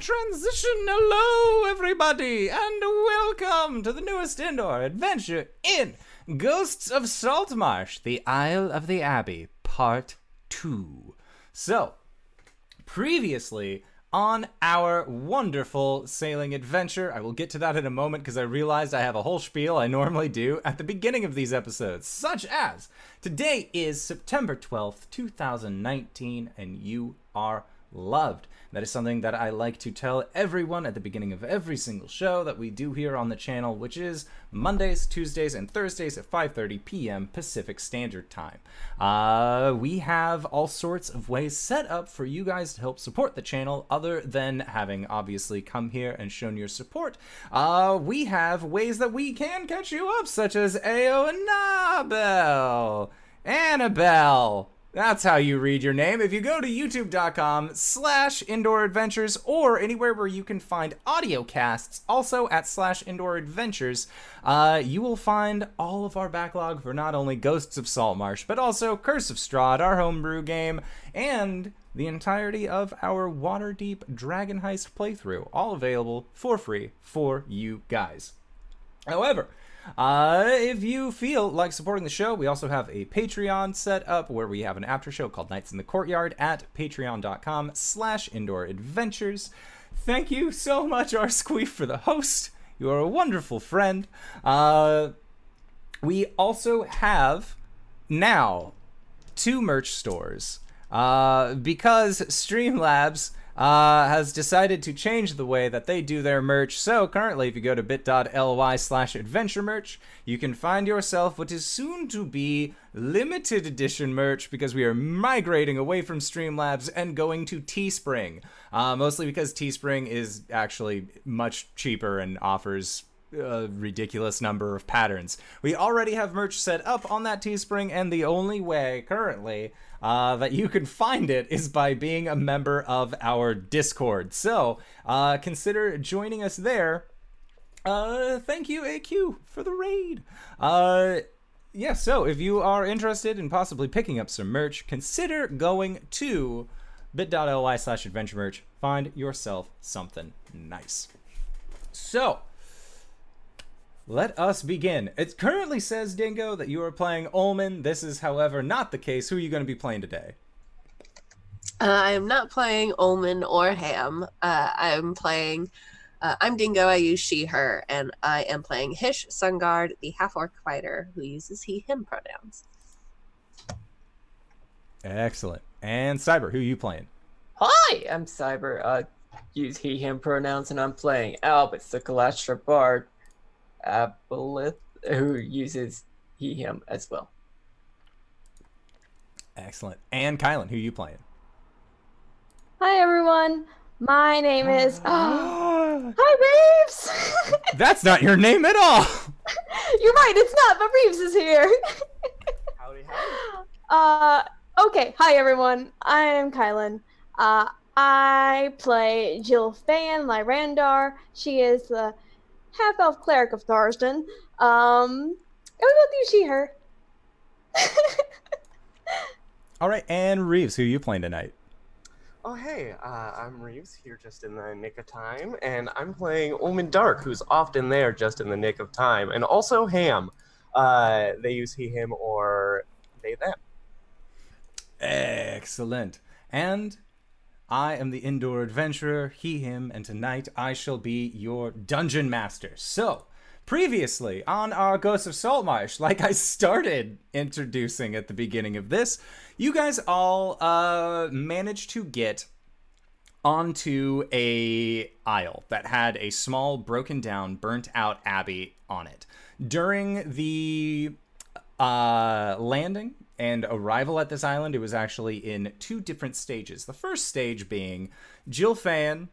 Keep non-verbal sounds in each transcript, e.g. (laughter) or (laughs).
transition. Hello, everybody, and welcome to the newest indoor adventure in Ghosts of Saltmarsh, the Isle of the Abbey, Part 2. So, previously on our wonderful sailing adventure. I will get to that in a moment because I realized I have a whole spiel I normally do at the beginning of these episodes, such as today is September 12th, 2019, and you are loved. That is something that I like to tell everyone at the beginning of every single show that we do here on the channel, which is Mondays, Tuesdays, and Thursdays at 5:30 p.m. Pacific Standard Time. Uh, we have all sorts of ways set up for you guys to help support the channel, other than having obviously come here and shown your support. Uh, we have ways that we can catch you up, such as Ao Annabelle, Annabelle. That's how you read your name. If you go to youtube.com slash indoor adventures or anywhere where you can find audio casts, also at slash indoor adventures, uh, you will find all of our backlog for not only Ghosts of Saltmarsh, but also Curse of Strahd, our homebrew game, and the entirety of our Waterdeep Dragon Heist playthrough, all available for free for you guys. However, uh, if you feel like supporting the show, we also have a Patreon set up where we have an after show called Nights in the Courtyard at patreon.com slash indoor adventures. Thank you so much, R. Squeef, for the host. You are a wonderful friend. Uh, we also have now two merch stores. Uh, because Streamlabs uh, has decided to change the way that they do their merch. So currently, if you go to bit.ly slash adventure merch, you can find yourself what is soon to be limited edition merch because we are migrating away from Streamlabs and going to Teespring. Uh, mostly because Teespring is actually much cheaper and offers a ridiculous number of patterns. We already have merch set up on that Teespring, and the only way currently uh, that you can find it is by being a member of our Discord. So uh, consider joining us there. Uh, thank you, AQ, for the raid. Uh, yeah, so if you are interested in possibly picking up some merch, consider going to bit.ly slash adventure merch. Find yourself something nice. So, let us begin. It currently says, Dingo, that you are playing Ullman. This is, however, not the case. Who are you going to be playing today? Uh, I am not playing Ullman or Ham. Uh, I'm playing. Uh, I'm Dingo. I use she, her, and I am playing Hish Sungard, the half orc fighter who uses he, him pronouns. Excellent. And Cyber, who are you playing? Hi, I'm Cyber. Uh, use he, him pronouns, and I'm playing Albert, the Galastra Bard, Aboleth, who uses he, him as well. Excellent. And Kylan, who are you playing? Hi everyone. My name is. (gasps) Oh, (gasps) hi Reeves. (laughs) That's not your name at all. (laughs) You're right. It's not, but Reeves is here. (laughs) Howdy, howdy. uh, okay. Hi everyone. I am Kylan. Uh, I play Jill Fan Lyrandar. She is the half elf cleric of Tharizdun. Um, and we both use she, her. (laughs) All right. And Reeves, who are you playing tonight? Oh hey, uh, I'm Reeves here just in the nick of time, and I'm playing Omen Dark, who's often there just in the nick of time, and also Ham. Uh, they use he, him, or they, them. Excellent. And I am the indoor adventurer, he, him, and tonight I shall be your dungeon master. So, previously on our Ghosts of Saltmarsh, like I started introducing at the beginning of this, you guys all uh, managed to get onto a isle that had a small, broken down, burnt out abbey on it. During the uh, landing and arrival at this island, it was actually in two different stages. The first stage being Jill Fan,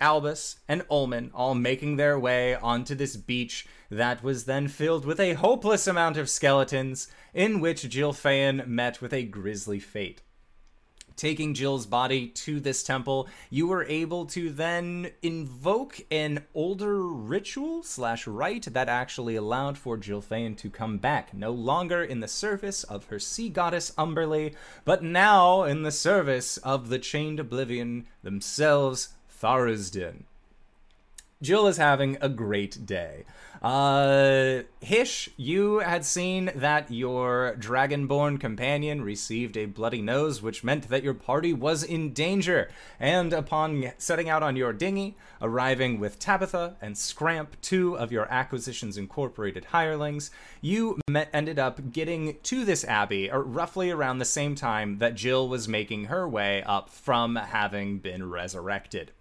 Albus, and Ullman all making their way onto this beach that was then filled with a hopeless amount of skeletons, in which Jill Fan met with a grisly fate taking Jill's body to this temple, you were able to then invoke an older ritual slash rite that actually allowed for Jill to come back, no longer in the service of her sea goddess Umberlee, but now in the service of the chained oblivion themselves, Tharizdun. Jill is having a great day. Uh, Hish, you had seen that your dragonborn companion received a bloody nose, which meant that your party was in danger. And upon setting out on your dinghy, arriving with Tabitha and Scramp, two of your Acquisitions Incorporated hirelings, you met, ended up getting to this abbey uh, roughly around the same time that Jill was making her way up from having been resurrected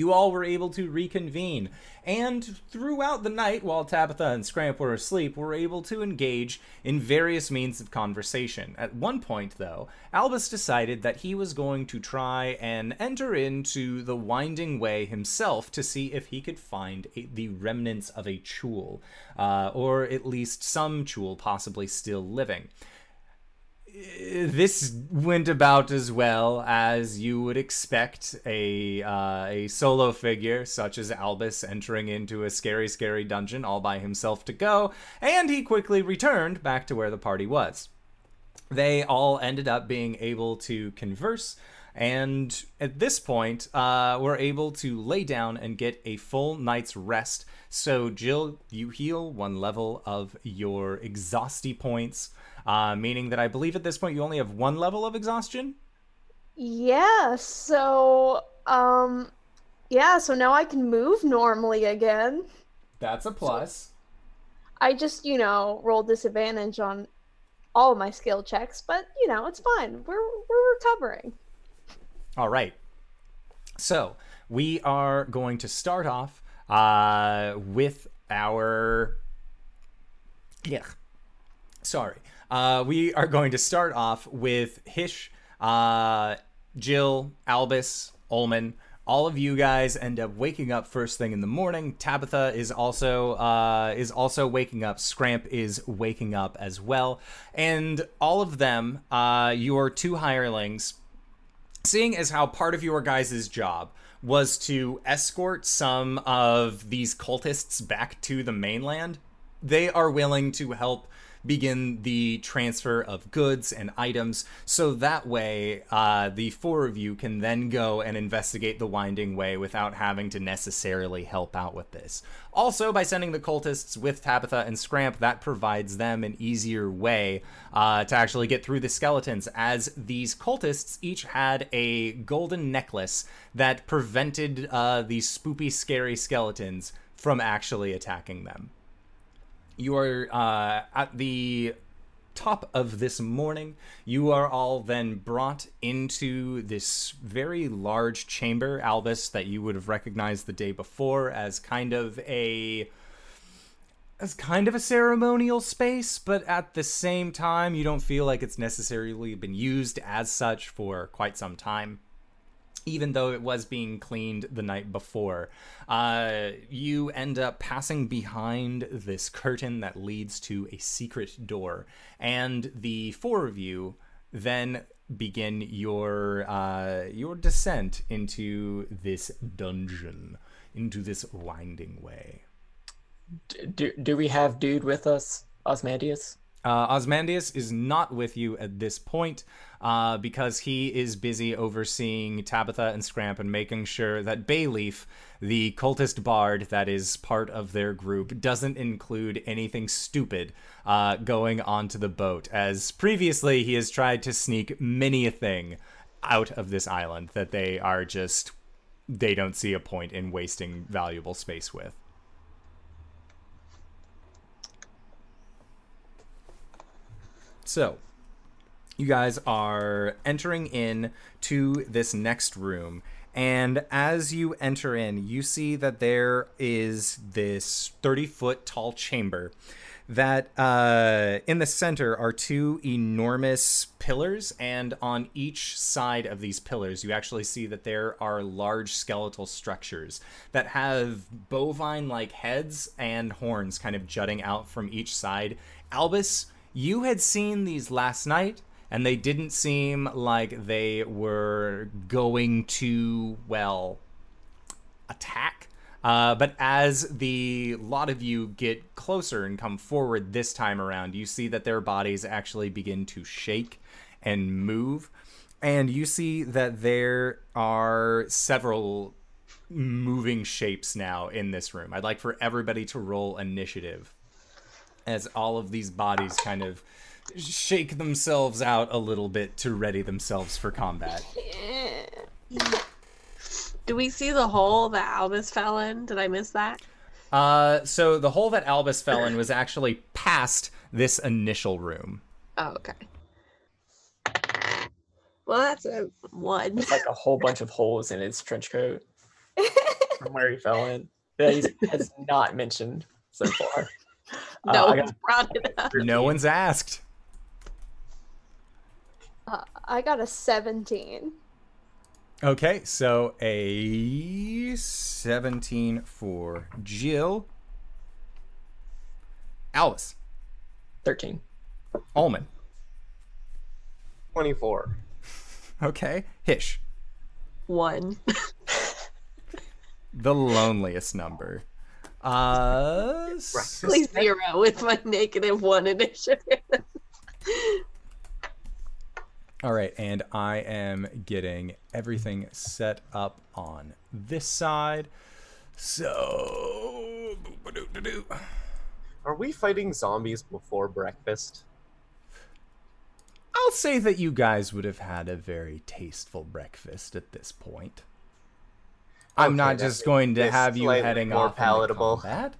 you all were able to reconvene. And throughout the night, while Tabitha and Scramp were asleep, were able to engage in various means of conversation. At one point, though, Albus decided that he was going to try and enter into the Winding Way himself to see if he could find a, the remnants of a Chuul, uh, or at least some Chuul possibly still living this went about as well as you would expect a uh, a solo figure such as Albus entering into a scary, scary dungeon all by himself to go, and he quickly returned back to where the party was. They all ended up being able to converse, and at this point, uh, were able to lay down and get a full night's rest. So, Jill, you heal one level of your exhausty points uh, meaning that I believe at this point you only have one level of exhaustion. Yeah, so um yeah, so now I can move normally again. That's a plus. I just, you know, rolled disadvantage on all of my skill checks, but you know, it's fine. We're we're recovering. All right. So, we are going to start off uh with our yeah. Sorry. Uh, we are going to start off with Hish, uh, Jill, Albus, Ullman. All of you guys end up waking up first thing in the morning. Tabitha is also uh, is also waking up. Scramp is waking up as well, and all of them, uh, your two hirelings, seeing as how part of your guys' job was to escort some of these cultists back to the mainland, they are willing to help begin the transfer of goods and items. So that way, uh, the four of you can then go and investigate the Winding Way without having to necessarily help out with this. Also, by sending the cultists with Tabitha and Scramp, that provides them an easier way uh, to actually get through the skeletons, as these cultists each had a golden necklace that prevented uh, these spoopy, scary skeletons from actually attacking them you are uh, at the top of this morning. You are all then brought into this very large chamber, Albus, that you would have recognized the day before as kind of a as kind of a ceremonial space, but at the same time, you don't feel like it's necessarily been used as such for quite some time even though it was being cleaned the night before. Uh, you end up passing behind this curtain that leads to a secret door, and the four of you then begin your uh, your descent into this dungeon, into this winding way. Do, do we have dude with us, Osmandius? Uh, Osmandius is not with you at this point uh, because he is busy overseeing Tabitha and Scramp and making sure that Bayleaf, the cultist bard that is part of their group, doesn't include anything stupid uh, going onto the boat. As previously, he has tried to sneak many a thing out of this island that they are just they don't see a point in wasting valuable space with. So, you guys are entering in to this next room. And as you enter in you see that there is this 30 foot tall chamber that uh, in the center are two enormous pillars. And on each side of these pillars you actually see that there are large skeletal structures that have bovine like heads and horns kind of jutting out from each side. Albus you had seen these last night and they didn't seem like they were going to well attack uh, but as the lot of you get closer and come forward this time around you see that their bodies actually begin to shake and move and you see that there are several moving shapes now in this room. I'd like for everybody to roll initiative as all of these bodies kind of shake themselves out a little bit to ready themselves for combat. (laughs) Do we see the hole that Albus fell in? Did I miss that? Uh, so the hole that Albus fell in was actually past this initial room. Oh, okay. Well, that's a one. like a whole bunch of holes in his trench coat (laughs) from where he fell in that he has not mentioned so far. Uh, no I one's brought it up. No one's asked. Uh, I got a 17. Okay, so a 17 for Jill. Alice. 13. Ullman. 24. Okay. Hish. One. (laughs) The loneliest number. Uh, Please zero with my negative one initiative. (laughs) all right, and I am getting everything set up on this side. So. Are we fighting zombies before breakfast? I'll say that you guys would have had a very tasteful breakfast at this point. I'm not just going to have you heading more off palatable. into combat.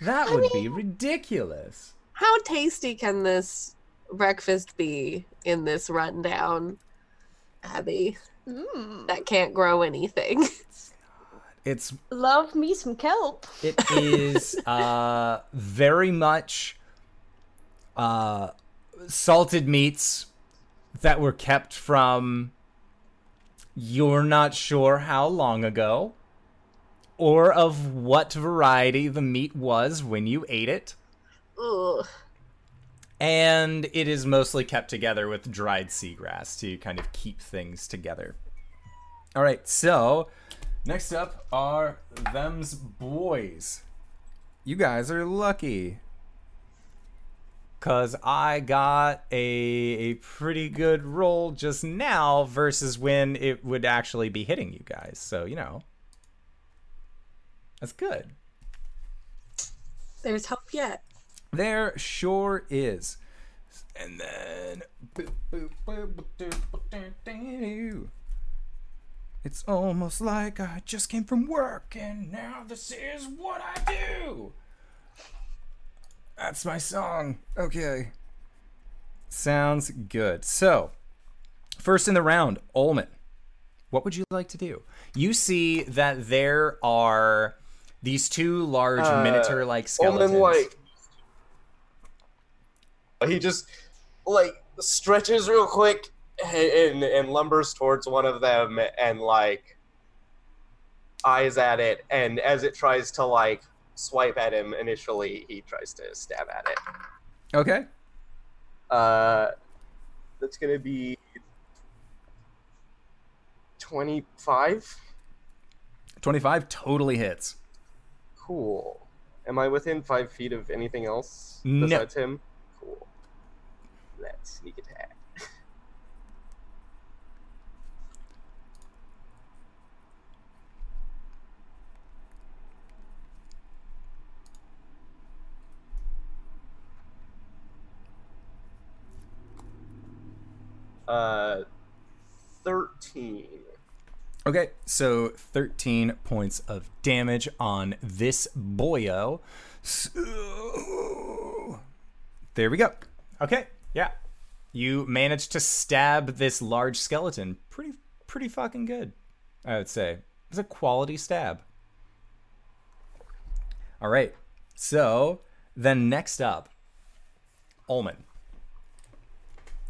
That would be ridiculous. How tasty can this breakfast be in this rundown abbey Mm. that can't grow anything? (laughs) It's Love me some kelp. it is (laughs) uh very much uh salted meats that were kept from you're not sure how long ago or of what variety the meat was when you ate it Ugh. And it is mostly kept together with dried seagrass to kind of keep things together. All right, so next up are them's boys. You guys are lucky. Cause I got a a pretty good roll just now versus when it would actually be hitting you guys. So, you know. That's good. There's hope yet. There sure is. And then. It's almost like I just came from work and now this is what I do. That's my song. Okay. Sounds good. So, first in the round, Olman. What would you like to do? You see that there are these two large Uh, minotaur like skeletons. Omen, like. He just, like, stretches real quick and, and lumbers towards one of them and, like, eyes at it. And as it tries to, like, swipe at him initially, he tries to stab at it. Okay. Uh, that's gonna be twenty-five. 25 totally hits. Cool. Am I within five feet of anything else No. besides him? Let's sneak attack. Uh, thirteen. Okay, so 13 points of damage on this boyo. So, there we go. Okay, yeah. You managed to stab this large skeleton pretty pretty fucking good. I would say. It's a quality stab. All right. So, then next up, Ullman.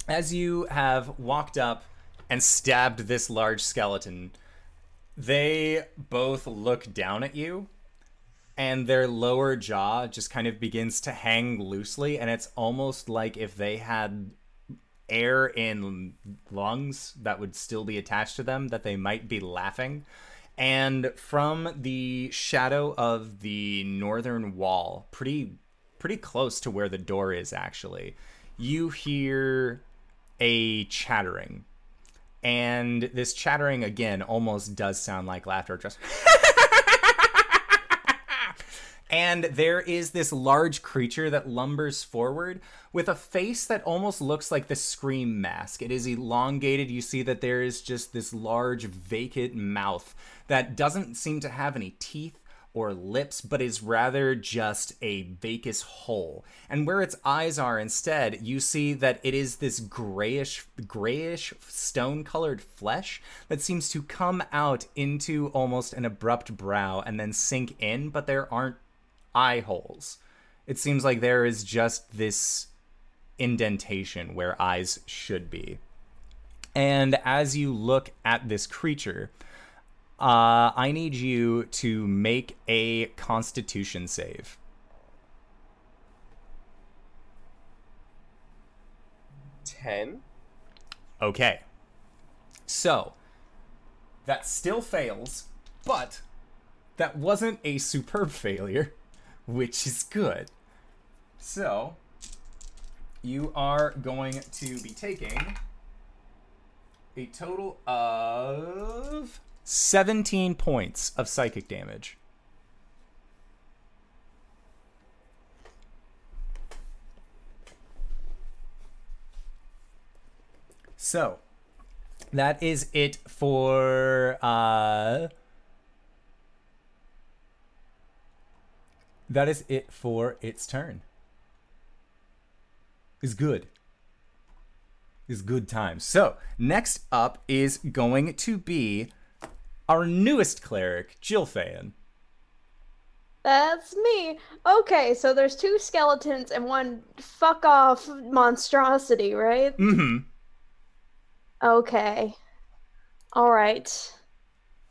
As you have walked up and stabbed this large skeleton, they both look down at you and their lower jaw just kind of begins to hang loosely and it's almost like if they had air in lungs that would still be attached to them that they might be laughing. And from the shadow of the northern wall pretty pretty close to where the door is actually you hear a chattering. And this chattering again almost does sound like laughter just (laughs) and there is this large creature that lumbers forward with a face that almost looks like the scream mask. It is elongated. You see that there is just this large vacant mouth that doesn't seem to have any teeth or lips, but is rather just a vacuous hole. And where its eyes are instead, you see that it is this grayish, grayish stone-colored flesh that seems to come out into almost an abrupt brow and then sink in, but there aren't eye holes. It seems like there is just this indentation where eyes should be. And as you look at this creature, uh, I need you to make a constitution save. Ten. Okay. So, that still fails, but that wasn't a superb (laughs) failure, which is good. So, you are going to be taking a total of 17 points of psychic damage. So, that is it for uh That is it for its turn. Is good. Is good time. So, next up is going to be our newest cleric, Jill Fayan. That's me. Okay, so there's two skeletons and one fuck off monstrosity, right? Mm-hmm. Okay. All right.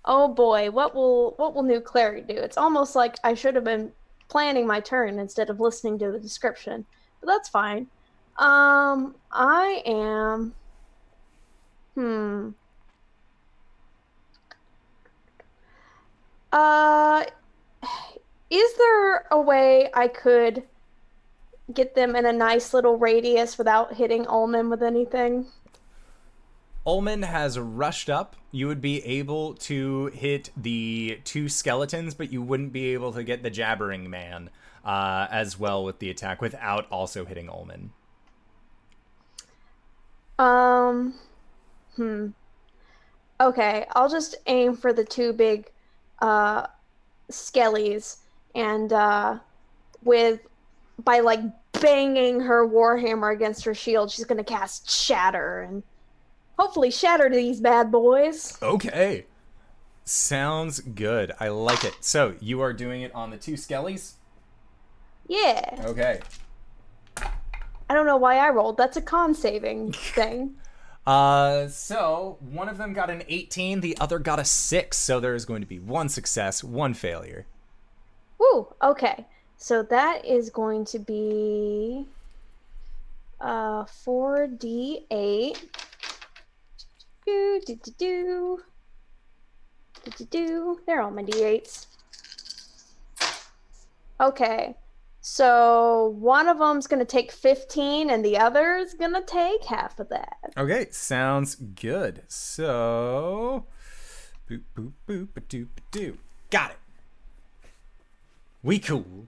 Oh boy, what will what will new cleric do? It's almost like I should have been planning my turn instead of listening to the description, but that's fine. Um, I am. Hmm. Uh, is there a way I could get them in a nice little radius without hitting Ulman with anything? Ulman has rushed up. You would be able to hit the two skeletons, but you wouldn't be able to get the jabbering man uh, as well with the attack without also hitting Ulman. Um, hmm. Okay, I'll just aim for the two big uh, skellies, and uh, with by like banging her warhammer against her shield, she's gonna cast Shatter and hopefully shatter these bad boys. Okay. Sounds good. I like it. So, you are doing it on the two skellies? Yeah. Okay. I don't know why I rolled. That's a con saving (laughs) thing. Uh, so one of them got an 18, the other got a 6, so there is going to be one success, one failure. Woo. Okay. So that is going to be uh 4d8 do do do do do do do. They're all my d8s. Okay. So one of them's gonna take 15 and the other's gonna take half of that. Okay, sounds good. So, boop boop boop a doop doo. Got it. We cool.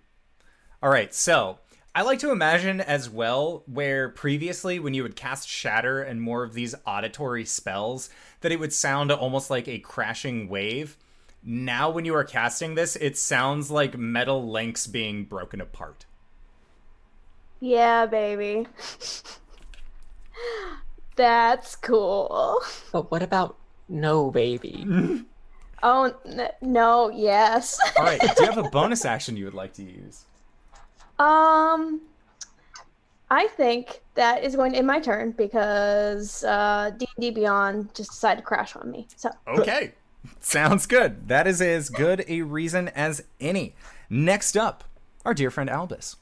All right, so I like to imagine as well where previously when you would cast shatter and more of these auditory spells that it would sound almost like a crashing wave. Now when you are casting this, it sounds like metal links being broken apart. Yeah, baby. (laughs) That's cool. But what about no baby? (laughs) Oh n- no, yes. All right, do you have a (laughs) bonus action you would like to use? Um, I think that is going to end my turn because uh, D&D Beyond just decided to crash on me. So Okay. Sounds good. That is as good a reason as any. Next up, our dear friend Albus.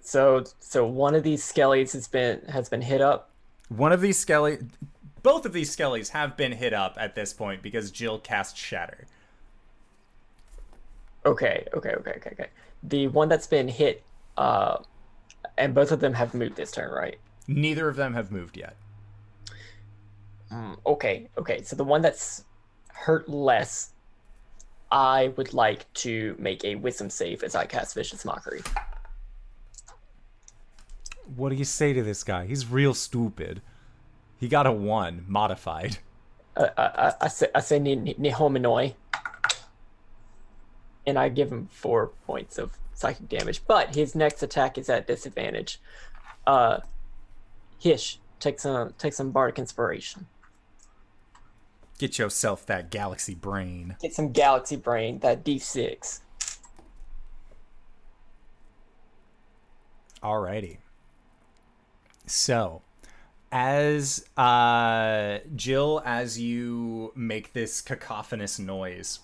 So so one of these skellies has been has been hit up. One of these skelly both of these skellies have been hit up at this point because Jill cast shatter. Okay, okay, okay, okay, okay. The one that's been hit, uh, and both of them have moved this turn, right? Neither of them have moved yet. Mm, okay, okay. So the one that's hurt less I would like to make a wisdom save as I cast Vicious Mockery. What do you say to this guy? He's real stupid. He got a one modified. Uh, I, I, I say, I say ni, ni hominoi. And I give him four points of psychic damage. But his next attack is at disadvantage. Uh, Hish, take some take some bardic inspiration. Get yourself that galaxy brain. Get some galaxy brain, that D6. Alrighty. So, as uh, Jill, as you make this cacophonous noise,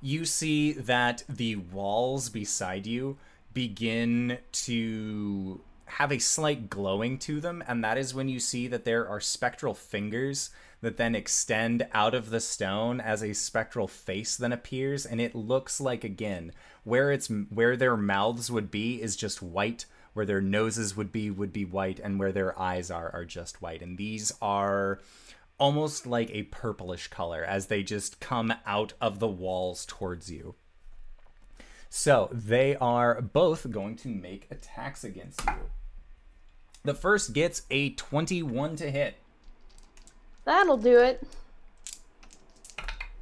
you see that the walls beside you begin to have a slight glowing to them, and that is when you see that there are spectral fingers that then extend out of the stone as a spectral face then appears, and it looks like again where it's where their mouths would be is just white, where their noses would be would be white, and where their eyes are are just white, and these are almost like a purplish color as they just come out of the walls towards you. So they are both going to make attacks against you. The first gets a 21 to hit. That'll do it.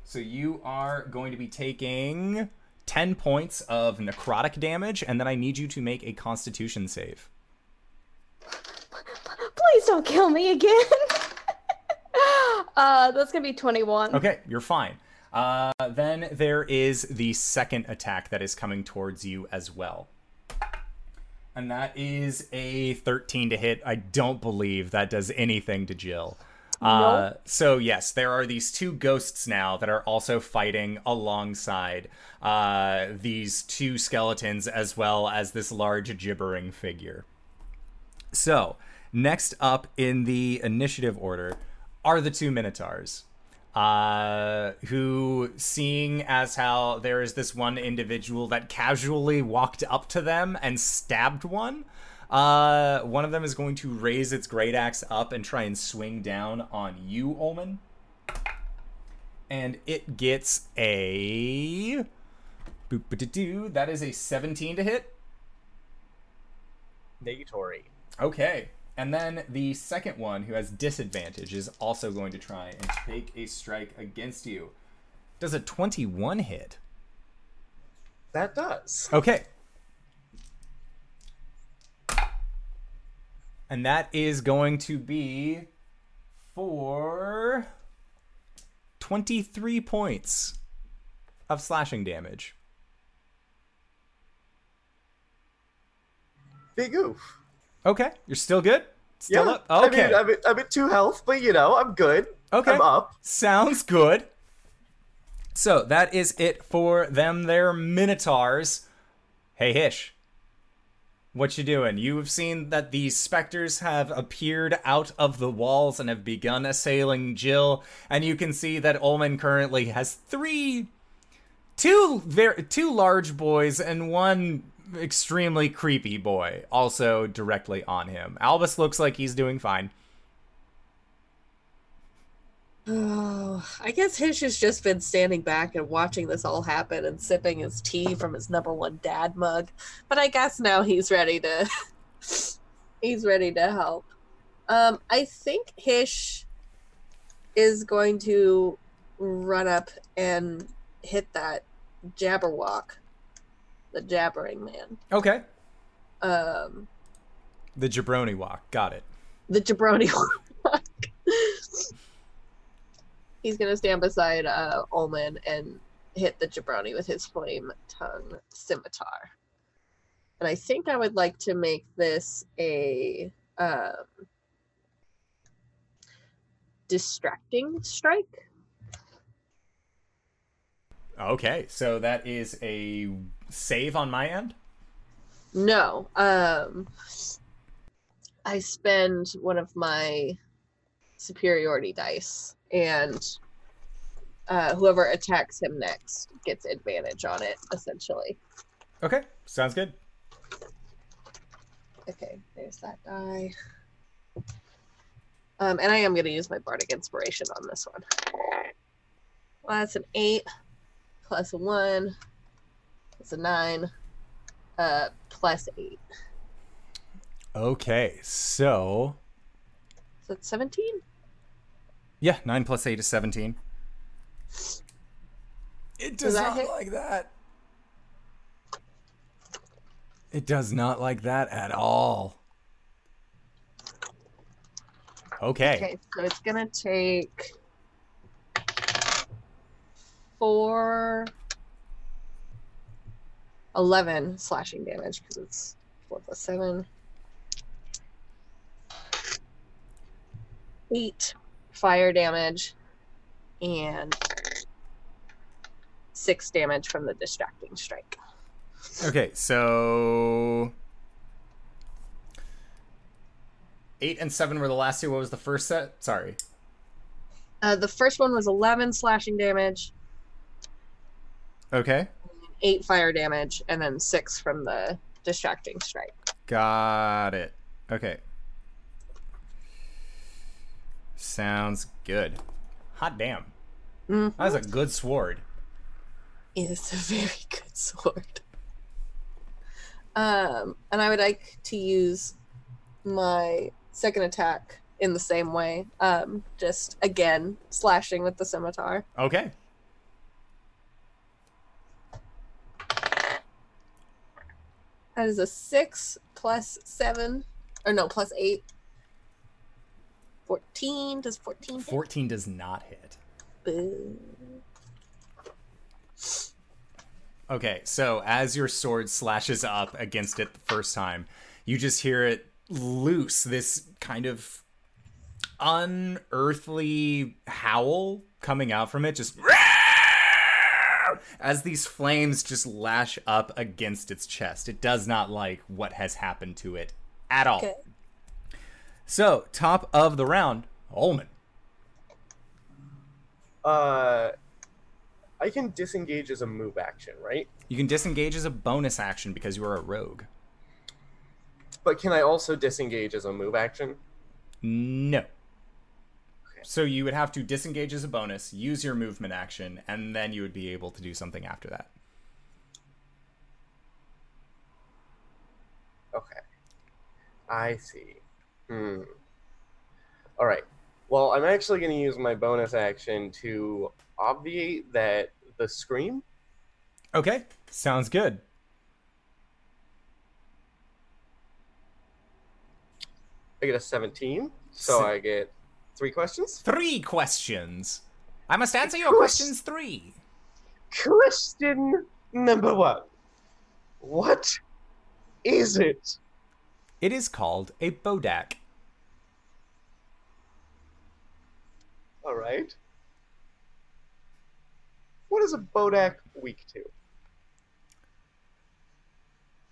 So you are going to be taking 10 points of necrotic damage, and then I need you to make a constitution save. Please don't kill me again. (laughs) uh, that's gonna be 21. Okay, you're fine. Uh, then there is the second attack that is coming towards you as well. And that is a 13 to hit. I don't believe that does anything to Jill. Uh, so yes, there are these two ghosts now that are also fighting alongside uh, these two skeletons as well as this large gibbering figure. So next up in the initiative order are the two minotaurs. Uh, who seeing as how there is this one individual that casually walked up to them and stabbed one, uh, one of them is going to raise its great axe up and try and swing down on you, Omen. And it gets a That is a 17 to hit. Negatory. Okay. And then the second one, who has disadvantage, is also going to try and take a strike against you. Does a 21 hit? That does. Okay. And that is going to be for 23 points of slashing damage. Big oof. Okay, you're still good? Still yeah. up? Okay. I mean, I'm at, I'm at two health, but you know, I'm good. Okay. I'm up. Sounds good. So that is it for them. They're minotaurs. Hey Hish, what you doing? You've seen that these specters have appeared out of the walls and have begun assailing Jill, and you can see that Ullman currently has three, two very two large boys and one extremely creepy boy also directly on him. Albus looks like he's doing fine. Oh, I guess Hish has just been standing back and watching this all happen and sipping his tea from his number one dad mug. But I guess now he's ready to (laughs) he's ready to help. Um, I think Hish is going to run up and hit that Jabberwock, the jabbering man. Okay. Um, The jabroni walk. Got it. the jabroni (laughs) walk. He's gonna stand beside uh Ullman and hit the jabroni with his flame tongue scimitar. And I think I would like to make this a um, distracting strike. Okay, so that is a save on my end. No. Um I spend one of my superiority dice and uh, whoever attacks him next gets advantage on it essentially. Okay, sounds good. Okay, there's that die. Um, and I am going to use my bardic inspiration on this one. Well, that's an eight plus a one, plus a nine, uh, plus eight. Okay, so So that's 17? yeah, nine plus eight is seventeen. It does Does not hit? like that. It does not like that at all. Okay. Okay, so it's gonna take four, 11 slashing damage because it's four plus seven. Eight fire damage and six damage from the distracting strike. Okay, so eight and seven were the last two. What was the first set? Sorry. Uh, the first one was 11 slashing damage, Okay. Eight fire damage, and then six from the distracting strike. Got it. Okay. Sounds good. Hot damn. Mm. That was a good sword. It's a (laughs) very good sword. Um, and I would like to use my second attack in the same way. Um, just again slashing with the scimitar. Okay. That is a six plus seven, or no, plus eight. Fourteen. Does fourteen? hit? 14 does not hit. Boo. Okay, so as your sword slashes up against it the first time, you just hear it loose this kind of unearthly howl coming out from it, just as these flames just lash up against its chest. It does not like what has happened to it at all. Okay. So, top of the round, Olman. Uh, I can disengage as a move action, right? You can disengage as a bonus action because you are a rogue. But can I also disengage as a move action? No. So you would have to disengage as a bonus, use your movement action, and then you would be able to do something after that. Okay. I see. Hmm. All right. Well, I'm actually going to use my bonus action to obviate that the scream. Okay, sounds good. I get a 17, so I get three questions. Three questions. I must answer your questions three. Question number one. What is it? It is called a bodak. All right. What is a Bodak weak to?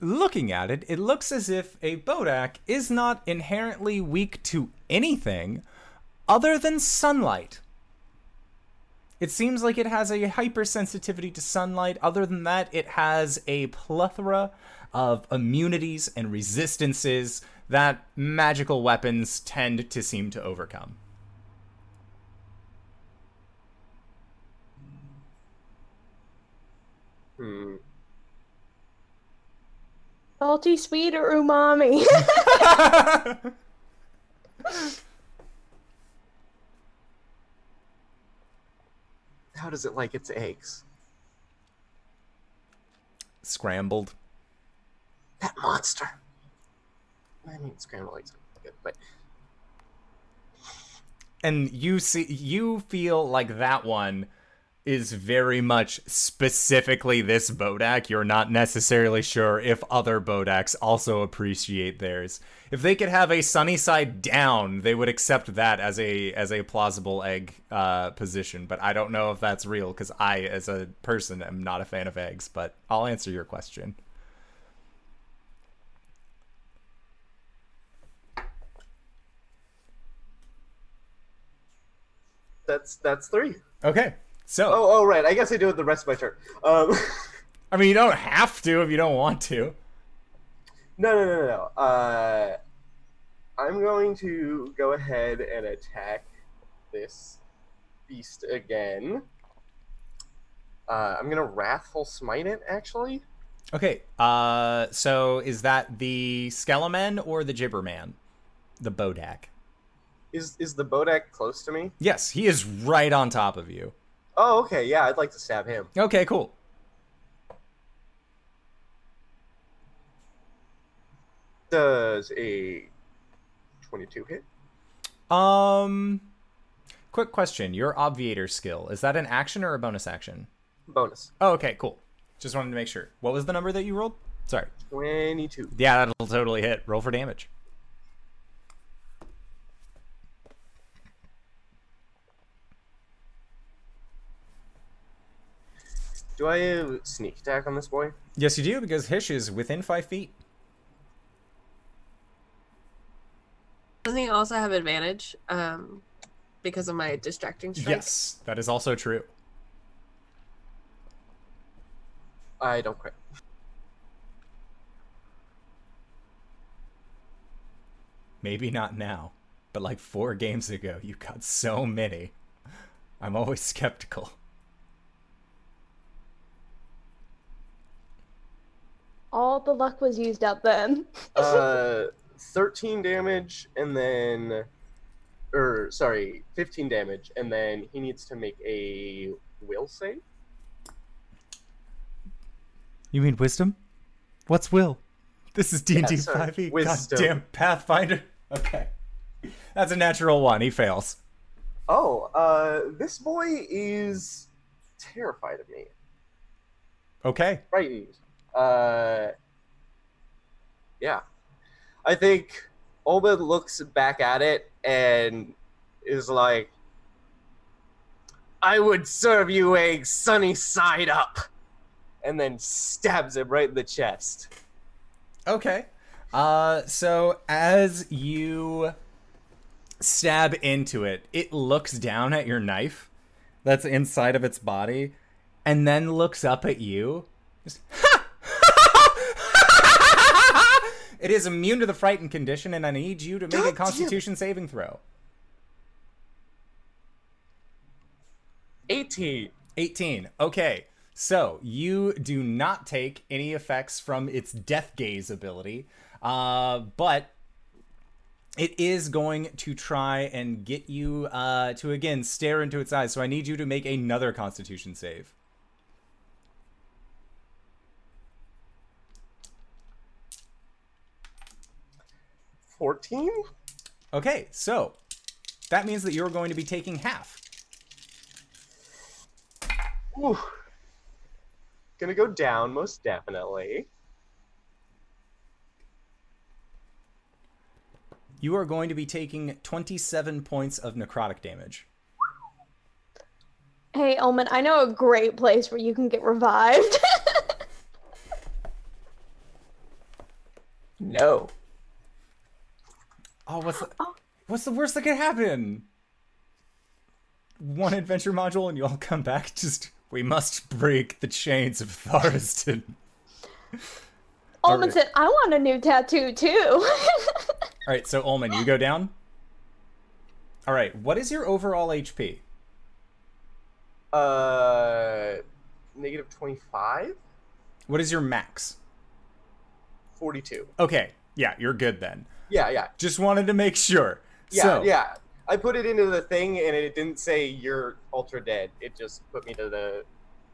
Looking at it, it looks as if a bodak is not inherently weak to anything other than sunlight. It seems like it has a hypersensitivity to sunlight. Other than that, it has a plethora of immunities and resistances that magical weapons tend to seem to overcome. Hmm. Salty, sweet, or umami? (laughs) (laughs) (laughs) How does it like its eggs? Scrambled. That monster. I mean, scrambled eggs are good, but and you see you feel like that one is very much specifically this bodak. You're not necessarily sure if other bodaks also appreciate theirs. If they could have a sunny side down they would accept that as a as a plausible egg uh, position but i don't know if that's real because i as a person am not a fan of eggs but i'll answer your question. That's that's three. okay so Oh, oh, right. I guess I do it the rest of my turn. Um, (laughs) i mean you don't have to if you don't want to no, no, no, no. Uh, I'm going to go ahead and attack this beast again. Uh, I'm gonna wrathful smite it. Actually, Okay. Uh, so is that the Skeleman or the Gibberman? The Bodak. is is the Bodak close to me? Yes, he is right on top of you. Oh, okay. Yeah, I'd like to stab him. Okay, cool. Does a 22 hit? Um, quick question: Your Obviator skill is that an action or a bonus action? Bonus. Oh, okay, cool. Just wanted to make sure. What was the number that you rolled? Sorry. 22. Yeah, that'll totally hit. Roll for damage. Do I have sneak attack on this boy? Yes, you do because Hish is within five feet. Doesn't he also have advantage? Um, because of my distracting strike. Yes, that is also true. I don't crit. Maybe not now, but like four games ago, you got so many. I'm always skeptical. All the luck was used up then. (laughs) Uh, 13 damage, and then, or sorry, 15 damage, and then he needs to make a will save. You mean wisdom? What's will? This is D and D Yeah, five E. wisdom. Goddamn Pathfinder. Okay, that's a natural one. He fails. Oh, uh, this boy is terrified of me, Okay. frightened. Uh, yeah, I think Obed looks back at it and is like, "I would serve you a sunny side up," and then stabs him right in the chest. Okay. Uh, so as you stab into it, it looks down at your knife that's inside of its body, and then looks up at you. Just, (laughs) it is immune to the frightened condition, and I need you to make God a damn. Constitution saving throw. 18. 18. Okay. So you do not take any effects from its death gaze ability, uh, but it is going to try and get you uh, to again stare into its eyes. So I need you to make another Constitution save. 14? Okay, so that means that you're going to be taking half. Ooh. Gonna go down, most definitely. You are going to be taking 27 points of necrotic damage. Hey, Omen, I know a great place where you can get revived. (laughs) No. Oh, what's the, Oh. what's the worst that could happen? One adventure module and you all come back. Just we must break the chains of Tharizdun. (laughs) Omen Alright. said, I want a new tattoo too. (laughs) All right, so Ulman, you go down. All right, what is your overall HP? Uh, negative 25? What is your max? 42. Okay, yeah, you're good then. Yeah, yeah. Just wanted to make sure. Yeah, so, yeah. I put it into the thing and it didn't say you're ultra dead. It just put me to the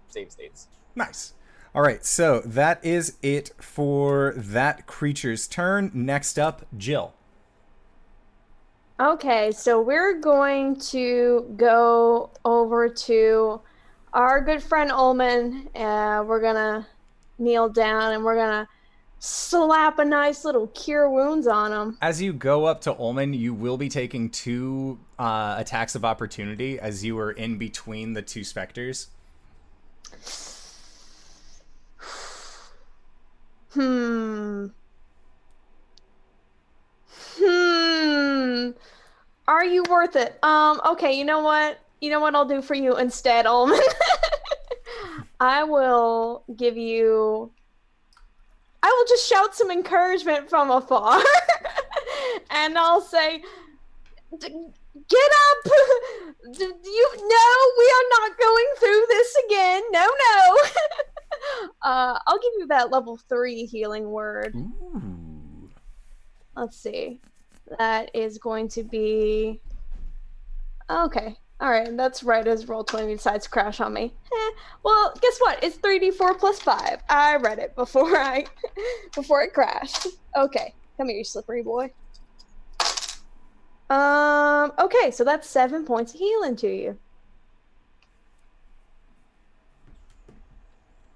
same states. Nice. All right, so that is it for that creature's turn. Next up, Jill. okay, so we're going to go over to our good friend Ullman. Uh, we're gonna kneel down and we're gonna slap a nice little cure wounds on him. As you go up to Ulman, you will be taking two uh, attacks of opportunity as you are in between the two specters. (sighs) Hmm. Hmm. Are you worth it? Um, okay, you know what? You know what I'll do for you instead, Ullman? (laughs) I will give you I will just shout some encouragement from afar. (laughs) and I'll say Get up! (laughs) You no, we are not going through this again. No, no. (laughs) uh, I'll give you that level three healing word. Ooh. Let's see. That is going to be. Okay. All right. and That's right as Roll20 decides to crash on me. Eh, well, guess what? It's three d four plus five. I read it before I (laughs) before it crashed. Okay. Come here, you slippery boy. Um. Okay. So that's seven points of healing to you.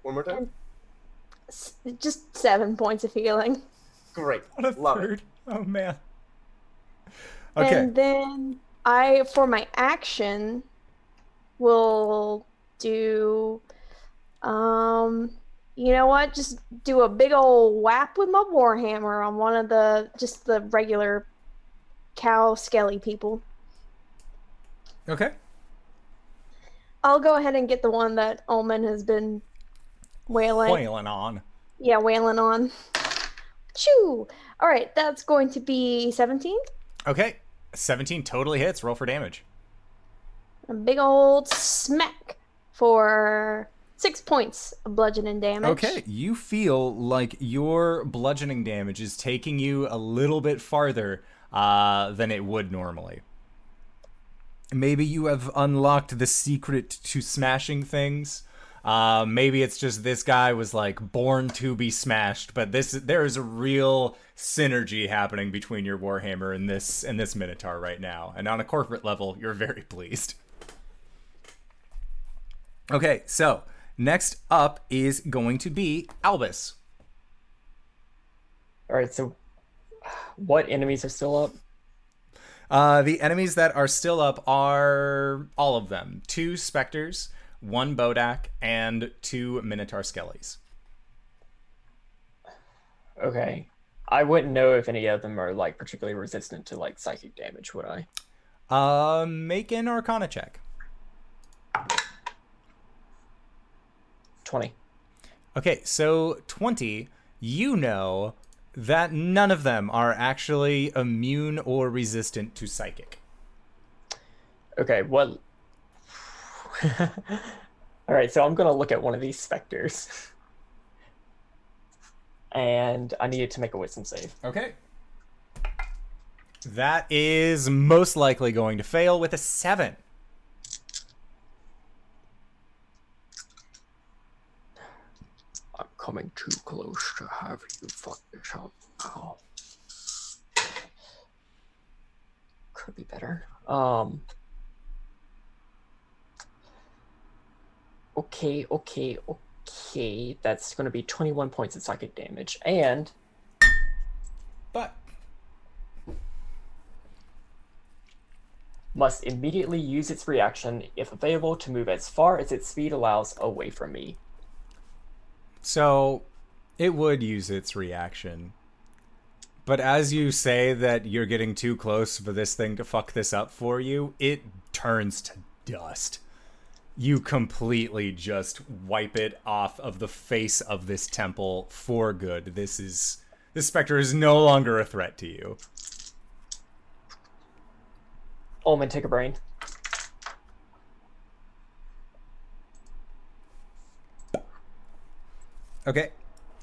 One more time. S- just seven points of healing. Great. What a Love third. it. Oh man. Okay. And then I, for my action, will do, um, you know what? Just do a big old whap with my warhammer on one of the just the regular cow skelly people. Okay. I'll go ahead and get the one that Omen has been wailing. Wailing on. Yeah, wailing on. Choo! All right, that's going to be 17. Okay. 17 totally hits. Roll for damage. A big old smack for six points of bludgeoning damage. Okay, you feel like your bludgeoning damage is taking you a little bit farther uh, than it would normally. Maybe you have unlocked the secret to smashing things. Uh, maybe it's just this guy was like born to be smashed, but this there is a real synergy happening between your warhammer and this and this minotaur right now. And on a corporate level, you're very pleased. Okay, so next up is going to be Albus. All right, so what enemies are still up? Uh, the enemies that are still up are all of them: two specters, one bodak, and two minotaur skellies. Okay. I wouldn't know if any of them are like particularly resistant to like psychic damage, would I? Uh, make an Arcana check. 20. Okay, so 20, you know that none of them are actually immune or resistant to psychic. Okay, what (laughs) All right, so I'm going to look at one of these specters. and I needed to make a wisdom save. Okay. That is most likely going to fail with a 7. I'm coming too close to have you fuck this up now. Could be better. Um. Okay, okay, okay. That's going to be 21 points of psychic damage. And But must immediately use its reaction, if available, to move as far as its speed allows away from me. So it would use its reaction. But as you say that you're getting too close for this thing to fuck this up for you, it turns to dust. You completely just wipe it off of the face of this temple for good. This is this specter is no longer a threat to you. Omen, take a brain. Okay.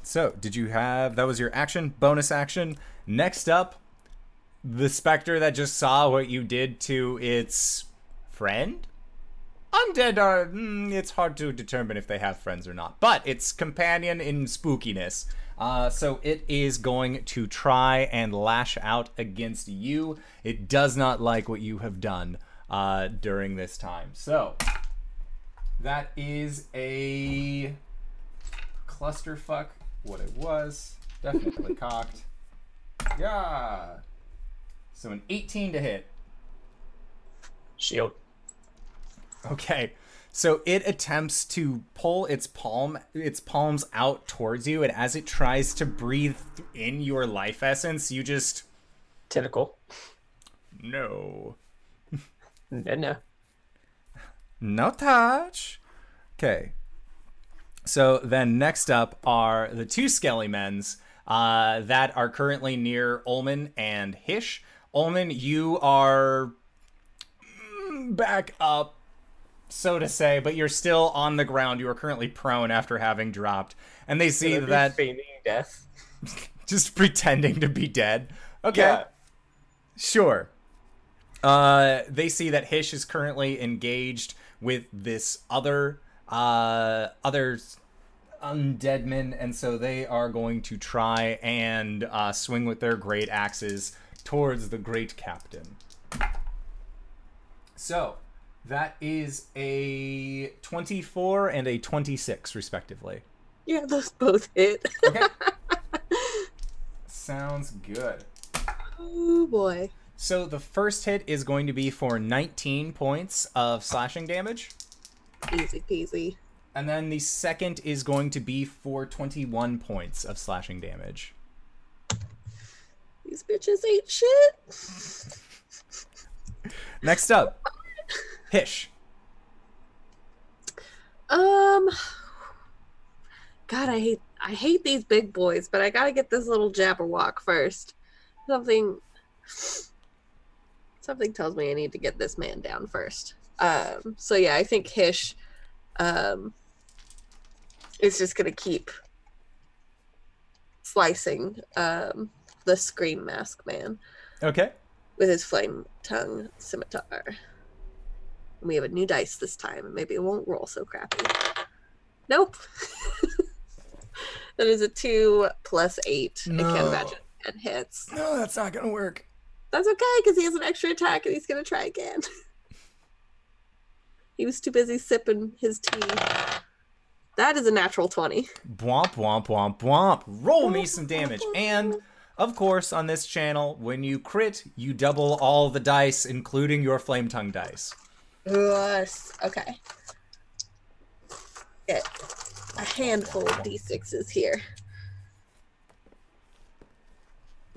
So, did you have that was your action, bonus action? Next up, the specter that just saw what you did to its friend? Undead are mm, it's hard to determine if they have friends or not, but its companion in spookiness. Uh, so it is going to try and lash out against you. It does not like what you have done uh, during this time. So that is a clusterfuck what it was. Definitely (laughs) cocked. Yeah. So an 18 to hit. Shield. Okay. So it attempts to pull its palm its palms out towards you and as it tries to breathe in your life essence, you just Tentacle. no. No, no. No touch. Okay. So then next up are the two Skelly Men's uh, that are currently near Ulman and Hish. Ulman, you are back up, so to say, but you're still on the ground. You are currently prone after having dropped, and they see that feigning death. (laughs) just pretending to be dead. Okay, Yeah. sure. Uh, they see that Hish is currently engaged with this other uh other undead men, and so they are going to try and uh, swing with their great axes towards the great captain. So that is a 24 and a 26, respectively. Yeah, those both hit. Okay. (laughs) Sounds good. oh boy. So the first hit is going to be for 19 points of slashing damage. Easy peasy. And then the second is going to be for 21 points of slashing damage. These bitches ain't shit. Next up, Hish. Um God, I hate I hate these big boys, but I gotta get this little Jabberwock first. Something something tells me I need to get this man down first. Um so yeah, I think Hish um is just gonna keep slicing um the scream mask man Okay. with his flame tongue scimitar. And we have a new dice this time, and maybe it won't roll so crappy. Nope. (laughs) that is a two plus eight. No. I can't imagine it hits. No, that's not going to work. That's okay because he has an extra attack and he's gonna try again. (laughs) he was too busy sipping his tea. That is a natural twenty. Womp, womp, womp, womp. Roll me some damage. And, of course, on this channel, when you crit, you double all the dice, including your flame tongue dice. Yes. Okay. Get a handful of d6s here.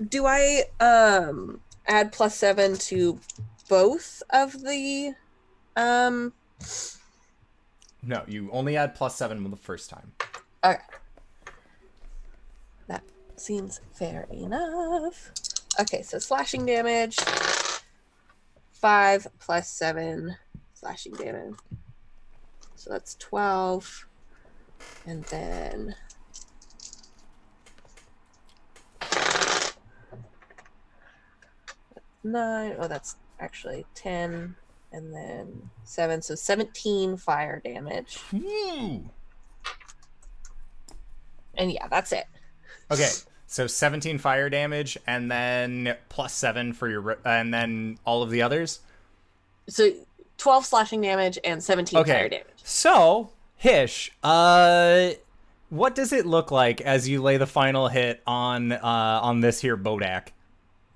Do I um add plus seven to both of the um No, you only add plus seven the first time. okay. That seems fair enough. Okay, so slashing damage. Five plus seven slashing damage. So that's twelve. And then nine. Oh, that's actually ten. And then seven. So seventeen fire damage. Ooh. And yeah, that's it. Okay, so 17 fire damage, and then plus 7 for your. And then all of the others? So 12 slashing damage and 17 Okay. fire damage. So, Hish, uh, what does it look like as you lay the final hit on uh, on this here Bodak?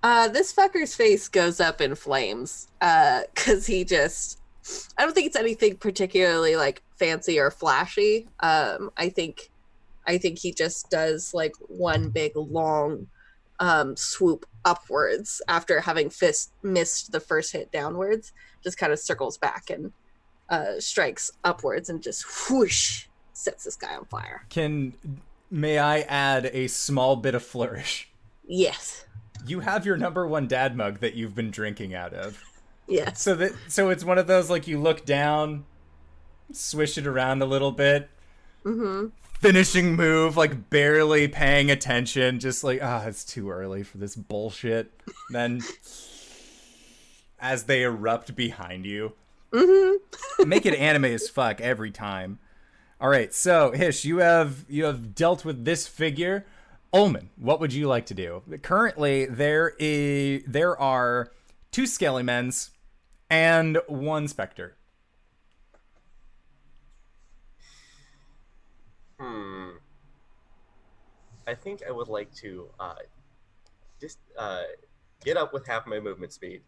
Uh, this fucker's face goes up in flames because he just. I don't think it's anything particularly like fancy or flashy. Um, I think, I think he just does like one big long um, swoop upwards after having fist missed the first hit downwards. Just kind of circles back and uh, strikes upwards and just whoosh sets this guy on fire. Can may I add a small bit of flourish? Yes, You have your number one dad mug that you've been drinking out of. Yeah. So that so it's one of those like you look down, swish it around a little bit, Mm-hmm. finishing move, like barely paying attention, just like ah, it's too early for this bullshit. Then as they erupt behind you, Mm-hmm. make it anime as fuck every time. All right, so Hish, you have you have dealt with this figure. Ulman, what would you like to do? Currently, there is there are two Skellimens and one Spectre. Hmm. I think I would like to uh, just uh, get up with half my movement speed,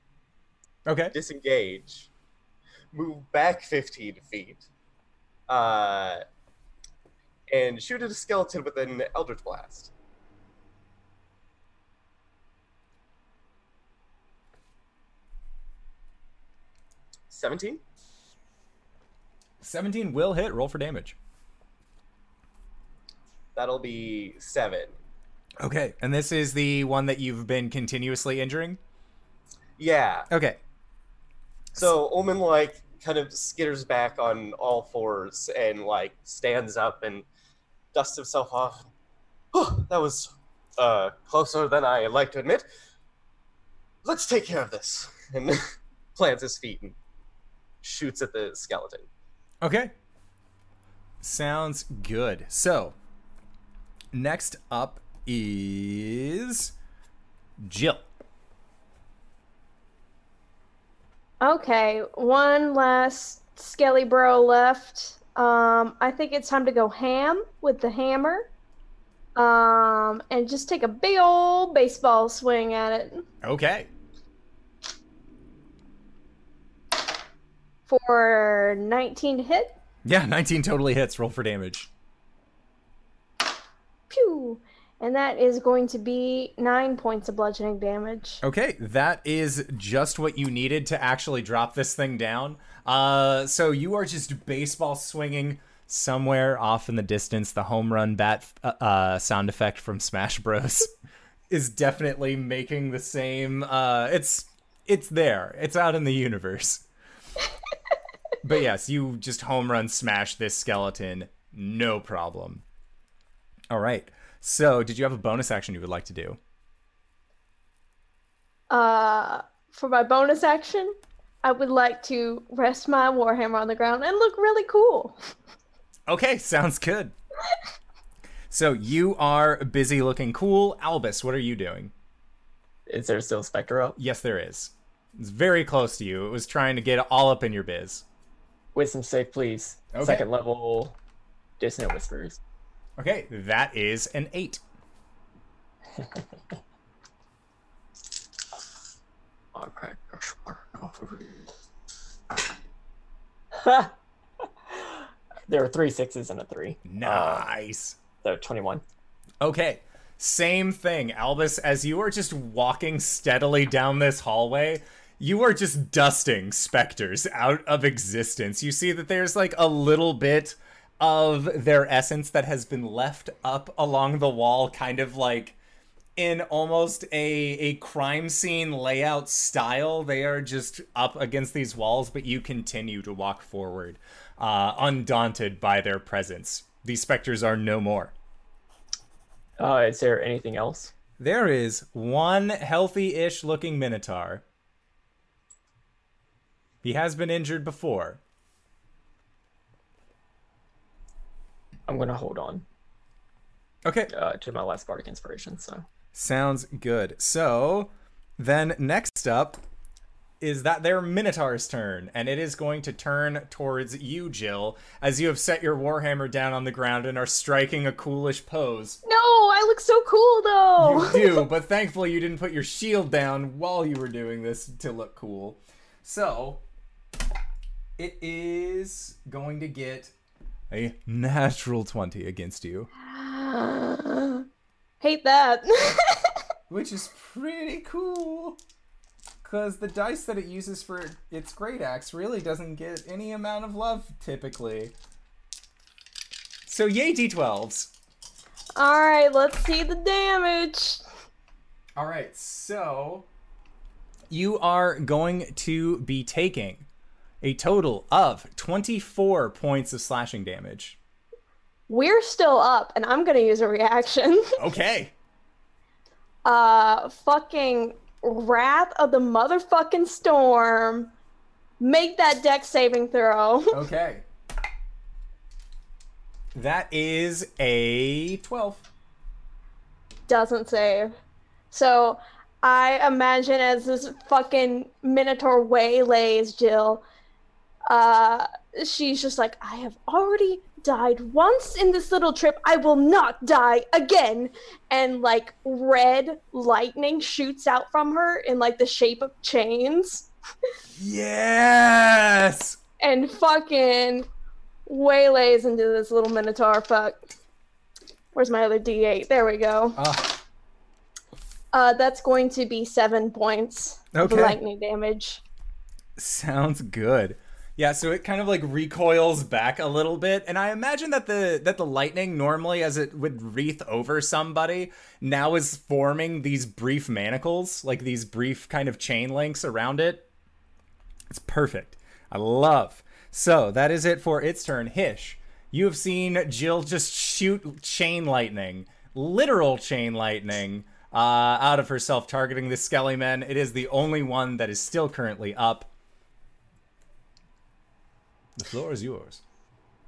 Okay. disengage, move back 15 feet, uh, and shoot at a skeleton with an Eldritch Blast. Seventeen. 17 will hit. Roll for damage. That'll be seven. Okay. And this is the one that you've been continuously injuring? Yeah. Okay. So Omen like kind of skitters back on all fours and like stands up and dusts himself off. That was uh, closer than I like to admit. Let's take care of this. (laughs) And (laughs) plants his feet and shoots at the skeleton. Okay. Sounds good. So, next up is Jill. Okay, one last skelly bro left. Um, I think it's time to go ham with the hammer. Um, and just take a big old baseball swing at it Okay. for 19 to hit. Yeah, 19 totally hits. Roll for damage. Pew! And that is going to be nine points of bludgeoning damage. Okay, that is just what you needed to actually drop this thing down. Uh, so you are just baseball swinging somewhere off in the distance. The home run bat uh, uh, sound effect from Smash Bros. (laughs) is definitely making the same. Uh, it's it's there. It's out in the universe. (laughs) but yes, you just home run smash this skeleton, no problem. All right. So, did you have a bonus action you would like to do? Uh, for my bonus action, I would like to rest my warhammer on the ground and look really cool. (laughs) Okay, sounds good. so you are busy looking cool. Albus, what are you doing? Is there still Spectre up? Yes, there is. It's very close to you. It was trying to get all up in your biz. Wisdom save, please. Okay. Second level Dissonant Whispers. Okay, that is an eight. (laughs) (laughs) There are three sixes and a three. Nice. Uh, so 21. Okay. Same thing, Albus, as you are just walking steadily down this hallway, you are just dusting specters out of existence. You see that there's like a little bit of their essence that has been left up along the wall, kind of like in almost a a crime scene layout style. They are just up against these walls, but you continue to walk forward, uh, undaunted by their presence. These specters are no more. Uh, is there anything else? There is one healthy ish looking Minotaur. He has been injured before. I'm gonna hold on Okay, uh, to my last bardic inspiration. So sounds good. So, then next up is that their Minotaur's turn, and it is going to turn towards you, Jill, as you have set your Warhammer down on the ground and are striking a coolish pose. No, I look so cool though. You do, (laughs) but thankfully you didn't put your shield down while you were doing this to look cool. So, it is going to get a natural 20 against you, (gasps) Hate that. (laughs) which is pretty cool. Because the dice that it uses for its great axe really doesn't get any amount of love typically. So, yay, d12s. All right, let's see the damage. All right, so you are going to be taking a total of 24 points of slashing damage. We're still up, and I'm gonna use a reaction. (laughs) Okay. uh, fucking Wrath of the motherfucking Storm. Make that Dex saving throw. (laughs) Okay. That is a 12. Doesn't save. So I imagine as this fucking Minotaur waylays Jill, uh, she's just like, I have already died once in this little trip. I will not die again. And like red lightning shoots out from her in like the shape of chains Yes! and fucking waylays into this little Minotaur. Fuck. Where's my other D8? There we go. Ah, Uh, that's going to be seven points of lightning damage. sounds good. Yeah, so it kind of like recoils back a little bit, and I imagine that the that the lightning normally, as it would wreath over somebody, now is forming these brief manacles, like these brief kind of chain links around it. It's perfect. I love. So that is it for its turn. Hish, you have seen Jill just shoot chain lightning, literal chain lightning, uh, out of herself, targeting the Skelly Men. It is the only one that is still currently up. The floor is yours.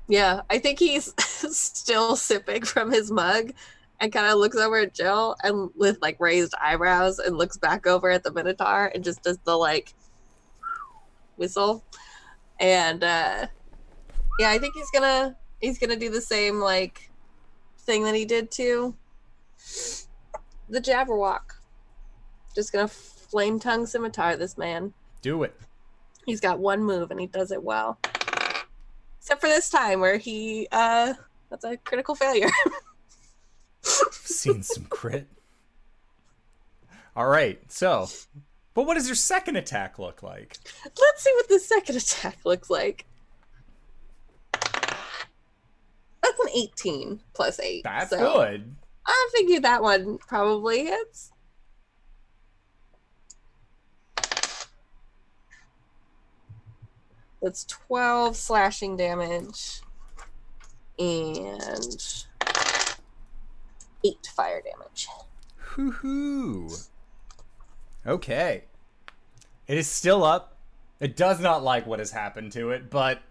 Yeah, I think he's (laughs) still sipping from his mug and kind of looks over at Jill and with like raised eyebrows and looks back over at the Minotaur and just does the like whistle. And uh yeah, I think he's gonna he's gonna do the same like thing that he did to the Jabberwock. Just gonna flame tongue scimitar this man. Do it. He's got one move and he does it well. Except for this time where he uh that's a critical failure. (laughs) Seen some crit. All right, so, but what does your second attack look like? Let's see what the second attack looks like. That's an 18 plus 8. That's so good. I figured that one probably hits. That's 12 slashing damage and 8 fire damage. Hoo-hoo. Okay. It is still up. It does not like what has happened to it, but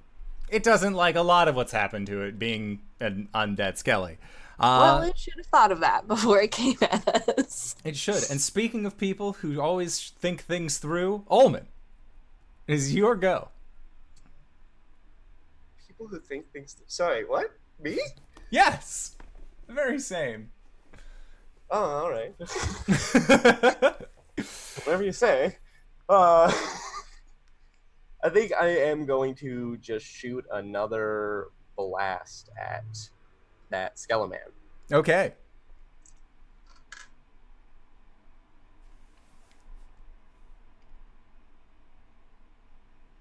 it doesn't like a lot of what's happened to it being an undead skelly. Uh, well, it should have thought of that (laughs) before it came at us. it should. And speaking of people who always think things through, Olman, it is your go. People who think things. Sorry, what? Me? Yes. The very same. Oh, all right. (laughs) Whatever you say. Uh, (laughs) I think I am going to just shoot another blast at that Skeleman. okay.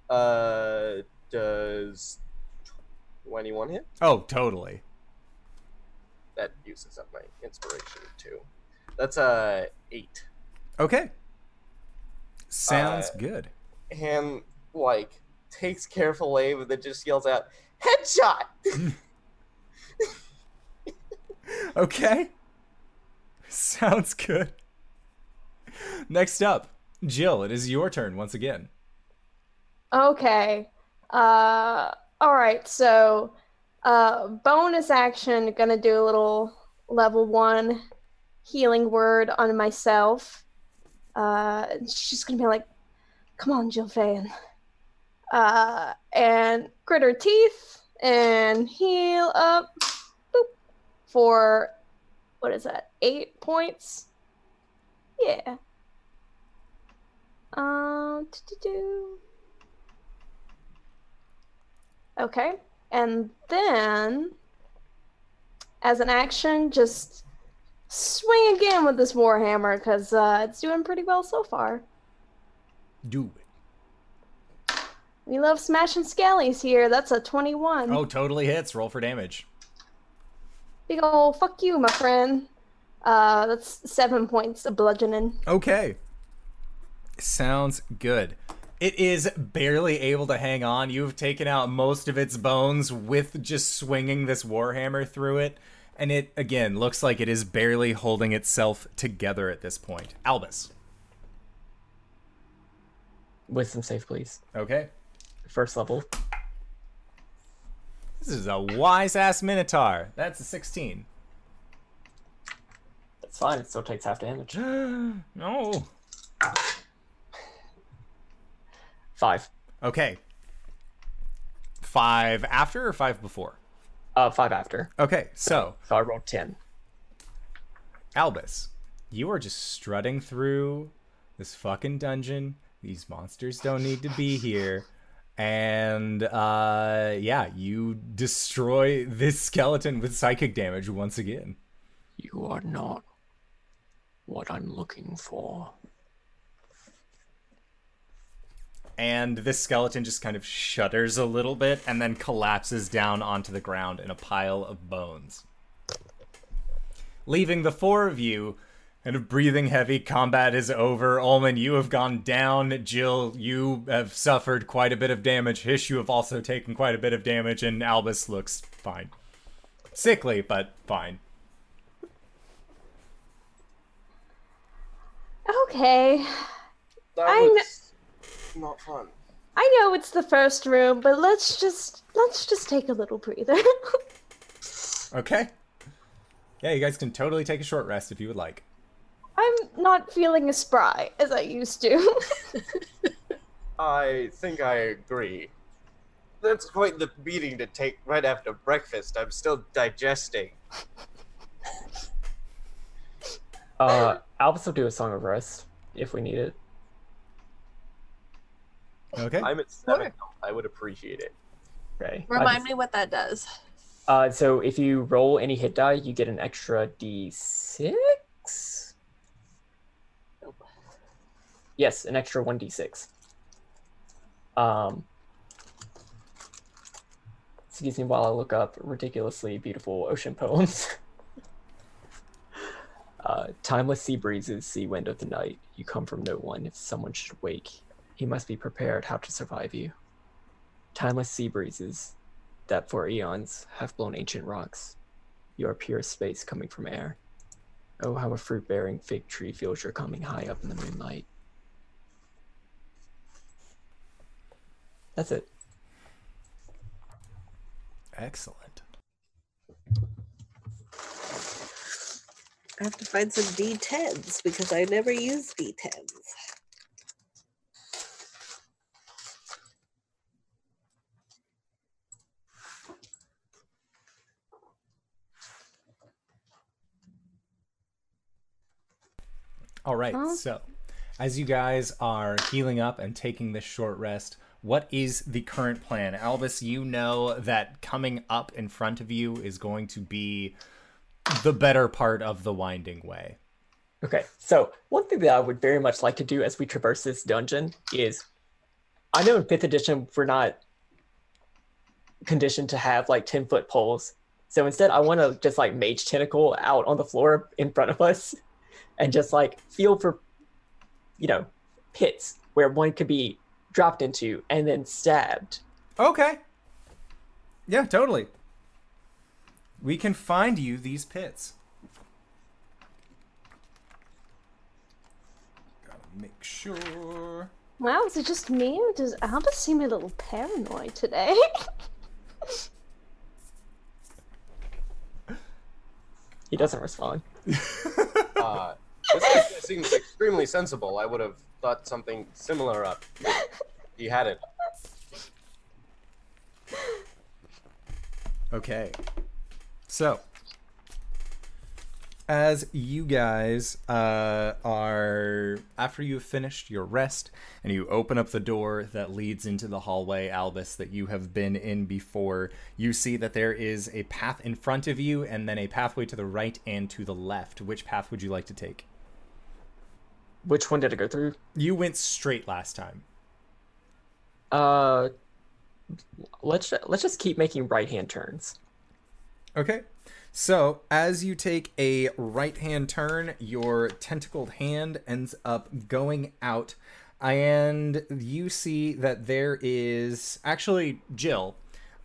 Uh, does 21 hit? Oh, totally. That uses up my inspiration too. That's a uh, eight. Okay. Sounds Uh, good. And like takes careful aim and then just yells out, "Headshot!" (laughs) Okay. Sounds good. Next up, Jill, it is your turn once again. Okay. Uh all right. So, uh bonus action gonna do a little level 1 healing word on myself. Uh she's to be like, "Come on, Jill Fan." Uh and grit her teeth and heal up boop, for what is that? 8 points. Yeah. Um, do-do-do. Okay. And then, as an action, just swing again with this Warhammer because uh, it's doing pretty well so far. Do it. We love smashing skellies here. That's a 21. Oh, totally hits. Roll for damage. Big ol' fuck you, my friend. Uh, that's seven points of bludgeoning. Okay. Sounds good. It is barely able to hang on. You've taken out most of its bones with just swinging this warhammer through it. And it, again, looks like it is barely holding itself together at this point. Albus. Wisdom save, please. Okay. First level. This is a wise ass Minotaur. That's a 16. That's fine. It still takes half damage. (gasps) no. Five. Okay. Five after or five before? Uh, five after. Okay, so So I rolled ten. Albus, you are just strutting through this fucking dungeon. These monsters don't need to be here. And uh yeah, you destroy this skeleton with psychic damage once again. You are not what I'm looking for. And this skeleton just kind of shudders a little bit and then collapses down onto the ground in a pile of bones. Leaving the four of you Kind of breathing heavy, combat is over. Ullman, you have gone down. Jill, you have suffered quite a bit of damage. Hish, you have also taken quite a bit of damage, and Albus looks fine. Sickly, but fine. Okay. That I'm- was not fun. I know it's the first room, but let's just let's just take a little breather. (laughs) Okay. Yeah, you guys can totally take a short rest if you would like. I'm not feeling as spry as I used to. (laughs) I think I agree. That's quite the beating to take right after breakfast. I'm still digesting. Uh, Albus will do a song of rest if we need it. Okay. I'm at seven. I would appreciate it. Okay. Remind just- me what that does. Uh, so if you roll any hit die, you get an extra d6. Yes, an extra one d6. Um, excuse me while I look up ridiculously beautiful ocean poems. (laughs) uh, timeless sea breezes, sea wind of the night. You come from no one. If someone should wake, he must be prepared how to survive you. Timeless sea breezes, that for eons have blown ancient rocks. You are pure space coming from air. Oh, how a fruit bearing fig tree feels your coming high up in the moonlight. That's it. Excellent. I have to find some D10s because I never use D10s. All right. Well- So, as you guys are healing up and taking this short rest, what is the current plan? Albus, you know that coming up in front of you is going to be the better part of the winding way. Okay, so one thing that I would very much like to do as we traverse this dungeon is I know in 5th edition we're not conditioned to have like 10 foot poles. So instead, I want to just like mage tentacle out on the floor in front of us and just like feel for, you know, pits where one could be dropped into and then stabbed. Okay. Yeah, totally. We can find you these pits. Gotta make sure. wow, is it just me or does Albus seem a little paranoid today? (laughs) He doesn't respond. (laughs) Uh, this seems extremely sensible. I would have thought something similar up. He had it. Okay. So, as you guys uh, are, after you've finished your rest and you open up the door that leads into the hallway, Albus, that you have been in before, you see that there is a path in front of you and then a pathway to the right and to the left. Which path would you like to take? Which one did it go through? You went straight last time. Uh, let's let's just keep making right hand turns. Okay. So, as you take a right hand turn, your tentacled hand ends up going out, and you see that there is actually Jill.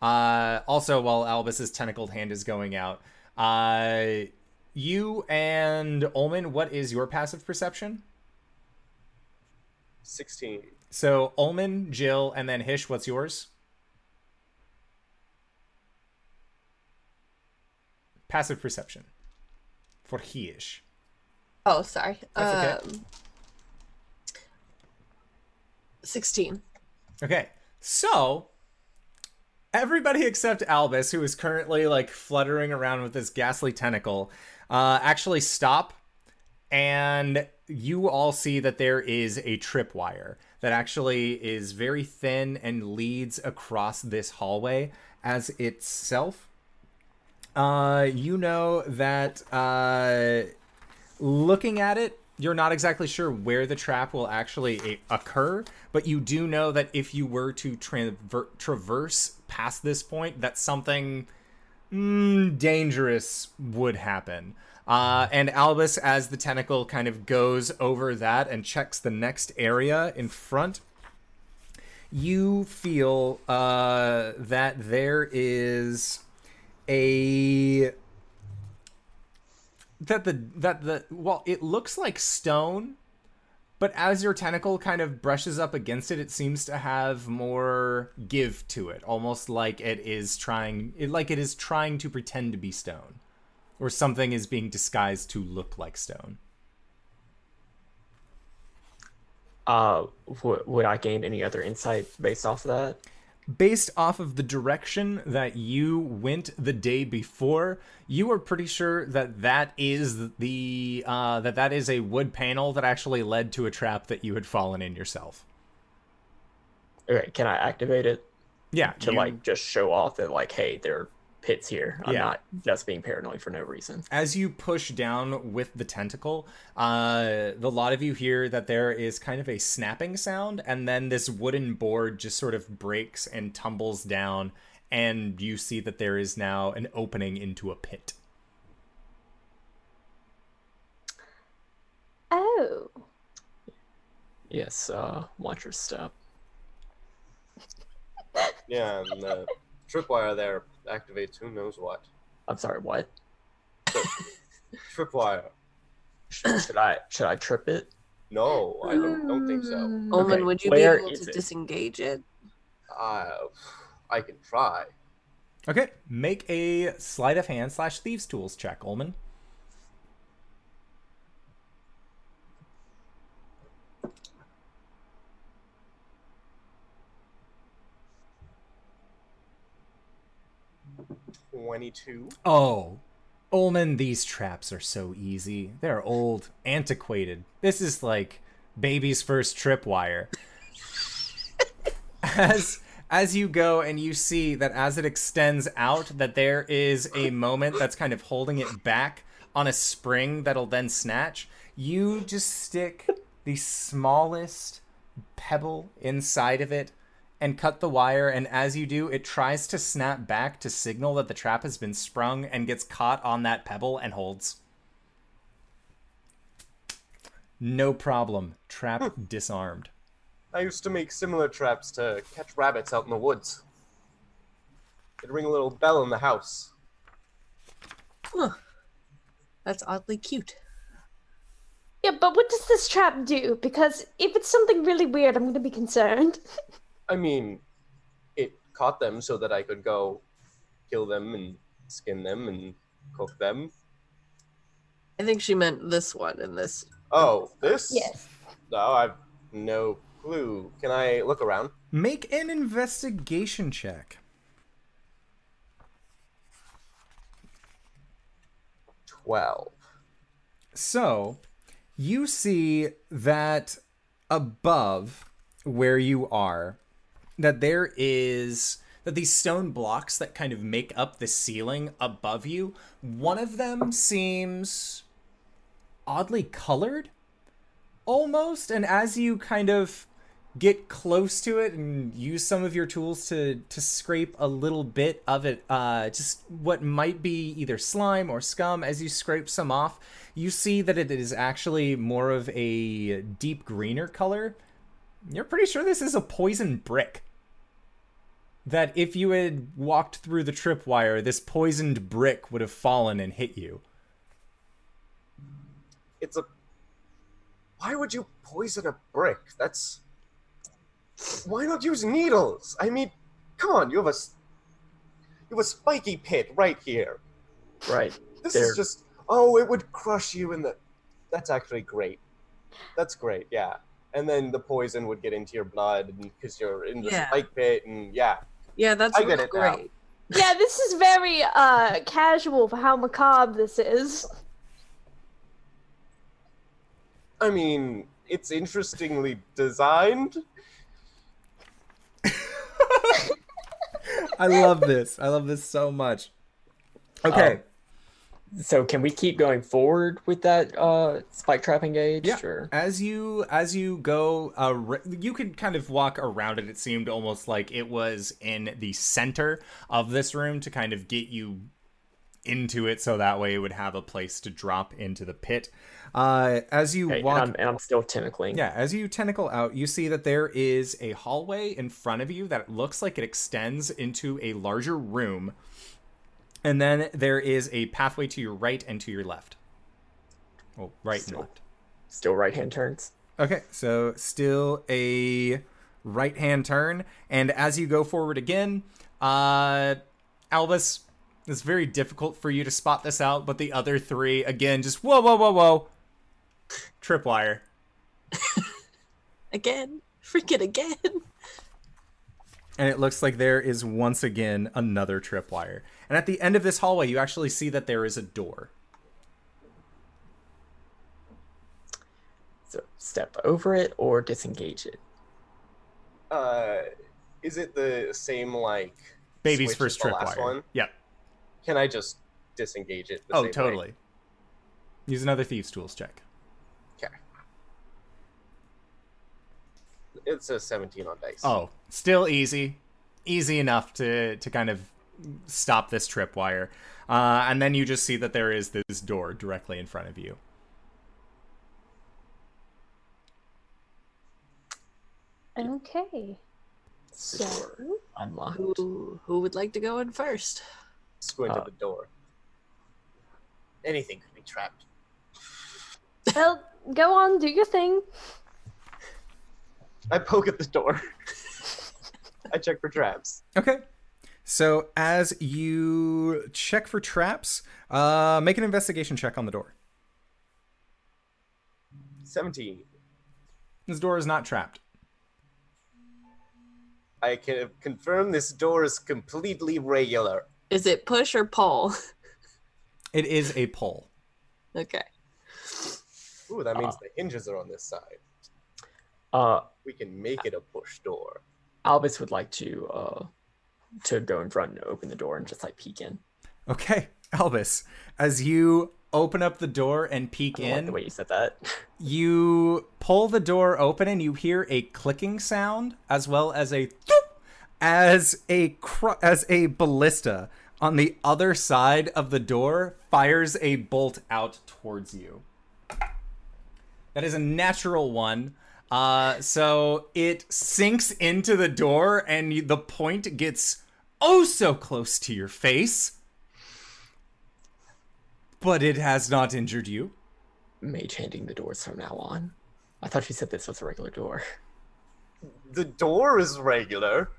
Uh, also, while Albus's tentacled hand is going out, uh, you and Ullman, what is your passive perception? 16. So, Ullman, Jill, and then Hish, what's yours? Passive perception for Hish. Oh, sorry. That's okay. Um, 16. Okay, so everybody except Albus, who is currently like fluttering around with this ghastly tentacle, uh, actually stop, and you all see that there is a tripwire that actually is very thin and leads across this hallway as itself. Uh, you know that uh, looking at it, you're not exactly sure where the trap will actually a- occur, but you do know that if you were to traver- traverse past this point, that something mm, dangerous would happen. Uh, and Albus, as the tentacle kind of goes over that and checks the next area in front, you feel uh, that there is a that the that the well it looks like stone but as your tentacle kind of brushes up against it it seems to have more give to it. Almost like it is trying like it is trying to pretend to be stone or something is being disguised to look like stone? Uh, w- would I gain any other insight based off of that? based off of the direction that you went the day before you are pretty sure that that is the uh, that that is a wood panel that actually led to a trap that you had fallen in yourself. Okay, can I activate it? Yeah to you- like just show off that like, hey, there are pits here. I'm Yeah. not just being paranoid for no reason. as you push down with the tentacle, uh, the lot of you hear that there is kind of a snapping sound, and then this wooden board just sort of breaks and tumbles down, and you see that there is now an opening into a pit. Oh. Yes, uh, watch your step. Yeah, and the tripwire there activates who knows what. I'm sorry, what? So, (laughs) tripwire. Should I should I trip it? No, I don't, don't think so. Mm. Omen, okay, would you be able to it? disengage it? Uh, I can try. Okay, make a sleight of hand slash thieves tools check, Omen. 22. Oh, Ullman, these traps are so easy. They're old, antiquated. This is like baby's first tripwire. (laughs) As as you go and you see that as it extends out that there is a moment that's kind of holding it back on a spring that'll then snatch you just stick the smallest pebble inside of it and cut the wire and as you do it tries to snap back to signal that the trap has been sprung and gets caught on that pebble and holds no problem trap hmm. disarmed I used to make similar traps to catch rabbits out in the woods. It'd ring a little bell in the house. Huh. That's oddly cute. Yeah, but what does this trap do? Because if it's something really weird, I'm going to be concerned. (laughs) I mean, it caught them so that I could go kill them and skin them and cook them. I think she meant this one and this. Oh, this? yes. No, I've no clue. Can I look around? make an investigation check Twelve. So, you see that above where you are, that there is that these stone blocks that kind of make up the ceiling above you, one of them seems oddly colored almost and as you kind of get close to it and use some of your tools to to scrape a little bit of it uh just what might be either slime or scum as you scrape some off you see that it is actually more of a deep greener color. You're pretty sure this is a poison brick that if you had walked through the tripwire this poisoned brick would have fallen and hit you It's a. Why would you poison a brick? That's. Why not use needles? I mean, come on, you have a. s- You have a spiky pit right here. Right. This There- is just. Oh, it would crush you in the. That's actually great. That's great, yeah. And then the poison would get into your blood because you're in the Yeah. spike pit, and yeah. Yeah, that's I get really it now. great. Yeah, this is very uh casual for how macabre this is. I mean, it's interestingly designed. (laughs) i love this i love this so much okay So can we keep going forward with that uh spike trap engaged? Yeah. Or? as you as you go uh, you could kind of walk around it it seemed almost like it was in the center of this room to kind of get you into it so that way it would have a place to drop into the pit. Uh, as you Okay, walk, and, I'm, and I'm still tentacling. yeah, as you tentacle out, you see that there is a hallway in front of you that looks like it extends into a larger room. And then there is a pathway to your right and to your left. Oh, right and Still. left. Still right hand turns. Okay, so still a right hand turn. And as you go forward again, uh, Albus, it's very difficult for you to spot this out, but the other three, again, just whoa, whoa, whoa, whoa. Tripwire. (laughs) Again. Freaking again. (laughs) and it looks like there is once again another tripwire. And at the end of this hallway, you actually see that there is a door. So step over it or disengage it. Uh, is it the same like Baby's first as tripwire. one? Yep. Can I just disengage it? The Oh, same way? totally. Use another thieves' tools check. It's a 17 on dice. Oh, still easy, easy enough to to kind of stop this tripwire. Uh, and then you just see that there is this door directly in front of you. Okay. So, unlocked. Who, who would like to go in first? Squint Uh, at the door. Anything could be trapped. well, go on, do your thing. I poke at the door. (laughs) I check for traps. Okay. So as you check for traps, uh, make an investigation check on the door. 17. This door is not trapped. I can confirm this door is completely regular. Is it push or pull? (laughs) It is a pull. okay. Ooh, that means Ah. the hinges are on this side. Uh, We can make it a push door. Albus would like to uh to go in front and open the door and just like peek in. Okay, Elvis, as you open up the door and peek I don't like in, the way you said that. (laughs) you pull the door open and you hear a clicking sound as well as a thoop as a cr- as a ballista on the other side of the door fires a bolt out towards you. That is a natural one. Uh, so it sinks into the door and you, the point gets oh so close to your face. But it has not injured you. Mage handing the doors from now on. I thought you said this was a regular door. The door is regular.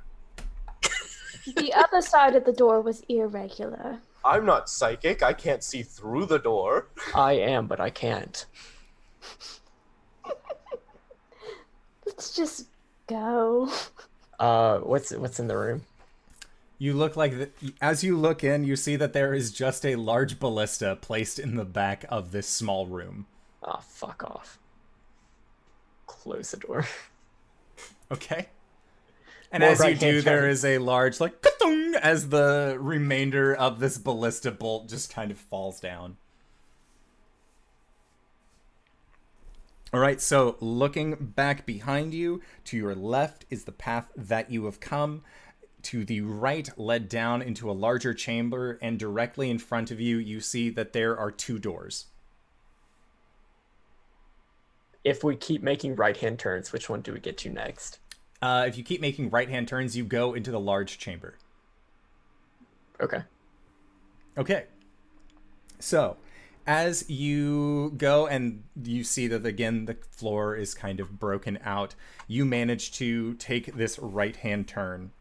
The other side of the door was irregular. I'm not psychic. I can't see through the door. I am, but I can't. Let's just go. (laughs) Uh, what's what's in the room? You look like the, as you look in, you see that there is just a large ballista placed in the back of this small room. Ah, fuck off. Close the door. (laughs) Okay. And More as you do, there turn. is a large like ka-thung, as the remainder of this ballista bolt just kind of falls down. All right, so looking back behind you, to your left is the path that you have come. To the right led down into a larger chamber, and directly in front of you, you see that there are two doors. If we keep making right hand turns, which one do we get to next? Uh, if you keep making right hand turns, you go into the large chamber. Okay. Okay. So, as you go and you see that again the floor is kind of broken out, you manage to take this right hand turn.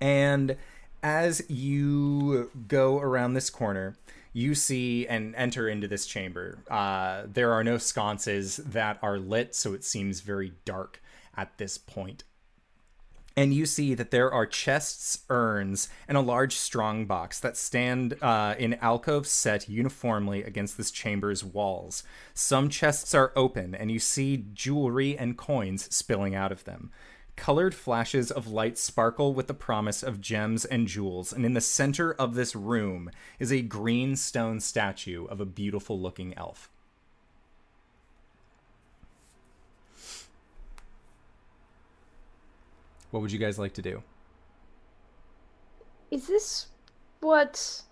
And as you go around this corner, you see and enter into this chamber. Uh, there are no sconces that are lit, so it seems very dark at this point and you see that there are chests, urns, and a large strong box that stand uh, in alcoves set uniformly against this chamber's walls. Some chests are open, and you see jewelry and coins spilling out of them. Colored flashes of light sparkle with the promise of gems and jewels, and in the center of this room is a green stone statue of a beautiful looking elf. What would you guys like to do? Is this what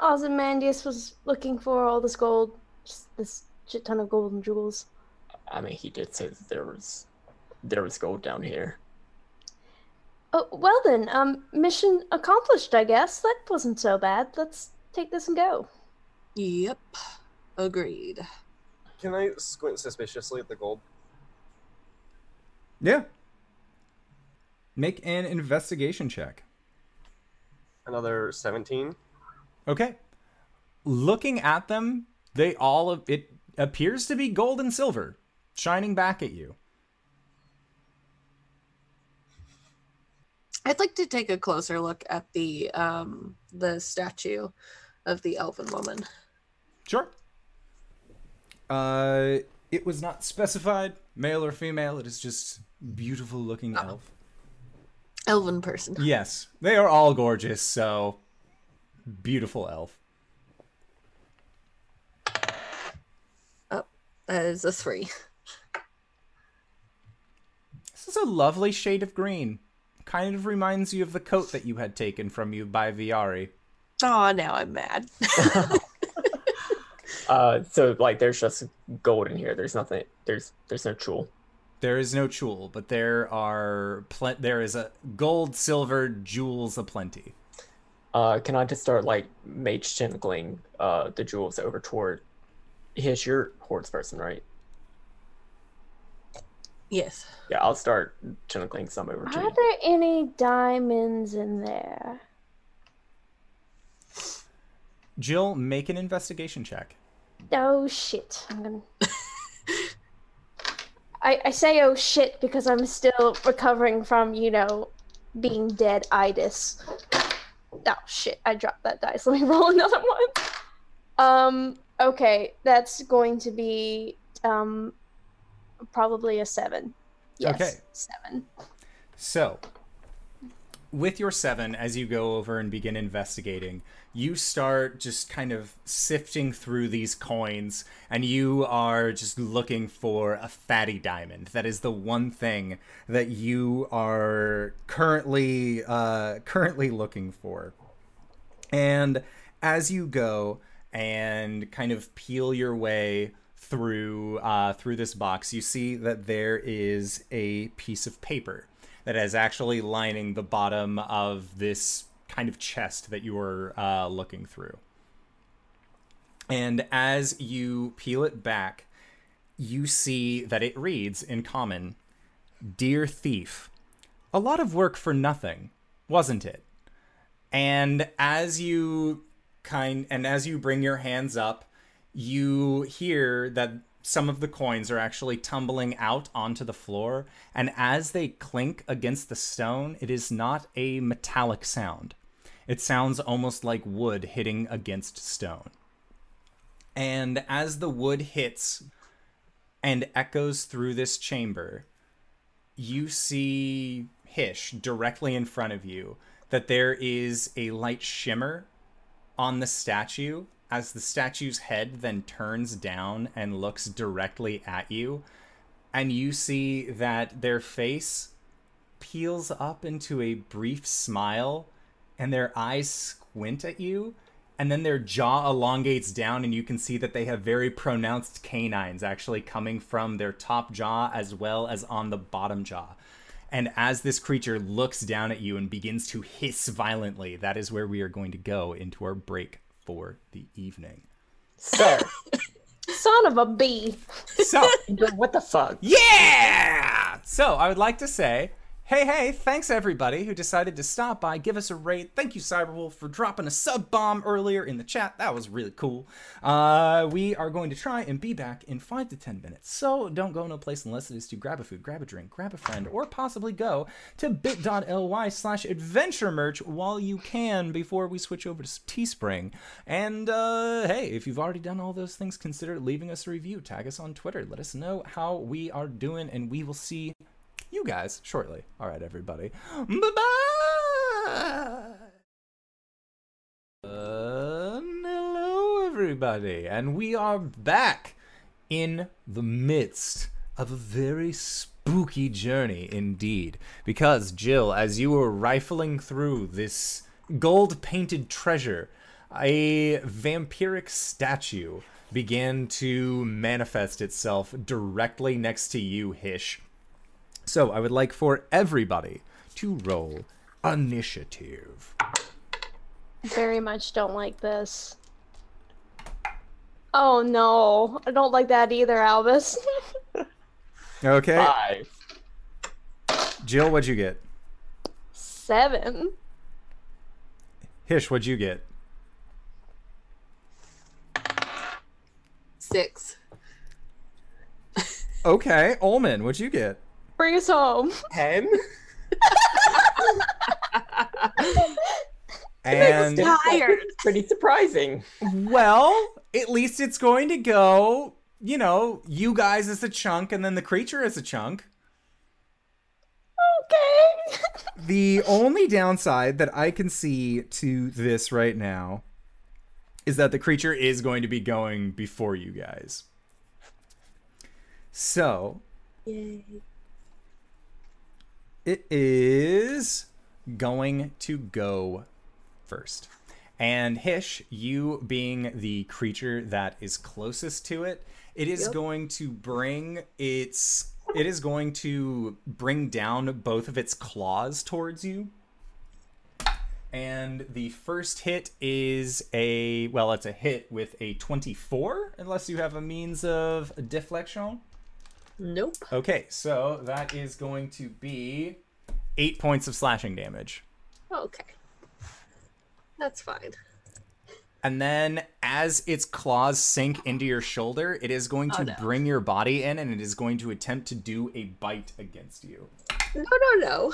Ozymandias was looking for all this gold, just this shit ton of gold and jewels. I mean, he did say that there was there was gold down here. Oh, well then, um, mission accomplished, I guess. That wasn't so bad. Let's take this and go. Yep. Agreed. Can I squint suspiciously at the gold? Yeah. Make an investigation check. Another 17. Okay. Looking at them, they all it appears to be gold and silver shining back at you. I'd like to take a closer look at the um the statue of the elven woman. Sure. Uh it was not specified male or female, it is just beautiful looking elf. Elven person. Yes, they are all gorgeous, so beautiful elf. Oh, that is a three. This is a lovely shade of green. Kind of reminds you of the coat that you had taken from you by Viari. Oh, now I'm mad. (laughs) Uh, so like, there's just gold in here. There's nothing. There's there's no jewel. There is no jewel, but there are pl- there is a gold, silver, jewels aplenty. Uh, can I just start like mage tentacling uh the jewels over toward his your hordes person, right? yes. Yeah, I'll start tentacling some over to Are you. there any diamonds in there? Jill, make an investigation check. Oh shit. I'm gonna. (laughs) I, I say oh shit because I'm still recovering from, you know, being dead itis. Oh shit, I dropped that dice. (laughs) Let me roll another one. Um, okay, that's going to be um probably a seven. Yes, Okay. Seven. So, with your seven, as you go over and begin investigating, you start just kind of sifting through these coins, and you are just looking for a fatty diamond. That is the one thing that you are currently uh, currently looking for. And as you go and kind of peel your way through uh, through this box, you see that there is a piece of paper that is actually lining the bottom of this kind of chest that you were uh, looking through. And as you peel it back, you see that it reads in common Dear Thief, a lot of work for nothing, wasn't it? And as you kind and as you bring your hands up, you hear that some of the coins are actually tumbling out onto the floor, and as they clink against the stone, it is not a metallic sound. It sounds almost like wood hitting against stone. And as the wood hits and echoes through this chamber, you see Hish directly in front of you that there is a light shimmer on the statue as the statue's head then turns down and looks directly at you. And you see that their face peels up into a brief smile and their eyes squint at you. And then their jaw elongates down, and you can see that they have very pronounced canines actually coming from their top jaw as well as on the bottom jaw. And as this creature looks down at you and begins to hiss violently, that is where we are going to go into our break for the evening. Sir, Son of a bee. So, (laughs) what the fuck? yeah! So, I would like to say, hey, hey, thanks everybody who decided to stop by, give us a rate. Thank you, Cyberwolf, for dropping a sub bomb earlier in the chat. That was really cool. Uh, we are going to try and be back in five to ten minutes. So, don't go no place unless it is to grab a food, grab a drink, grab a friend, or possibly go to bit.ly slash adventure merch while you can before we switch over to Teespring. And uh, hey, if you've already done all those things, consider leaving us a review. Tag us on Twitter. Let us know how we are doing, and we will see you guys shortly. All right, everybody. Bye bye. Uh, hello, everybody, and we are back in the midst of a very spooky journey indeed. Because, Jill, as you were rifling through this gold painted treasure, a vampiric statue began to manifest itself directly next to you, Hish. So I would like for everybody to roll initiative. Very much don't like this. Oh no, I don't like that either, Albus. (laughs) Okay. Five. Jill, what'd you get? Seven. Hish, what'd you get? Six. Okay. Ullman, what'd you get? Bring us home. Ten. (laughs) And Tired. Pretty surprising. well, at least it's going to go, you know, you guys as a chunk and then the creature as a chunk. Okay. (laughs) The only downside that I can see to this right now is that the creature is going to be going before you guys. So, Yay. It is going to go first. And Hish, you being the creature that is closest to it, it is Yep. going to bring its it is going to bring down both of its claws towards you. And the first hit is a well, it's a hit with a 24 unless you have a means of deflection. Nope. Okay, so that is going to be 8 points of slashing damage. Okay. That's fine. And then as its claws sink into your shoulder, it is going to Oh, no. bring your body in and it is going to attempt to do a bite against you. No, no, no.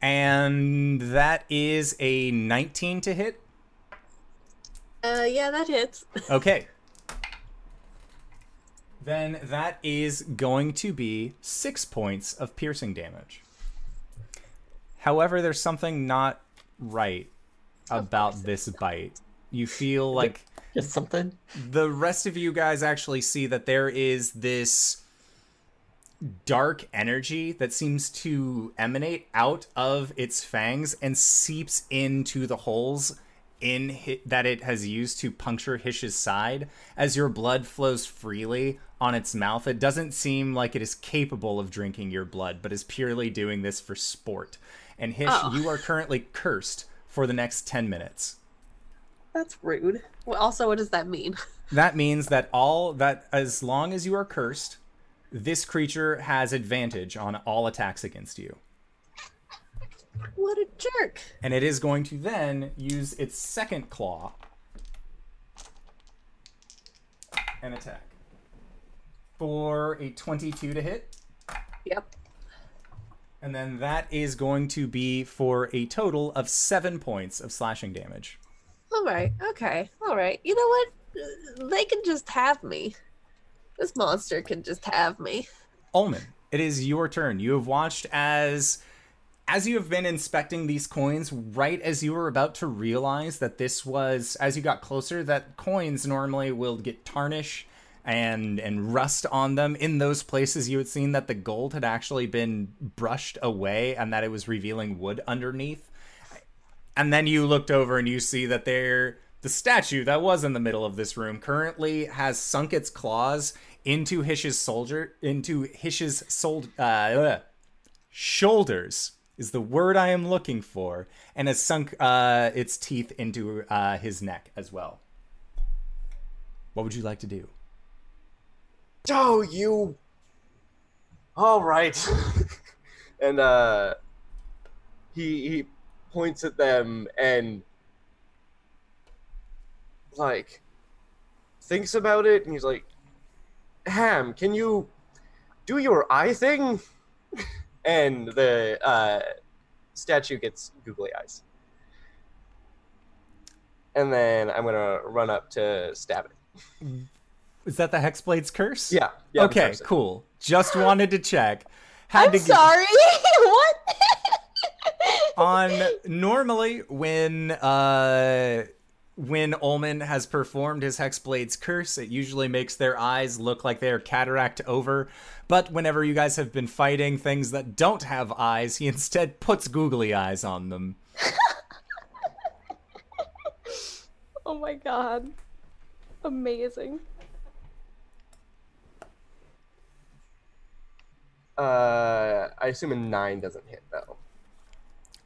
And that is a 19 to hit. Uh, yeah, that hits. Okay. Then that is going to be 6 points of piercing damage. However, there's something not right about this bite. You feel like Just something. the rest of you guys actually see that there is this dark energy that seems to emanate out of its fangs and seeps into the holes in hi- that it has used to puncture Hish's side as your blood flows freely on its mouth it doesn't seem like it is capable of drinking your blood but is purely doing this for sport and Hish Oh. you are currently cursed for the next 10 minutes That's rude. Well, also, what does that mean? (laughs) that means that all that as long as you are cursed, this creature has advantage on all attacks against you. What a jerk. And it is going to then use its second claw and attack. For a 22 to hit. Yep. And then that is going to be for a total of seven points of slashing damage. All right. Okay. All right. You know what? They can just have me. This monster can just have me. Omen, it is your turn. You have watched as as you have been inspecting these coins, right as you were about to realize that this was as you got closer, that coins normally will get tarnish and and rust on them. In those places you had seen that the gold had actually been brushed away and that it was revealing wood underneath. And then you looked over and you see that there the statue that was in the middle of this room currently has sunk its claws into Hish's soldier into Hish's sol- uh, shoulders is the word I am looking for, and has sunk uh, its teeth into uh, his neck as well. What would you like to do? Oh, you. All right. (laughs) and uh, he he points at them and like thinks about it, and he's like, "Ham, can you do your eye thing?" And the uh, statue gets googly eyes. And then I'm gonna run up to stab it. Is that the Hexblade's curse? Yeah. yeah okay, person. cool. Just wanted to check. Had I'm to get- sorry. (laughs) what? (laughs) on normally when uh when Ullman has performed his Hexblade's curse, it usually makes their eyes look like they are cataract over. But whenever you guys have been fighting things that don't have eyes, he instead puts googly eyes on them. (laughs) Oh my god. Amazing. Uh, I assume a nine doesn't hit though.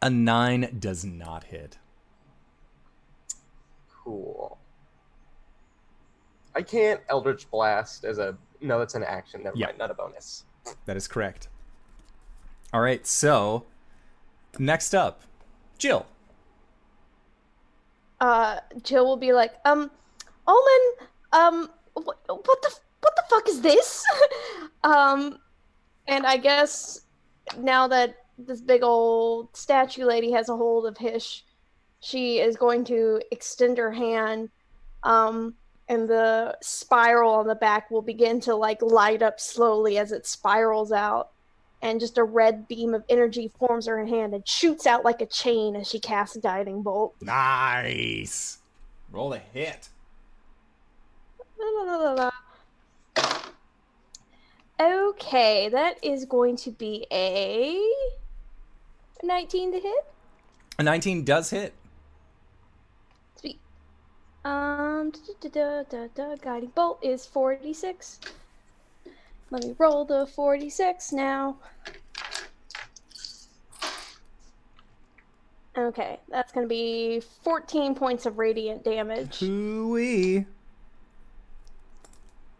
A nine does not hit. Cool. I can't Eldritch Blast as a no. That's an action. Never Yeah. mind, not a bonus. That is correct. All right, so next up, Jill. uh Jill will be like, um, Omen, um, what, what the what the fuck is this? (laughs) um, and I guess now that this big old statue lady has a hold of Hish, she is going to extend her hand, um, and the spiral on the back will begin to like light up slowly as it spirals out. And just a red beam of energy forms her hand and shoots out like a chain as she casts Guiding Bolt. Nice. Roll a hit. La, la, la, la, la. Okay, that is going to be a 19 to hit. A 19 does hit. Um, da, da, da, da, guiding bolt is 46. Let me roll the 46 now. Okay, that's going to be 14 points of radiant damage. Hooey.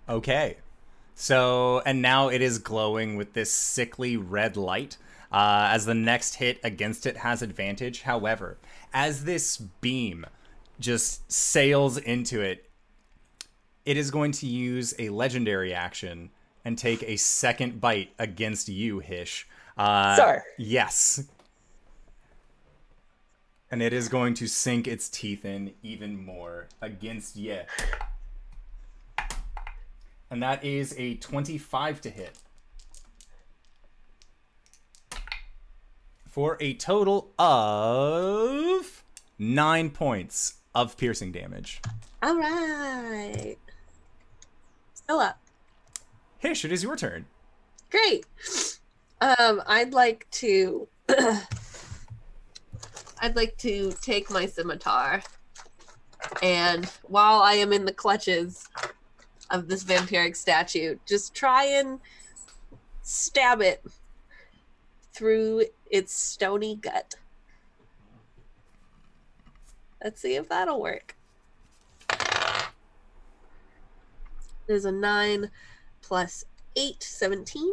Okay. So, and now it is glowing with this sickly red light. Uh, as the next hit against it has advantage. However, as this beam just sails into it, it is going to use a legendary action and take a second bite against you, Hish. Uh, Sir. Yes. And it is going to sink its teeth in even more against Ye. And that is a 25 to hit. For a total of nine points of piercing damage. All right. Still up. Hish, it is your turn. Great. Um, I'd like to. (clears throat) I'd like to take my scimitar, and while I am in the clutches of this vampiric statue, just try and stab it through its stony gut. Let's see if that'll work. There's a 9 plus 8, 17.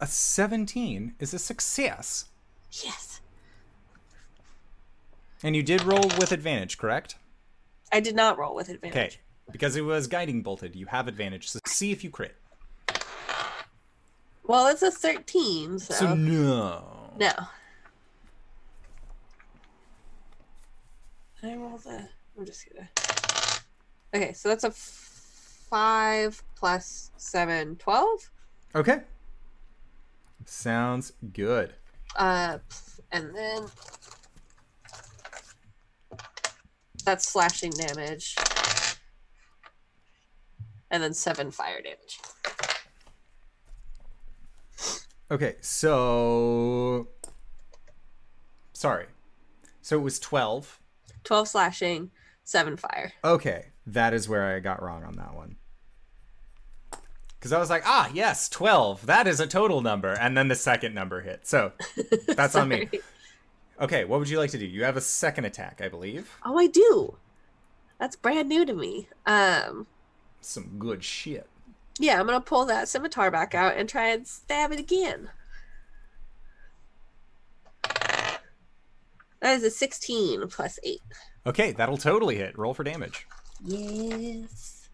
A 17 is a success. Yes. And you did roll with advantage, correct? I did not roll with advantage. Okay. Because it was guiding bolted, you have advantage. So see if you crit. Well, it's a 13, so, So no. no. I roll the. I'm just gonna. Okay, so that's a f- 5 plus 7, 12. Okay. Sounds good. Uh, and then. That's slashing damage. And then 7 fire damage. Okay, so sorry. So it was 12. 12 slashing, 7 fire. Okay, that is where I got wrong on that one. Cuz I was like, "Ah, yes, 12. That is a total number." And then the second number hit. So, (laughs) that's on me. Okay, what would you like to do? You have a second attack, I believe. Oh, I do. That's brand new to me. Um, Some good shit. yeah, I'm gonna pull that scimitar back out and try and stab it again. That is a 16 plus 8. Okay, that'll totally hit. Roll for damage. Yes.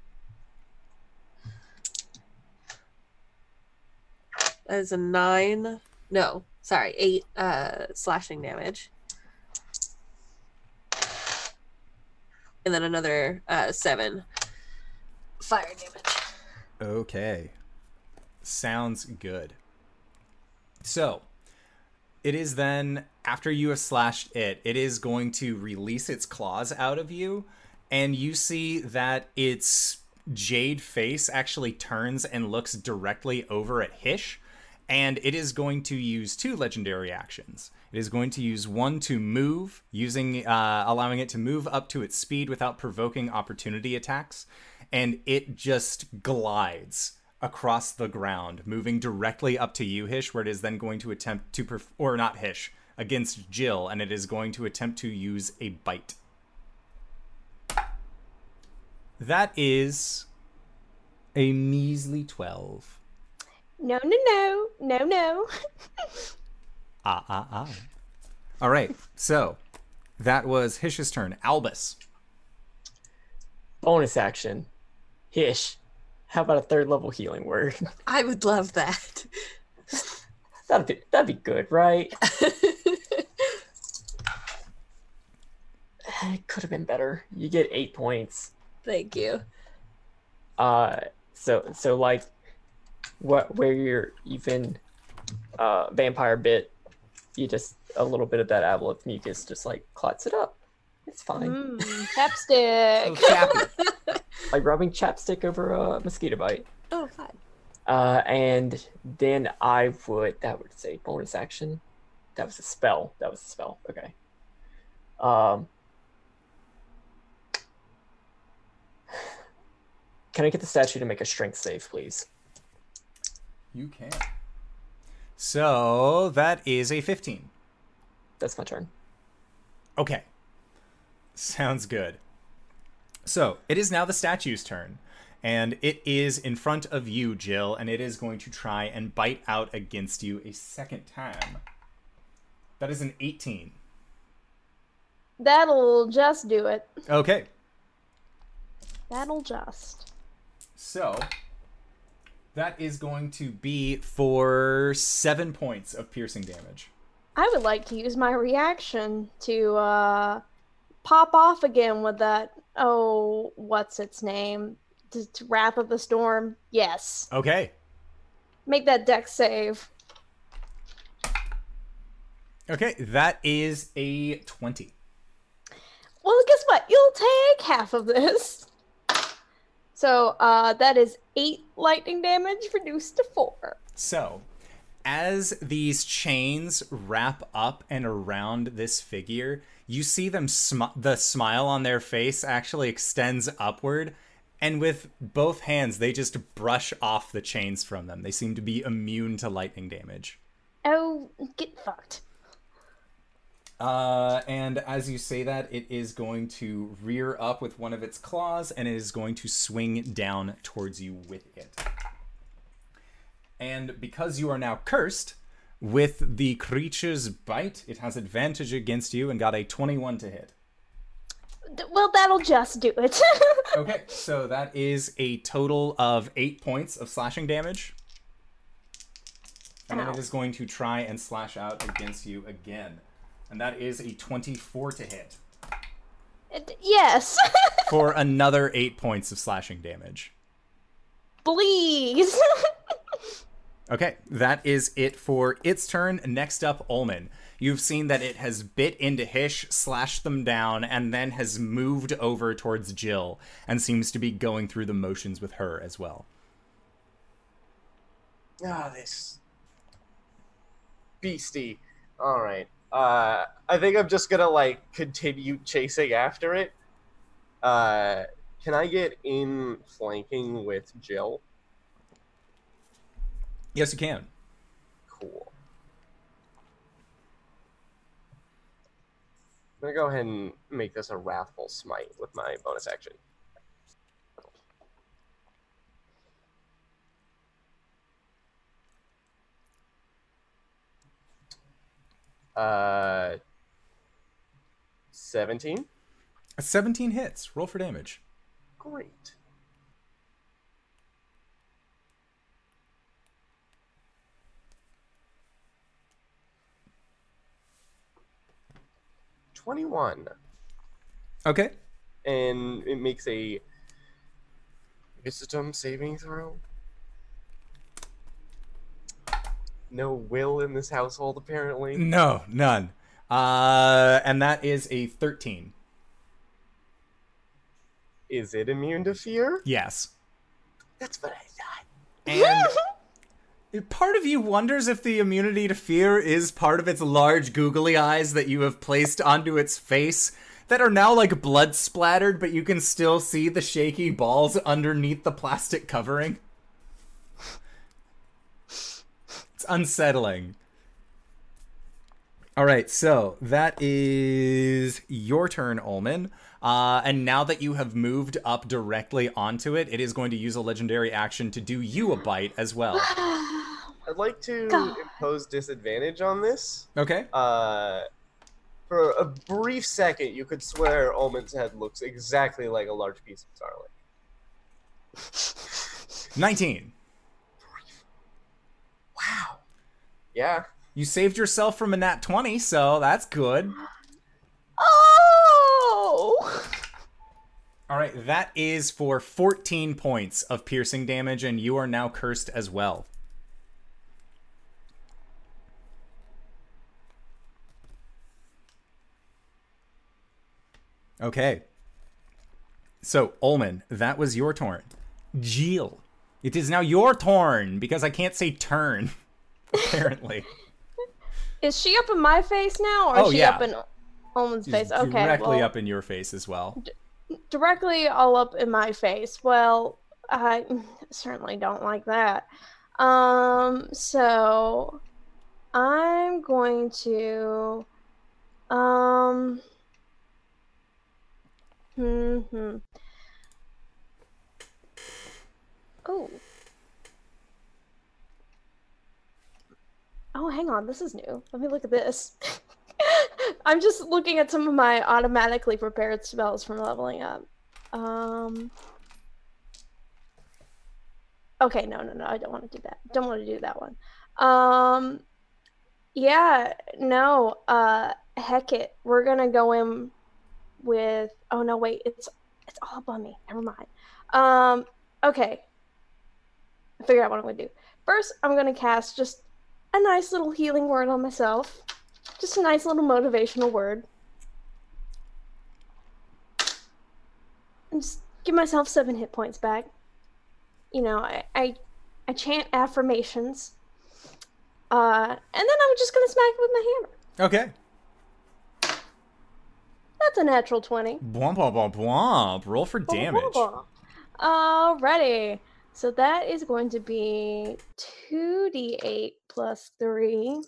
That is a 9. No, sorry, 8 uh, slashing damage. And then another uh, 7 fire damage. Okay. Sounds good. So, it is then, after you have slashed it, it is going to release its claws out of you, and you see that its jade face actually turns and looks directly over at Hish, and it is going to use two legendary actions. It is going to use one to move, using uh, allowing it to move up to its speed without provoking opportunity attacks, and it just glides across the ground, moving directly up to you, Hish, where it is then going to attempt to perf- or not Hish against Jill, and it is going to attempt to use a bite. That is a measly twelve. No, no, no, no, no. Ah, ah, ah. All right. So that was Hish's turn. Albus. Bonus action. Hish. How about a third level healing word? (laughs) I would love that. that'd be that'd be good, right? (laughs) it could have been better. You get eight points. Thank you. Uh, so so like, what where you're even, uh, vampire bit, you just a little bit of that aboleth mucus just like clots it up. It's fine. Mm, (laughs) chapstick. Chappy. Like rubbing chapstick over a mosquito bite. Oh, fun. Uh, and then I would that would say bonus action. That was a spell. That was a spell. Okay. Um. Can I get the statue to make a strength save, please? You can. So that is a 15. That's my turn. Okay. Sounds good. So it is now the statue's turn. And it is in front of you, Jill, and it is going to try and bite out against you a second time. That is an 18. That'll just do it. Okay. That'll just. So that is going to be for seven points of piercing damage. I would like to use my reaction to uh, pop off again with that. Oh, what's its name? Wrath of the Storm. Yes. Okay. Make that Dex save. Okay, that is a 20. Well, guess what? You'll take half of this. So uh, that is eight lightning damage reduced to four. So, as these chains wrap up and around this figure, you see them sm- the smile on their face actually extends upward, and with both hands they just brush off the chains from them. They seem to be immune to lightning damage. Oh, get fucked. Uh, and as you say that, it is going to rear up with one of its claws, and it is going to swing down towards you with it. And because you are now cursed, with the creature's bite, it has advantage against you and got a 21 to hit. Well, that'll just do it. (laughs) Okay, so that is a total of 8 points of slashing damage. And then it is going to try and slash out against you again. And that is a 24 to hit. D- yes. (laughs) for another eight points of slashing damage. Please. (laughs) Okay, that is it for its turn. Next up, Ulman. You've seen that it has bit into Hish, slashed them down, and then has moved over towards Jill and seems to be going through the motions with her as well. Ah, this beastie. All right. Uh, I think I'm just gonna like continue chasing after it. Uh, can I get in flanking with Jill? Yes, you can. Cool. I'm gonna go ahead and make this a wrathful smite with my bonus action. Uh, seventeen. 17 hits. Roll for damage. Great. Twenty-one. Okay. and it makes a wisdom saving throw. No will in this household, apparently. No, none. Uh, and that is a 13. Is it immune to fear? Yes. That's what I thought. And (laughs) Part of you wonders if the immunity to fear is part of its large googly eyes that you have placed onto its face that are now like blood splattered, but you can still see the shaky balls underneath the plastic covering. It's unsettling. All right, so that is your turn, Ulman. Uh, and now that you have moved up directly onto it, it is going to use a legendary action to do you a bite as well. (gasps) (gasps) (gasps) I'd like to God. impose disadvantage on this. Okay. Uh, for a brief second, you could swear Ulman's head looks exactly like a large piece of garlic. (laughs) 19. Wow. Yeah. You saved yourself from a nat 20, so that's good. (gasps) Oh! All right, that is for 14 points of piercing damage, and you are now cursed as well. Okay. So, Ulman, that was your turn. Jill, it is now your turn because I can't say turn, (laughs) apparently. Is she up in my face now, or Oh, is she yeah. up in Ulman's She's face? Okay, directly well, up in your face as well. directly all up in my face. Well, I (laughs) certainly don't like that. Um, so I'm going to um hmm. Oh. Oh, hang on. This is new. Let me look at this. (laughs) I'm just looking at some of my automatically prepared spells from leveling up. Um. Okay, no, no, no. I don't want to do that. Don't want to do that one. Um. Yeah, no. Uh, heck it. We're gonna go in with. Oh no, wait. It's it's all up on me. Never mind. Um. Okay. I figured out what I'm gonna do. First, I'm gonna cast just a nice little healing word on myself. Just a nice little motivational word. And just give myself seven hit points back. You know, I I, I chant affirmations. Uh, and then I'm just gonna smack it with my hammer. Okay. That's a natural twenty. Bwomp, bwomp, bwomp, bwomp. Roll for damage. Alrighty. So that is going to be 2d8 plus 3.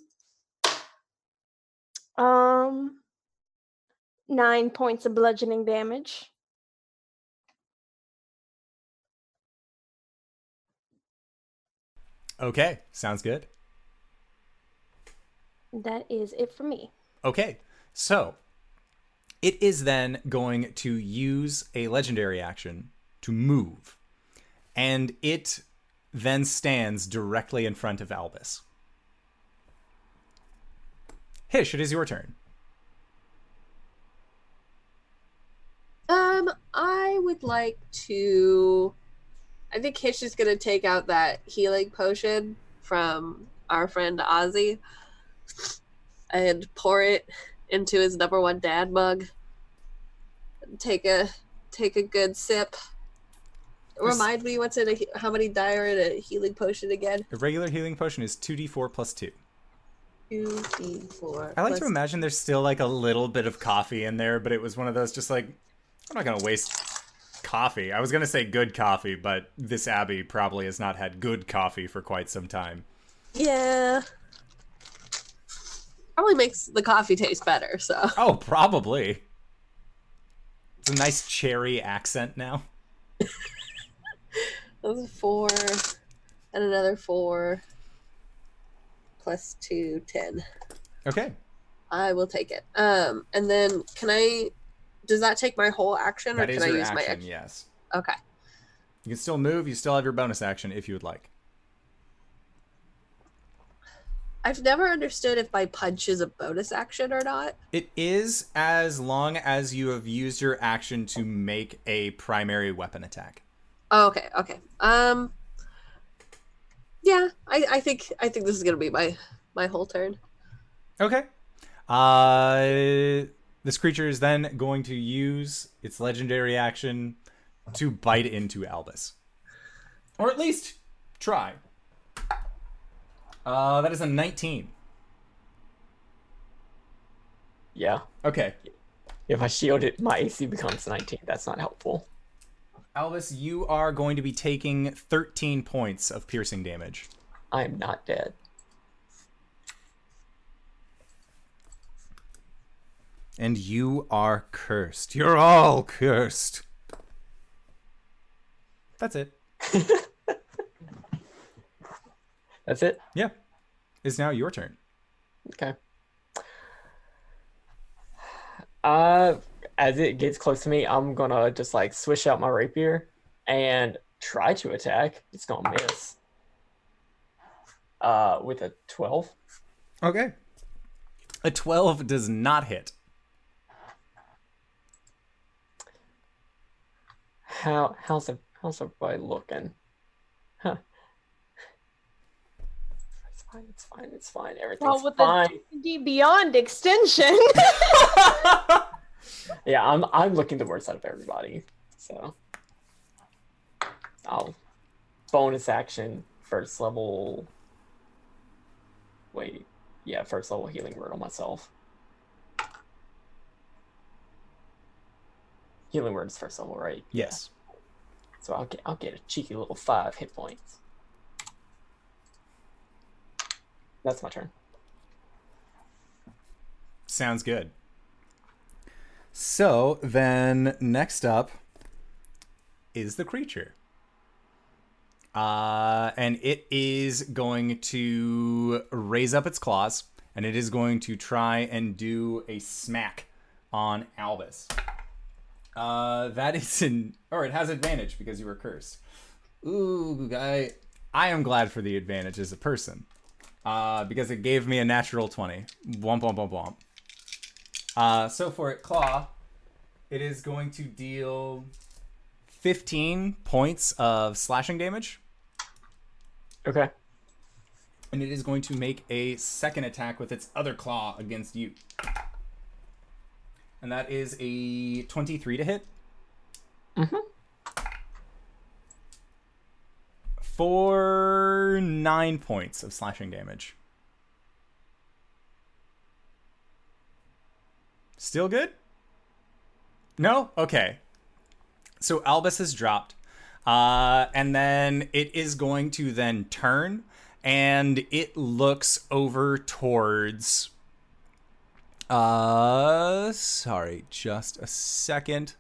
Um 9 points of bludgeoning damage. Okay, sounds good. That is it for me. Okay, so it is then going to use a legendary action to move, and it then stands directly in front of Albus. Hish, it is your turn. Um, I would like to. I think Hish is gonna take out that healing potion from our friend Ozzy and pour it into his number one dad mug. Take a take a good sip. Remind me what's in a how many die are in a healing potion again? A regular healing potion is 2d4 plus 2. Two, three, four. I like to imagine there's still like a little bit of coffee in there, but it was one of those just like, I'm not going to waste coffee. I was going to say good coffee, but this Abbey probably has not had good coffee for quite some time. Yeah. Probably makes the coffee taste better. So (laughs) Oh, probably. It's a nice cherry accent now. (laughs) Those are four and another four plus two, ten. Okay. I will take it. Um, and then can I? Does that take my whole action, or That can I use my action, action? yes. Okay. You can still move, you still have your bonus action if you would like. I've never understood if my punch is a bonus action or not. It is as long as you have used your action to make a primary weapon attack. Oh, okay. Okay. Um. Yeah, I, I think I think this is gonna be my my whole turn. Okay. Uh, this creature is then going to use its legendary action to bite into Albus. Or at least try. Uh, that is a 19. Yeah. Okay. If I shield it, my AC becomes 19. That's not helpful. Albus, you are going to be taking 13 points of piercing damage. I am not dead. And you are cursed. You're all cursed. That's it. (laughs) That's it? Yeah. It's now your turn. Okay. Uh, as it gets close to me, I'm gonna just like swish out my rapier and try to attack. It's gonna miss. Uh, with a 12. Okay. A 12 does not hit. How how's it how's everybody looking? Huh. It's fine, it's fine, it's fine. Everything's Well, with fine. the D Beyond extension. (laughs) Yeah, I'm I'm looking the worst out of everybody. So I'll bonus action first level wait. Yeah, first level healing word on myself. Healing word's first level, right? Yes. So I'll get I'll get a cheeky little five hit points. That's my turn. Sounds good. So then next up is the creature. Uh, and it is going to raise up its claws and it is going to try and do a smack on Albus. Uh, that is an or it has advantage because you were cursed. Ooh, I I am glad for the advantage as a person. Uh, because it gave me a natural 20. Womp womp womp womp. Uh, so for it, claw, it is going to deal 15 points of slashing damage, Okay. and it is going to make a second attack with its other claw against you. And that is a 23 to hit. Mhm. For nine points of slashing damage. Still good? No? Okay. So Albus has dropped. Uh, and then it is going to then turn and it looks over towards uh sorry, just a second.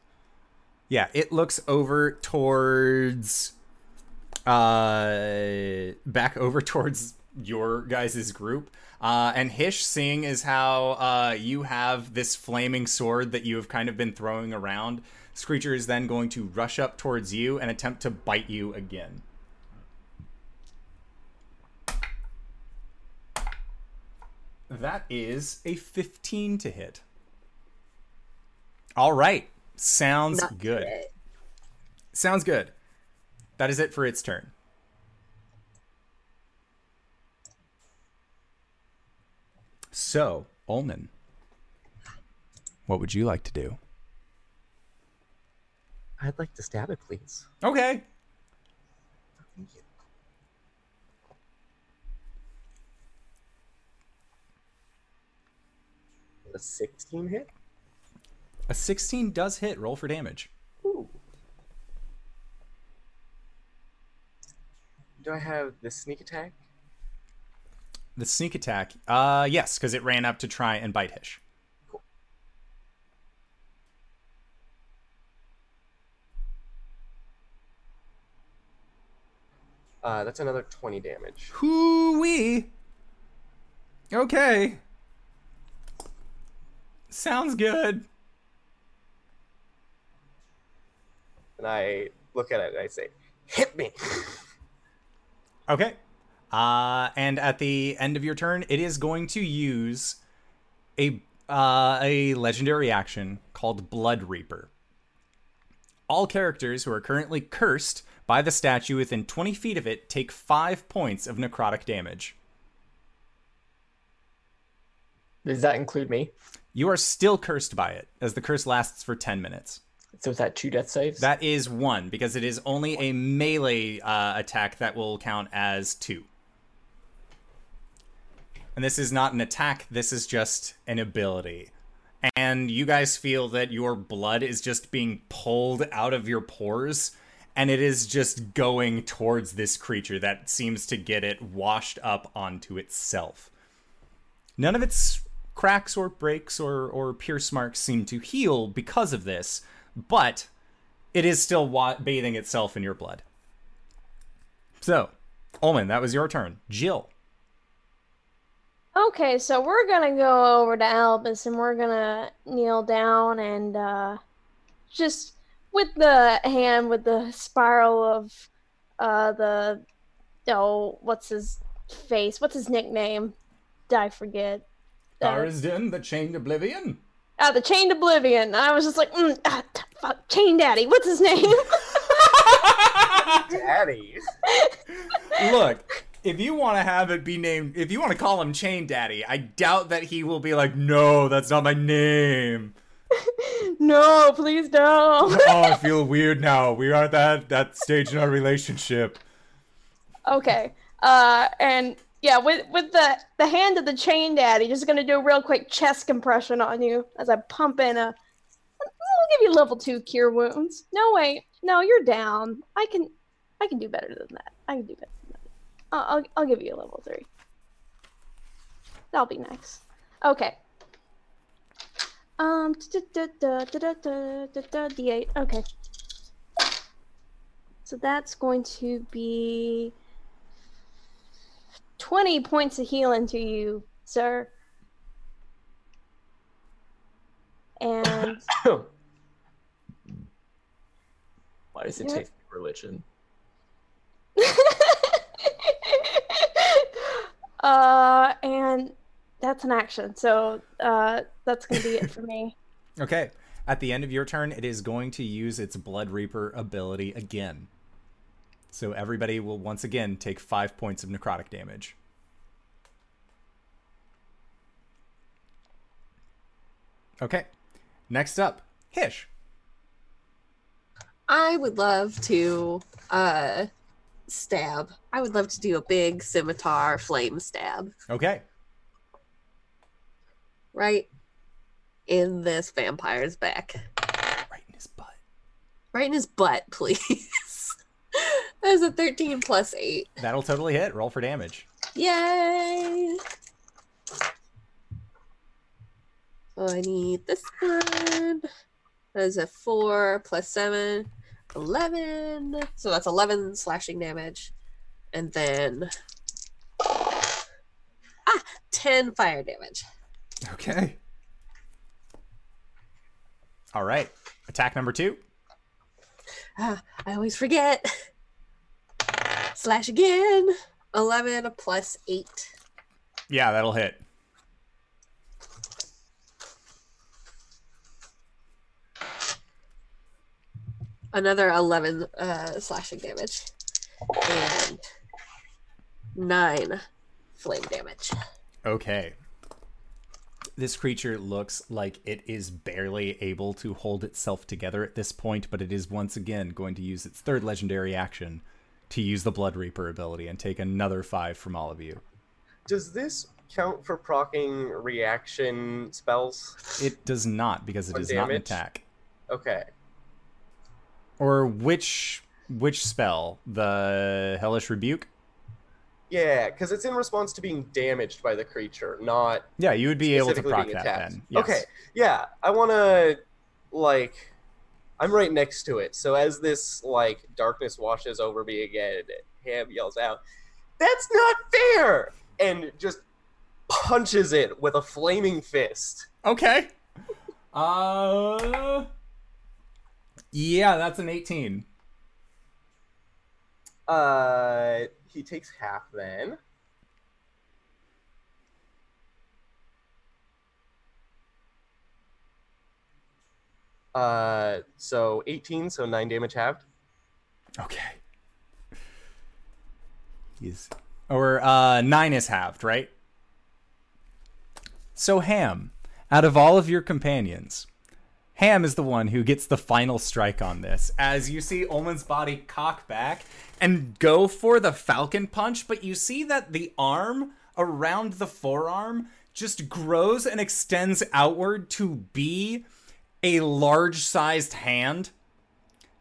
Yeah, it looks over towards uh back (laughs) over towards your guys' group. Uh, and Hish, seeing as how uh, you have this flaming sword that you have kind of been throwing around, Screecher is then going to rush up towards you and attempt to bite you again. That is a 15 to hit. All right. Sounds Not good. it. Sounds good. That is it for its turn. So, Ulman, what would you like to do? I'd like to stab it, please. Okay. A 16 hit? A 16 does hit. Roll for damage. Ooh. Do I have the sneak attack? The sneak attack. Uh, yes, because it ran up to try and bite Hish. Uh, that's another 20 damage. Hoo-wee. Okay. Sounds good. And I look at it and I say, hit me! (laughs) Okay. Uh, and at the end of your turn, it is going to use a uh, a legendary action called Blood Reaper. All characters who are currently cursed by the statue within 20 feet of it take 5 points of necrotic damage. Does that include me? You are still cursed by it, as the curse lasts for 10 minutes. So is that two death saves? That is one, because it is only a melee uh, attack that will count as two. And this is not an attack, this is just an ability. And you guys feel that your blood is just being pulled out of your pores and it is just going towards this creature that seems to get it washed up onto itself. None of its cracks or breaks or, or pierce marks seem to heal because of this, but it is still wa- bathing itself in your blood. So, Ulman, that was your turn. Jill. Okay, so we're gonna go over to Albus and we're gonna kneel down and uh, just with the hand with the spiral of uh, the oh what's his face? What's his nickname? I forget. Uh, Tharizdun, the Chained Oblivion. Uh, the Chained Oblivion. I was just like, mm, ah, t- fuck, Chain Daddy. What's his name? (laughs) Daddy. Look, if you want to have it be named, if you want to call him Chain Daddy, I doubt that he will be like, no, that's not my name. (laughs) no, please don't. oh, I (laughs) feel weird now. We are at that that stage in our relationship. Okay. Uh, and yeah, with with the the hand of the chain daddy, just gonna do a real quick chest compression on you as I pump in a. I'll give you level two cure wounds. No wait, no, you're down. I can, I can do better than that. I can do better than that. I'll I'll, I'll give you a level three. That'll be nice. Okay. Um, d8. Okay. So that's going to be 20 points of healing to you, sir. And (coughs) Why does it Yeah. take religion? (laughs) uh and that's an action. So uh that's going to be it for me. (coughs) Okay. At the end of your turn, it is going to use its Blood Reaper ability again. So everybody will once again take five points of necrotic damage. Okay. Next up, Hish. I would love to uh stab. I would love to do a big scimitar flame stab Okay. right in this vampire's back. Right in his butt. Right in his butt, (laughs) please. That's a 13 plus 8. That'll totally hit. Roll for damage. Yay! So I need this one. That is a 4 plus 7, 11. So that's 11 slashing damage. And then. Ah! 10 fire damage. Okay. All right. Attack number two. Ah, I always forget. (laughs) Slash again. 11 plus 8. Yeah, that'll hit. Another 11 uh, slashing damage. And 9 flame damage. Okay. This creature looks like it is barely able to hold itself together at this point, but it is once again going to use its third legendary action to use the Blood Reaper ability and take another five from all of you. Does this count for procking reaction spells? It does not because it is not an attack. Okay. Or which which spell? The Hellish Rebuke? Yeah, because it's in response to being damaged by the creature, not Yeah, you would be able to proc that then. Yes. Okay, yeah, I want to like, I'm right next to it, so as this like darkness washes over me again, Ham yells out, "That's not fair!" and just punches it with a flaming fist. Okay. Uh Yeah, that's an 18. Uh, he takes half then. Uh, so 18, so 9 damage halved. Okay. He's or uh nine is halved, right? So Ham, out of all of your companions, Ham is the one who gets the final strike on this. As you see Ulman's body cock back and go for the falcon punch, but you see that the arm around the forearm just grows and extends outward to be a large sized hand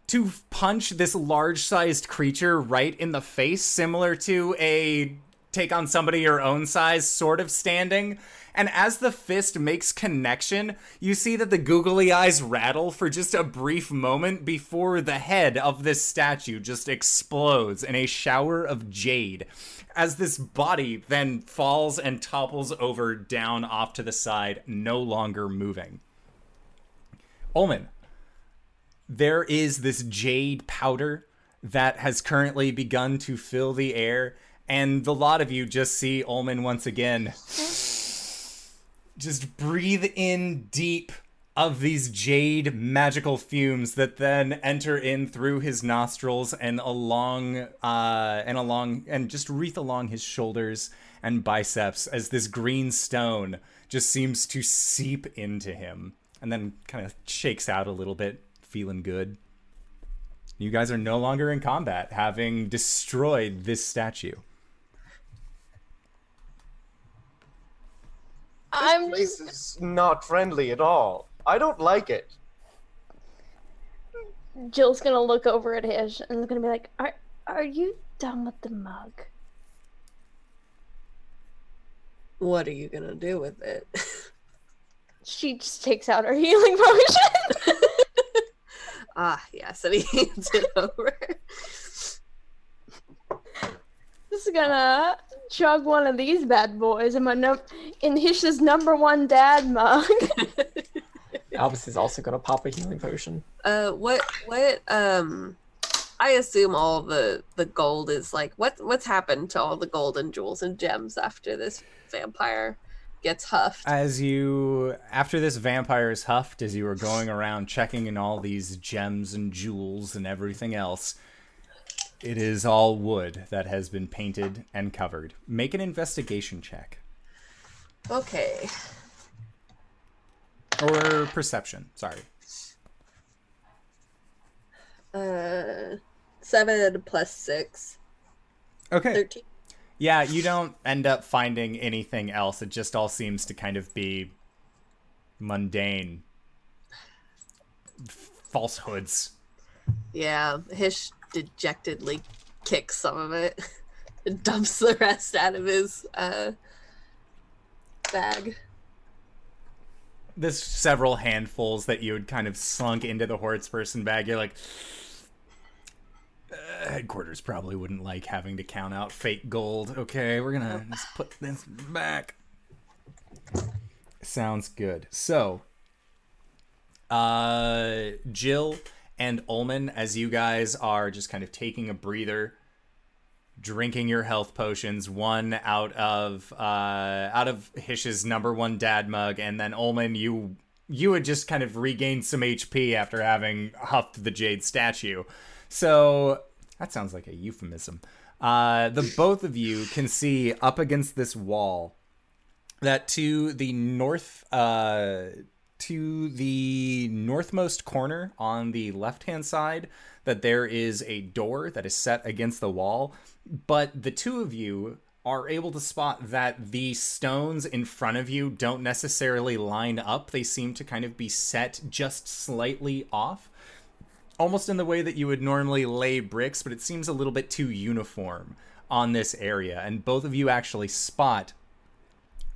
to punch this large sized creature right in the face, similar to a take on somebody your own size sort of standing. And as the fist makes connection, you see that the googly eyes rattle for just a brief moment before the head of this statue just explodes in a shower of jade. As this body then falls and topples over down off to the side, no longer moving. Ullman, there is this jade powder that has currently begun to fill the air, and the lot of you just see Ullman once again just breathe in deep of these jade magical fumes that then enter in through his nostrils and along uh and along and just wreath along his shoulders and biceps as this green stone just seems to seep into him and then kind of shakes out a little bit feeling good you guys are no longer in combat having destroyed this statue I'm This place is not friendly at all. I don't like it. Jill's gonna look over at Hish and is gonna be like, "Are are you done with the mug?" What are you gonna do with it? (laughs) She just takes out her (laughs) healing potion. (laughs) ah, yes, and he hands it over. Just gonna chug one of these bad boys in my num- in Hish's number one dad mug. (laughs) Albus is also gonna pop a healing potion. Uh, what what um, I assume all the the gold is like what what's happened to all the gold and jewels and gems after this vampire gets huffed. as you after this vampire is huffed as you were going around checking in all these gems and jewels and everything else it is all wood that has been painted and covered. Make an investigation check. Okay, or perception sorry. Uh, seven plus six, okay. Thirteen. Yeah you don't end up finding anything else it just all seems to kind of be mundane falsehoods Yeah, Hish dejectedly kicks some of it (laughs) and dumps the rest out of his uh bag. there's several handfuls that you had kind of slunk into the horse person bag. You're like, "Uh, headquarters probably wouldn't like having to count out fake gold. Okay, we're gonna just put this back. Sounds good. So, uh, Jill and Ullman, as you guys are just kind of taking a breather, drinking your health potions, one out of uh, out of Hish's number one dad mug, and then Ullman, you you had just kind of regained some HP after having huffed the jade statue. So that sounds like a euphemism. Uh, the both of you can see up against this wall that to the north uh, to the northmost corner on the left hand side that there is a door that is set against the wall. But the two of you are able to spot that the stones in front of you don't necessarily line up. They seem to kind of be set just slightly off almost in the way that you would normally lay bricks but it seems a little bit too uniform on this area and both of you actually spot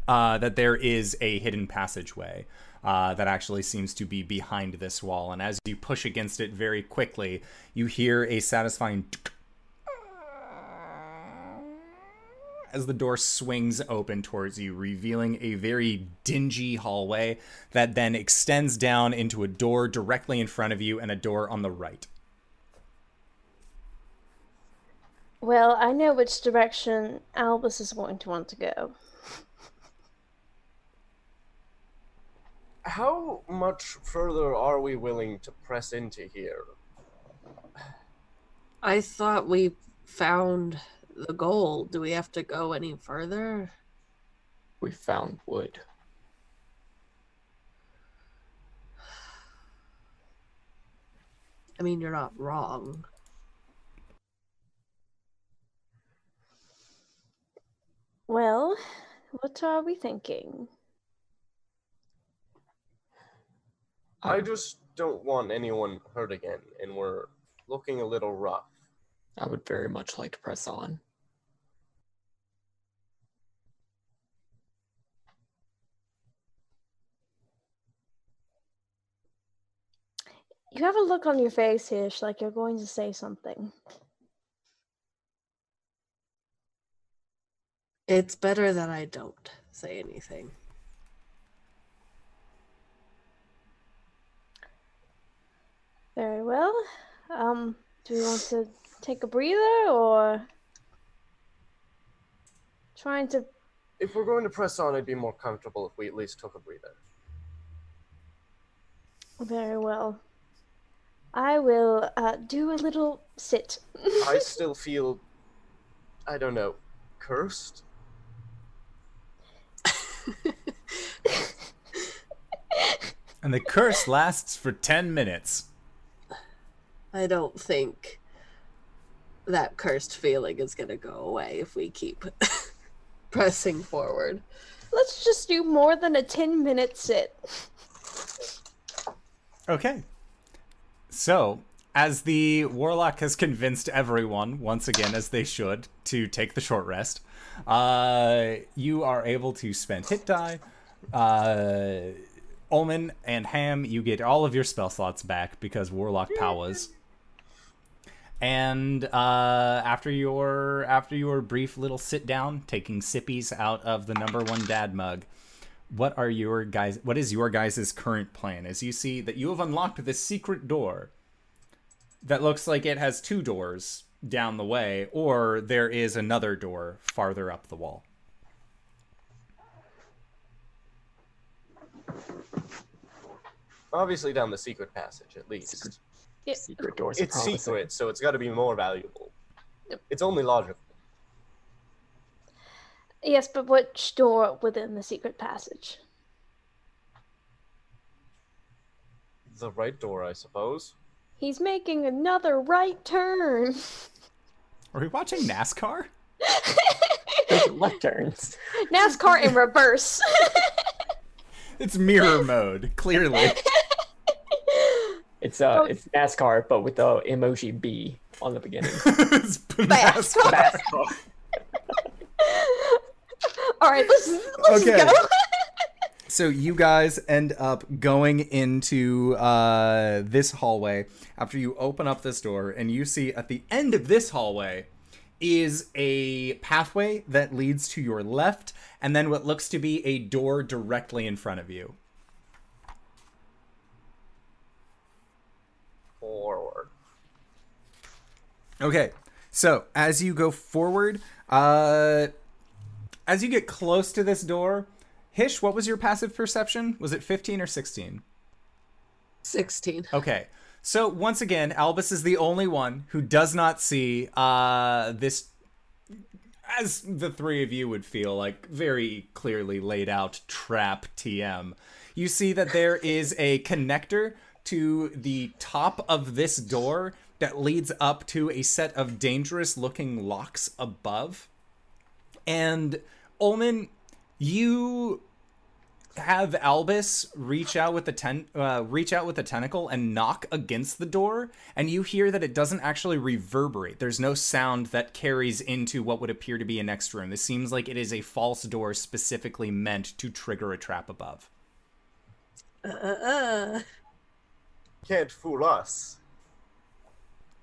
uh, that there is a hidden passageway uh, that actually seems to be behind this wall. And as you push against it very quickly, you hear a satisfying as the door swings open towards you, revealing a very dingy hallway that then extends down into a door directly in front of you and a door on the right. well, I know which direction Albus is going to want to go. How much further are we willing to press into here? I thought we found the goal. Do we have to go any further? We found wood. I mean, you're not wrong. Well, What are we thinking? I just don't want anyone hurt again, and we're looking a little rough. I would very much like to press on. You have a look on your face, Hish, like you're going to say something. It's better that I don't say anything. Very well. Um, do we want to take a breather or trying to If we're going to press on, I'd be more comfortable if we at least took a breather. very well. I will uh, do a little sit. (laughs) I still feel, I don't know, cursed. And the curse lasts for 10 minutes. I don't think that cursed feeling is going to go away if we keep (laughs) pressing forward. Let's just do more than a 10 minute sit. Okay. So, as the warlock has convinced everyone, once again, as they should, to take the short rest, uh, you are able to spend hit die. Uh, Ulman and Ham, you get all of your spell slots back because warlock powers. And uh, after your after your brief little sit down, taking sippies out of the number one dad mug, what are your guys? What is your guys' current plan? As you see that you have unlocked this secret door that looks like it has two doors down the way, or there is another door farther up the wall. Obviously, down the secret passage, at least. Secret- Yeah. Secret doors. It's secret, so it's got to be more valuable. Yep. It's only logical. Yes, but which door within the secret passage? The right door, I suppose. He's making another right turn. Are we watching NASCAR? (laughs) Left turns. NASCAR in reverse. It's mirror mode, clearly. (laughs) It's uh, Oh. it's NASCAR, but with the emoji B on the beginning. (laughs) (laughs) it's NASCAR. NASCAR. (laughs) All right, let's, let's Okay. go. So you guys end up going into uh, this hallway after you open up this door, and you see at the end of this hallway is a pathway that leads to your left, and then what looks to be a door directly in front of you. Forward. Okay, so as you go forward, uh, as you get close to this door, Hish, what was your passive perception? Was it 15 or 16? 16. Okay. So once again, Albus is the only one who does not see uh this as the three of you would feel like very clearly laid out trap TM. You see that there is a connector to the top of this door that leads up to a set of dangerous looking locks above. And Ulman, you have Albus reach out with the ten uh, reach out with the tentacle and knock against the door, and you hear that it doesn't actually reverberate. There's no sound that carries into what would appear to be a next room. This seems like it is a false door specifically meant to trigger a trap above. Uh, uh, uh. Can't fool us.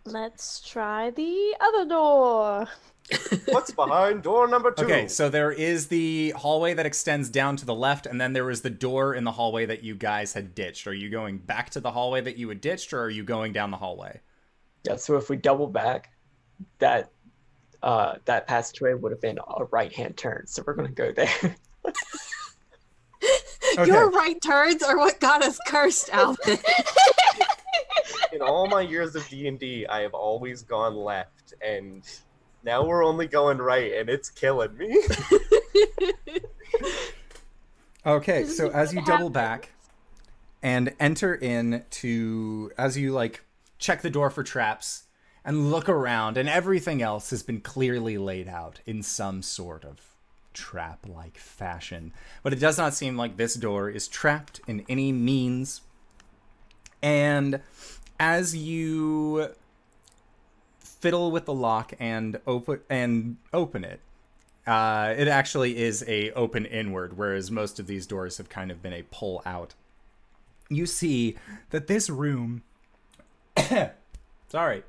Let's try the other door. (laughs) What's behind door number two? Okay, so there is the hallway that extends down to the left, and then there is the door in the hallway that you guys had ditched. Are you going back to the hallway that you had ditched, or are you going down the hallway? Yeah, so if we double back, that uh, that passageway would have been a right hand turn. So we're gonna go there. (laughs) Your right turns are what got us cursed, Alvin. (laughs) In all my years of D and D, I have always gone left, and now we're only going right, and it's killing me. (laughs) Okay, so as you double back and enter in to as you like check the door for traps and look around and everything else has been clearly laid out in some sort of trap like fashion. But it does not seem like this door is trapped in any means. And as you fiddle with the lock and open and open it, uh, it actually is a open inward, whereas most of these doors have kind of been a pull out. You see that this room. (coughs) sorry.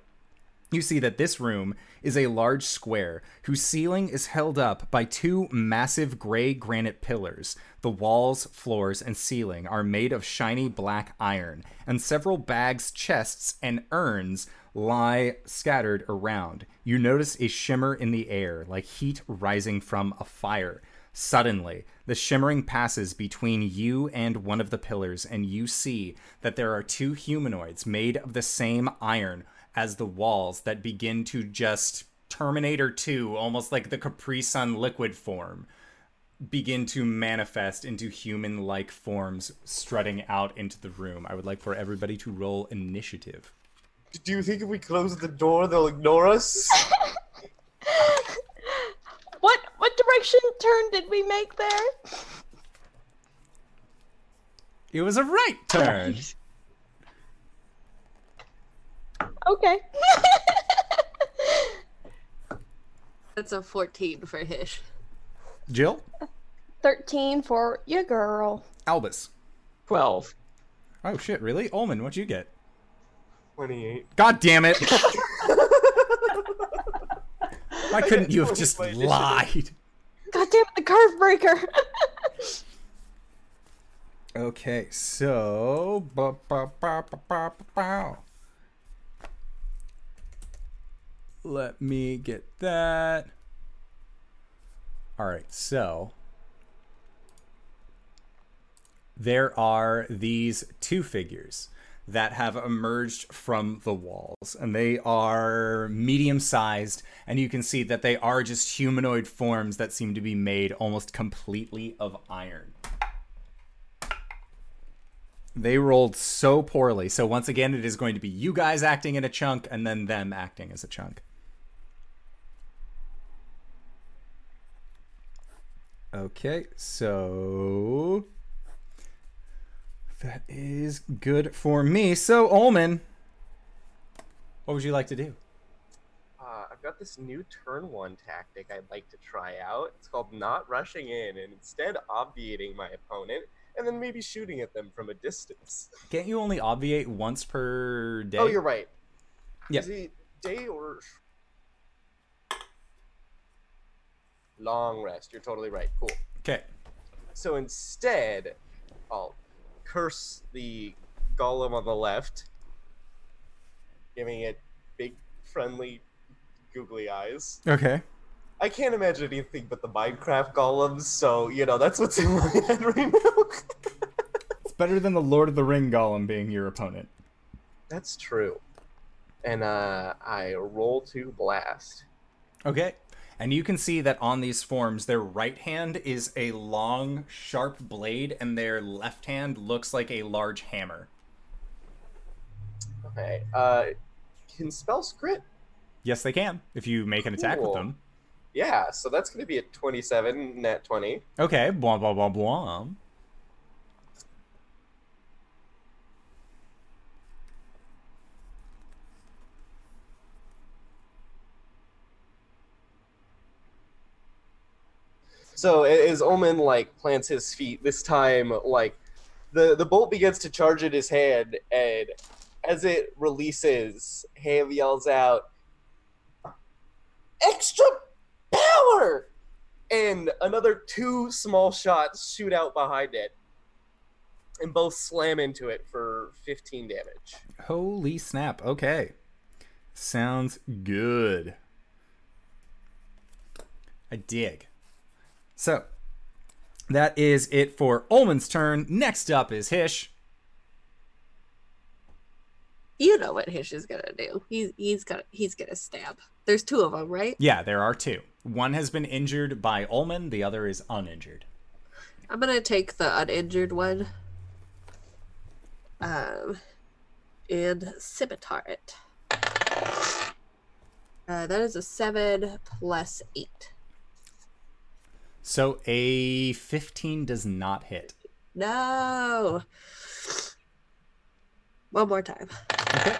You see that this room is a large square whose ceiling is held up by two massive gray granite pillars. The walls, floors, and ceiling are made of shiny black iron, and several bags, chests, and urns lie scattered around. You notice a shimmer in the air, like heat rising from a fire. Suddenly, the shimmering passes between you and one of the pillars, and you see that there are two humanoids made of the same iron as the walls that begin to just Terminator 2, almost like the Capri Sun liquid form, begin to manifest into human like forms strutting out into the room. I would like for everybody to roll initiative. Do you think if we close the door, they'll ignore us? (laughs) What what direction turn did we make there? It was a right turn. (laughs) Okay. (laughs) That's a 14 for Hish. Jill? 13 for your girl. Albus. 12. Oh shit, really? Ullman, what'd you get? 28. God damn it! (laughs) Why couldn't you have just lied? God damn it, the curve breaker. (laughs) Okay, so ba- ba- ba- ba- ba- ba- bow. Let me get that. All right, so there are these two figures that have emerged from the walls, and they are medium sized, and you can see that they are just humanoid forms that seem to be made almost completely of iron. They rolled so poorly. So once again, it is going to be you guys acting in a chunk and then them acting as a chunk. Okay, so that is good for me. So Ullman, what would you like to do? Uh, I've got this new turn one tactic I'd like to try out. It's called not rushing in and instead obviating my opponent and then maybe shooting at them from a distance. Can't you only obviate once per day? Oh, you're right. Yeah. Is it day or long rest? You're totally right. Cool. Okay. So instead, I'll curse the golem on the left, giving it big, friendly, googly eyes. Okay. I can't imagine anything but the Minecraft golems, so you know that's what's in my (laughs) head right now. (laughs) It's better than the Lord of the Ring golem being your opponent. that's true. And uh, I roll to blast. Okay. And you can see that on these forms, their right hand is a long, sharp blade, and their left hand looks like a large hammer. Okay. Uh, can spells crit? Yes, they can, if you make an attack with them. Yeah. So that's gonna be a twenty-seven net twenty. Okay, blah, blah, blah, blah. So as Omen like plants his feet this time, like the the bolt begins to charge at his hand, and as it releases, Ham yells out, "Extra power!" And another two small shots shoot out behind it, and both slam into it for 15 damage. Holy snap. Okay. Sounds good. I dig. So, that is it for Ullman's turn. Next up is Hish. You know what Hish is gonna do. He's he's gonna he's gonna stab. There's two of them, right? Yeah, there are two. One has been injured by Ullman, the other is uninjured. I'm gonna take the uninjured one. Um, and scimitar it. Uh, that is a seven plus eight. So a 15 does not hit. No. One more time. Okay.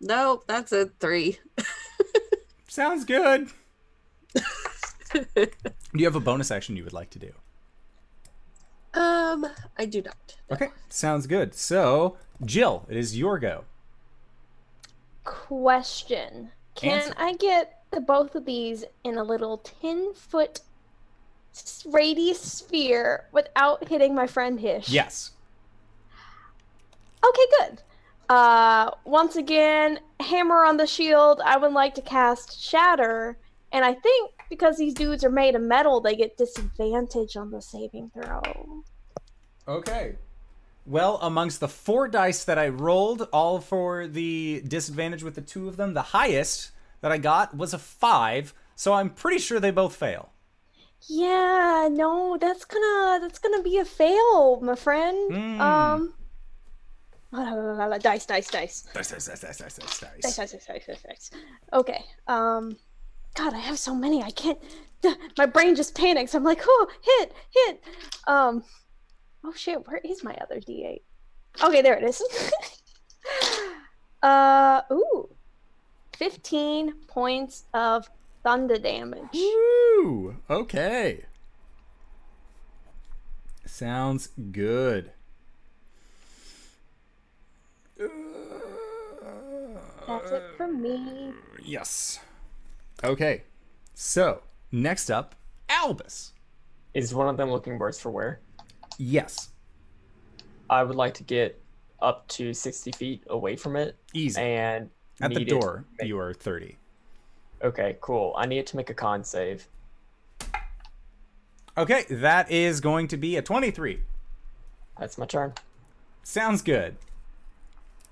Nope, that's a three. (laughs) Sounds good. (laughs) do you have a bonus action you would like to do? Um, I do not. Okay, sounds good. So, Jill, it is your go. Question: Can Answer. I get the both of these in a little ten foot radius sphere without hitting my friend Hish? Yes. Okay, good. Uh, once again, hammer on the shield. I would like to cast Shatter, and I think because these dudes are made of metal, they get disadvantage on the saving throw. Okay. Well, amongst the four dice that I rolled, all for the disadvantage with the two of them, the highest that I got was a five, so I'm pretty sure they both fail. Yeah, no, that's gonna that's gonna be a fail, my friend. Mm. Um, dice, (laughs) dice, dice. Dice, dice, dice, dice, dice, dice, Dice, dice. dice, dice, dice, dice, dice. Okay. Um, God, I have so many. I can't. (laughs) My brain just panics. I'm like, oh, hit, hit. Um, oh shit, where is my other D8? Okay, there it is. (laughs) uh, ooh, fifteen points of thunder damage. Woo! Okay. Sounds good. That's it for me. Yes. Okay. So, next up, Albus. Is one of them looking worse for wear? Yes. I would like to get up to 60 feet away from it Easy. and At the need it to door, you are 30. Okay, cool. I need to make a con save. Okay, that is going to be a 23. That's my turn. Sounds good.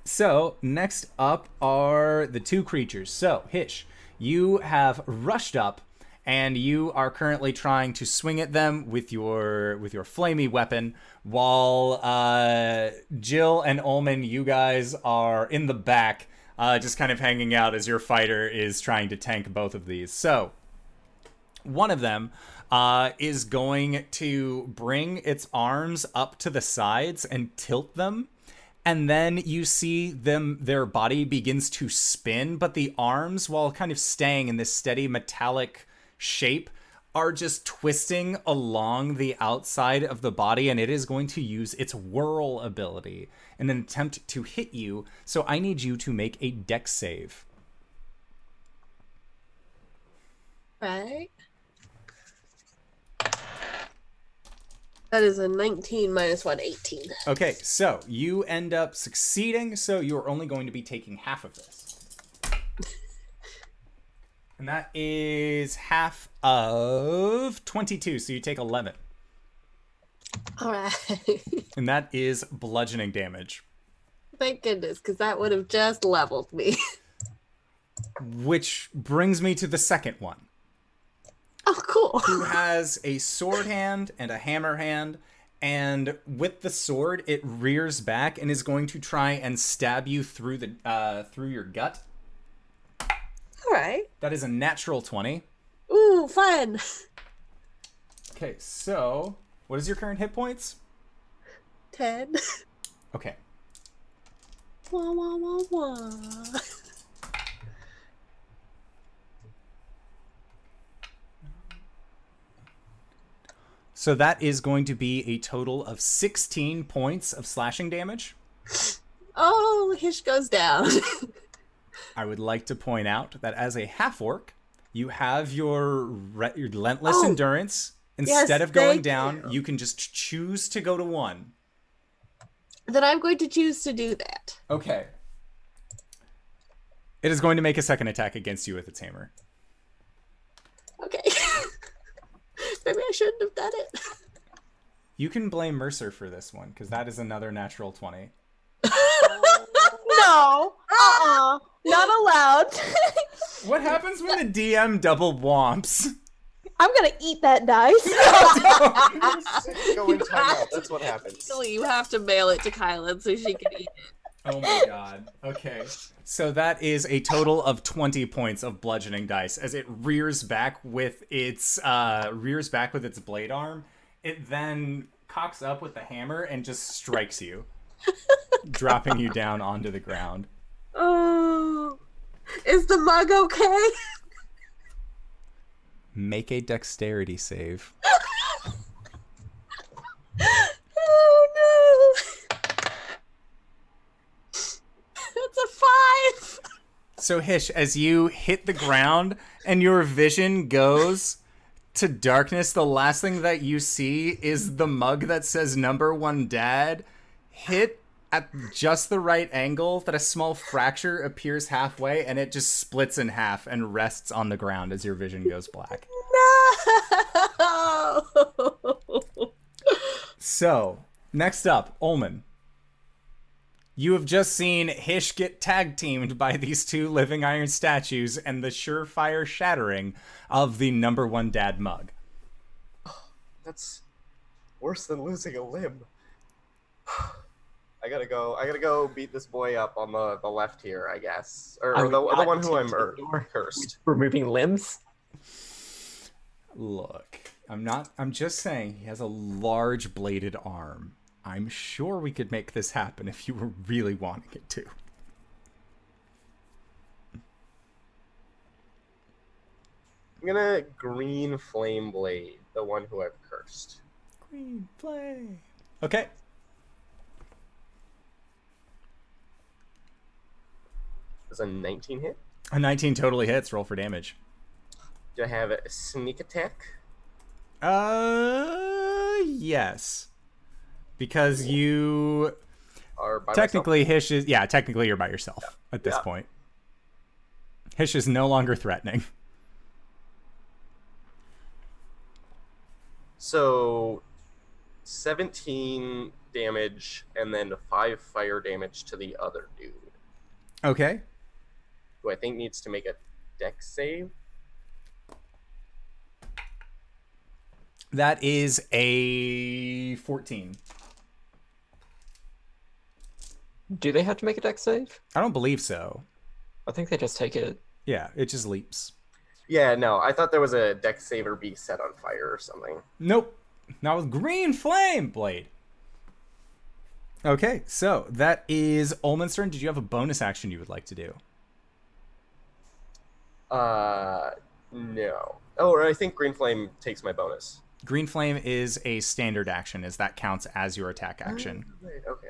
So, next up are the two creatures. So, Hish, you have rushed up and you are currently trying to swing at them with your with your flamey weapon while uh, Jill and Ullman you guys are in the back uh, just kind of hanging out as your fighter is trying to tank both of these. So, one of them uh, is going to bring its arms up to the sides and tilt them and then you see them their body begins to spin but the arms while kind of staying in this steady metallic shape are just twisting along the outside of the body and it is going to use its whirl ability in an attempt to hit you so i need you to make a dex save Right. That is a 19 minus 1, 18. Okay, so you end up succeeding, so you are only going to be taking half of this. And that is half of 22, so you take 11. All right. (laughs) And that is bludgeoning damage, Thank goodness, because that would have just leveled me. (laughs) which brings me to the second one. Oh, cool. who (laughs) has a sword hand and a hammer hand and with the sword it rears back and is going to try and stab you through the uh through your gut All right. that is a natural 20 Ooh, fun. okay so what is your current hit points 10. okay Wah, wah, wah, wah. so that is going to be a total of 16 points of slashing damage Oh, Hish goes down. (laughs) I would like to point out that as a half orc, you have your, re- relentless Oh. endurance. Instead of going down, you. you can just choose to go to one. then I'm going to choose to do that. Okay. It is going to make a second attack against you with its hammer. Okay. (laughs) Maybe I shouldn't have done it. You can blame Mercer for this one because that is another natural 20. No, uh-uh, not allowed. (laughs) What happens when the DM double womps? I'm gonna eat that dice. (laughs) Go in timeout. That's what happens. So you have to mail it to Kylan so she can eat it. Oh my god. Okay. So that is a total of 20 points of bludgeoning dice as it rears back with its uh rears back with its blade arm. It then cocks up with the hammer and just strikes you, dropping you down onto the ground. Oh, is the mug okay? Make a dexterity save. oh no. That's a five. So Hish, as you hit the ground and your vision goes to darkness, the last thing that you see is the mug that says number one dad hit at just the right angle that a small fracture appears halfway and it just splits in half and rests on the ground as your vision goes black. No. So, next up, Ulman. You have just seen Hish get tag teamed by these two living iron statues and the surefire shattering of the number one dad mug. That's worse than losing a limb. I gotta go. I gotta go beat this boy up on the, the left here, I guess, or, or we the, the one who I'm er, cursed. (laughs) Removing limbs? Look, I'm not. I'm just saying he has a large bladed arm. I'm sure we could make this happen if you were really wanting it to. I'm gonna green flame blade the one who I've cursed. Green flame. Okay. Does a 19 hit? A 19 totally hits. Roll for damage. Do I have a sneak attack? Uh, yes. Because you are by technically Hish is yeah, technically you're by yourself at this Yeah. point. Hish is no longer threatening. (laughs) So, 17 damage and then 5 fire damage to the other dude. Okay. Who I think needs to make a dex save. That is a 14. Do they have to make a dex save? I don't believe so. I think they just take it. Yeah, it just leaps. Yeah, no, I thought there was a dex save or be set on fire or something. Nope. Not with green flame blade. Okay, so that is Ulman's turn. Did you have a bonus action you would like to do? Uh, no. Oh, I think green flame takes my bonus. Green flame is a standard action, as that counts as your attack action. Right, okay.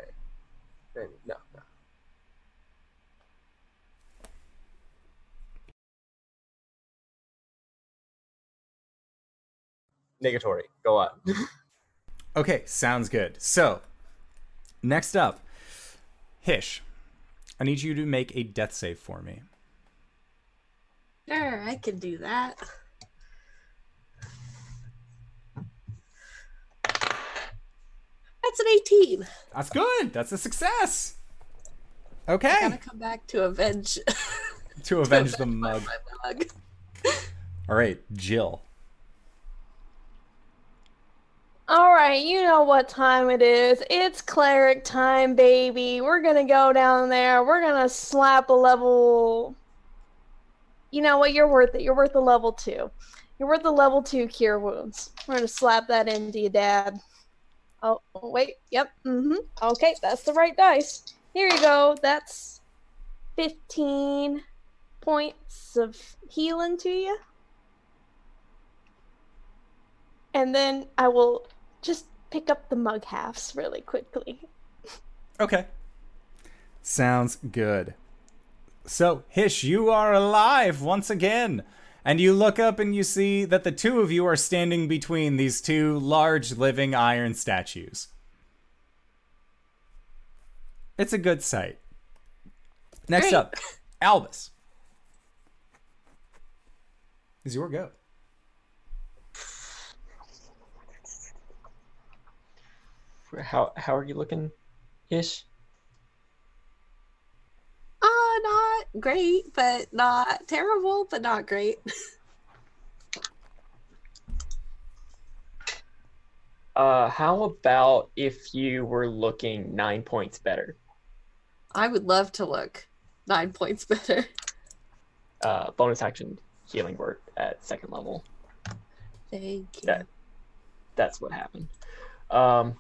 Then no, no. Negatory. Go on. (laughs) Okay, sounds good. So, next up, Hish. I need you to make a death save for me. Sure, I can do that. That's an 18. That's good. That's a success. Okay. I Okay. gotta come back to avenge, (laughs) To avenge the mug. my mug. All right, Jill. All right, you know what time it is. It's cleric time, baby. We're gonna go down there. We're gonna slap a level. You know what? You're worth it. You're worth a level two. You're worth a level two cure wounds. We're gonna slap that into you, Dad. Oh, wait. Yep. Mm-hmm. Okay, that's the right dice. Here you go. That's fifteen points of healing to you. And then I will just pick up the mug halves really quickly. Okay. Sounds good. So, Hish, you are alive once again. And you look up and you see that the two of you are standing between these two large living iron statues. It's a good sight. Next Great. up, Albus. Is your go. How how are you looking, Ish? Not great, but not terrible, but not great. (laughs) Uh, how about if you were looking nine points better? I would love to look nine points (laughs) better. Uh, bonus action healing word at second level. Thank you. That that's what happened. Um,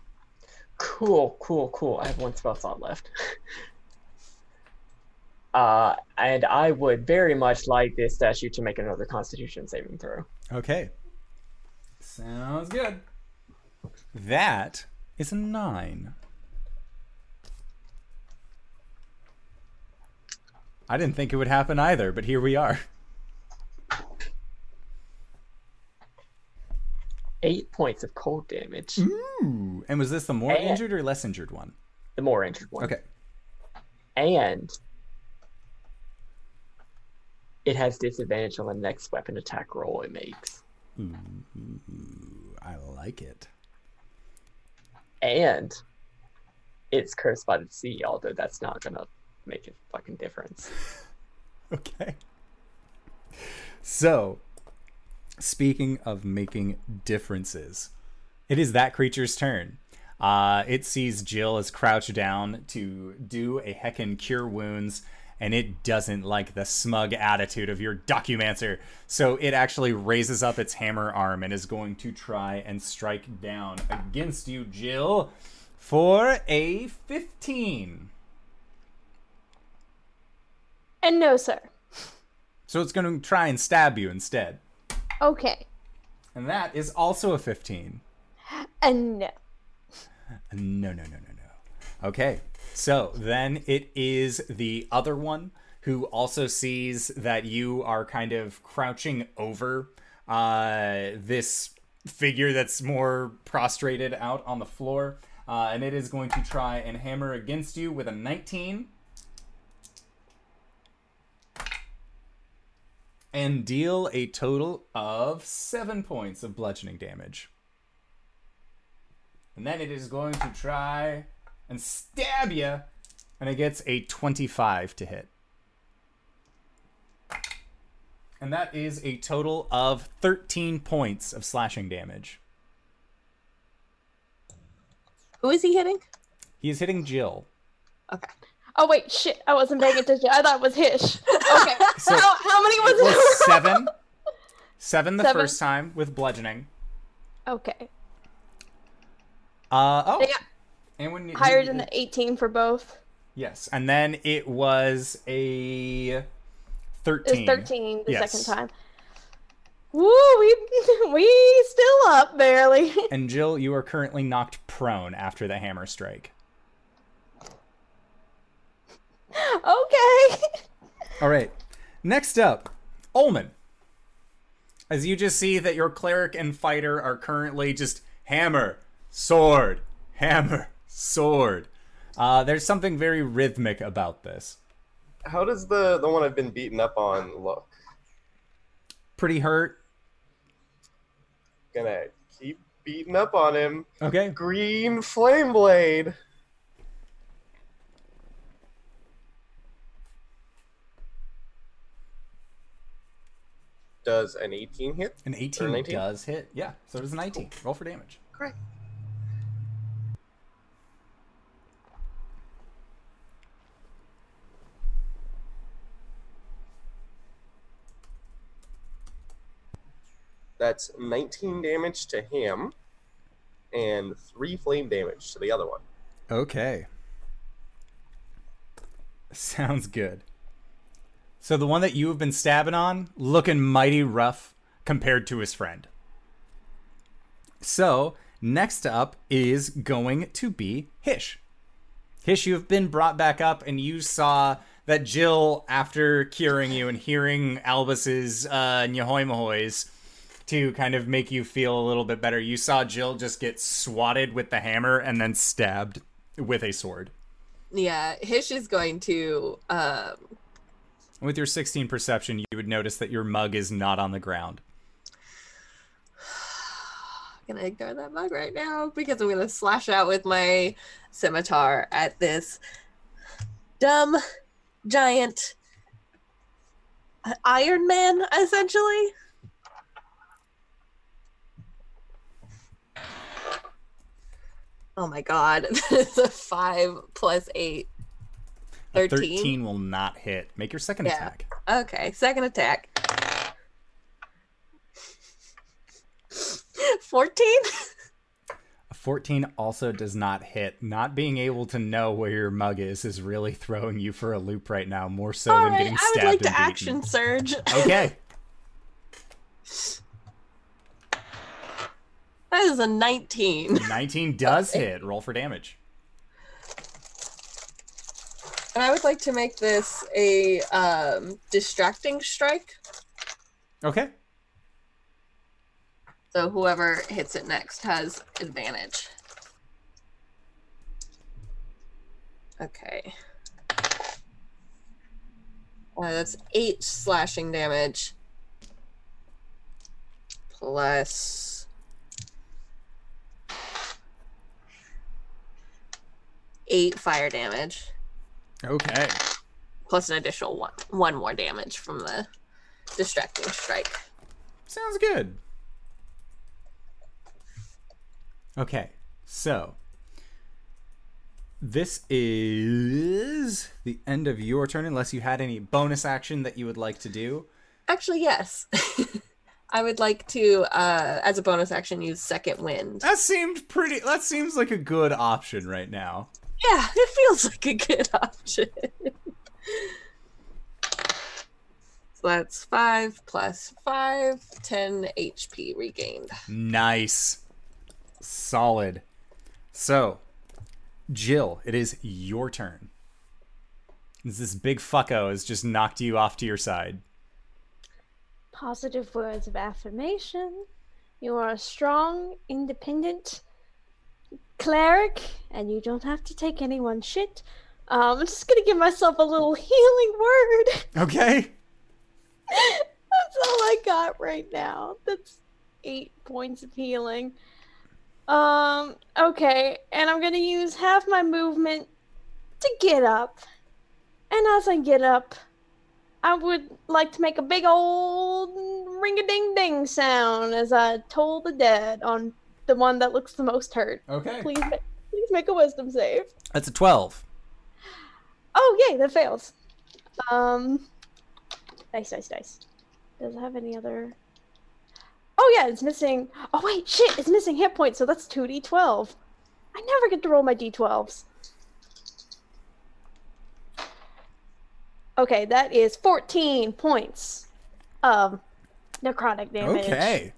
cool, cool, cool. I have one spell slot left. (laughs) uh, and I would very much like this statue to make another Constitution saving throw. Okay. Sounds good. That is a nine. I didn't think it would happen either, but here we are. Eight points of cold damage. Ooh. And was this the more And- injured or less injured one? The more injured one. Okay. And it has disadvantage on the next weapon attack roll it makes. Ooh, I like it. And it's cursed by the sea, although that's not gonna make a fucking difference. (laughs) Okay. So, speaking of making differences, it is that creature's turn. Uh, it sees Jill is crouched down to do a heckin' cure wounds, and it doesn't like the smug attitude of your documancer. So it actually raises up its hammer arm and is going to try and strike down against you, Jill, for a 15. And no, sir. So it's going to try and stab you instead. Okay. And that is also a 15. And no. No, no, no, no, no. Okay. So then it is the other one who also sees that you are kind of crouching over uh, this figure that's more prostrated out on the floor. Uh, and it is going to try and hammer against you with a 19. And deal a total of seven points of bludgeoning damage. And then it is going to try and stab you. And it gets a 25 to hit. And that is a total of 13 points of slashing damage. Who is he hitting? He is hitting Jill. Okay. Oh wait, shit! I wasn't paying attention. I thought it was Hish. (laughs) Okay. So how, how many was it was seven. Seven the Seven. first time with bludgeoning. okay. Uh oh. They got And when higher than the 18 for both. Yes, and then it was a It 13. was 13 the Yes. second time. Woo! We (laughs) we still up barely. (laughs) And Jill, you are currently knocked prone after the hammer strike. okay. (laughs) All right. Next up, Ulman. As you just see that your cleric and fighter are currently just hammer, sword, hammer, sword. Uh, there's something very rhythmic about this. How does the the one I've been beaten up on look? Pretty hurt. Gonna keep beating up on him. Okay. Green flame blade. Does an 18 hit? An 18 19? does hit. Yeah, so does a 19. Roll for damage. Correct. That's 19 damage to him and 3 flame damage to the other one. Okay. Sounds good. So the one that you have been stabbing on, looking mighty rough compared to his friend. So next up is going to be Hish. Hish, you have been brought back up, and you saw that Jill, after curing you and hearing Albus's uh, Nyahoimahois to kind of make you feel a little bit better, you saw Jill just get swatted with the hammer and then stabbed with a sword. Yeah, Hish is going to um With your 16 perception, you would notice that your mug is not on the ground. I'm (sighs) gonna ignore that mug right now because I'm gonna slash out with my scimitar at this dumb giant uh, Iron Man, essentially. Oh my god, (laughs) it's a five plus eight. 13. 13 will not hit. Make your second Yeah. attack. Okay, second attack. 14? A 14 also does not hit. Not being able to know where your mug is is really throwing you for a loop right now, more so All than right, getting I stabbed would like to beaten. action surge. Okay. (laughs) That is a 19. (laughs) 19 does hit. Roll for damage. And I would like to make this a um, distracting strike. Okay. So whoever hits it next has advantage. Okay. Uh, that's eight slashing damage. Plus. Eight fire damage. Okay. Plus an additional one. One more damage from the distracting strike. Sounds good. Okay, so this is the end of your turn, unless you had any bonus action that you would like to do. Actually, yes. (laughs) I would like to, uh, as a bonus action, use Second Wind. That seemed pretty. That seems like a good option right now. Yeah, it feels like a good (laughs) option. so that's 5 plus 5, 10 HP regained. Nice, solid. So, Jill, it is your turn. This big fucko has just knocked you off to your side. Positive words of affirmation. You are a strong, independent cleric, and you don't have to take anyone's shit. Um, I'm just gonna give myself a little healing word. (laughs) Okay. That's all I got right now. That's eight points of healing. Um, okay, and I'm gonna use half my movement to get up. And as I get up, I would like to make a big old ring a ding ding sound as I toll the dead on the one that looks the most hurt. Okay. Please, please make a wisdom save. That's a 12. Oh, yay, that fails. Um, nice, nice, nice. Does it have any other? Oh yeah, it's missing. Oh wait, shit, it's missing hit points, so that's two d12. I never get to roll my d12s. Okay, that is 14 points of necrotic damage. Okay.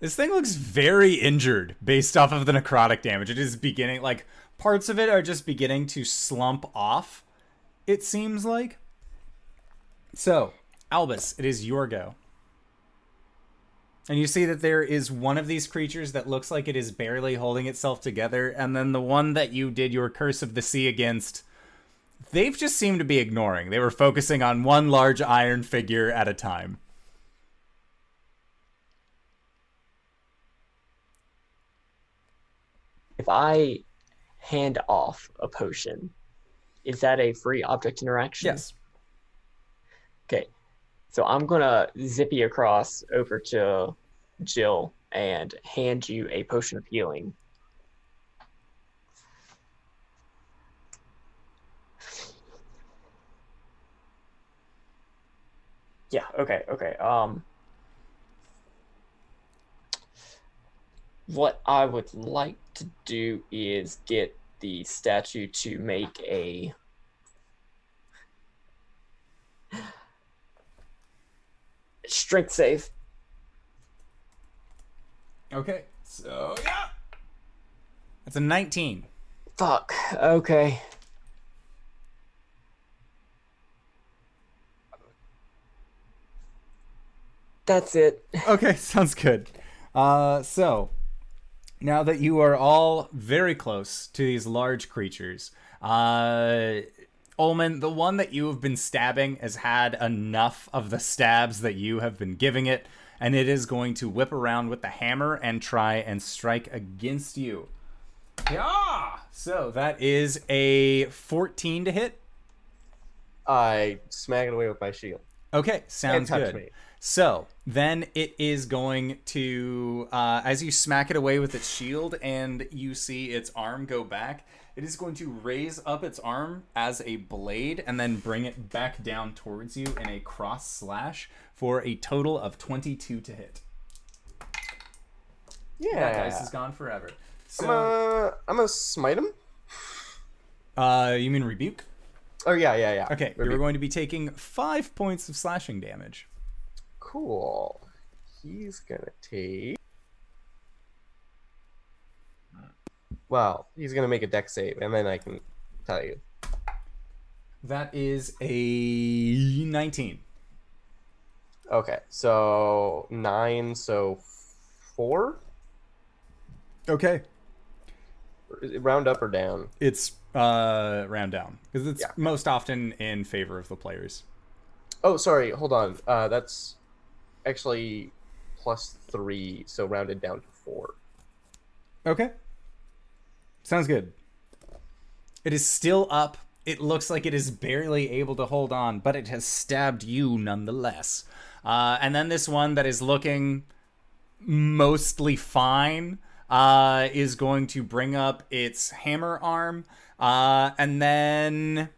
This thing looks very injured based off of the necrotic damage. It is beginning, like, parts of it are just beginning to slump off, it seems like. So, Albus, it is your go. And you see that there is one of these creatures that looks like it is barely holding itself together, and then the one that you did your Curse of the Sea against, they've just seemed to be ignoring. They were focusing on one large iron figure at a time. I hand off a potion, is that a free object interaction? Yes. Okay. So I'm gonna zippy across over to Jill and hand you a potion of healing. Yeah, okay, okay. Um what I would like to do is get the statue to make a strength save. Okay, so yeah. That's a 19. Fuck. Okay. That's it. Okay, (laughs) sounds good. Uh, so now that you are all very close to these large creatures, uh, Olman, the one that you have been stabbing has had enough of the stabs that you have been giving it, and it is going to whip around with the hammer and try and strike against you. Yeah. So that is a 14 to hit. I smack it away with my shield. Okay, sounds touch good. me. So then it is going to, uh, as you smack it away with its shield and you see its arm go back, It is going to raise up its arm as a blade and then bring it back down towards you in a cross slash for a total of 22 to hit. Yeah. That dice is gone forever. I'm So I'm gonna smite him. uh, you mean rebuke? Oh yeah, yeah, yeah. Okay, Rebuke. you're going to be taking five points of slashing damage. Cool. He's gonna take. Well, he's gonna make a dex save, and then I can tell you. That is a 19. Okay, so nine, so four. Okay. Is it Round up or down? It's uh round down because it's Yeah. most often in favor of the players. Oh, sorry. Hold on. Uh, that's actually plus three, so rounded down to four. Okay. Sounds good. It is still up. It looks like it is barely able to hold on, but it has stabbed you nonetheless. Uh, and then this one that is looking mostly fine uh, is going to bring up its hammer arm. Uh, and then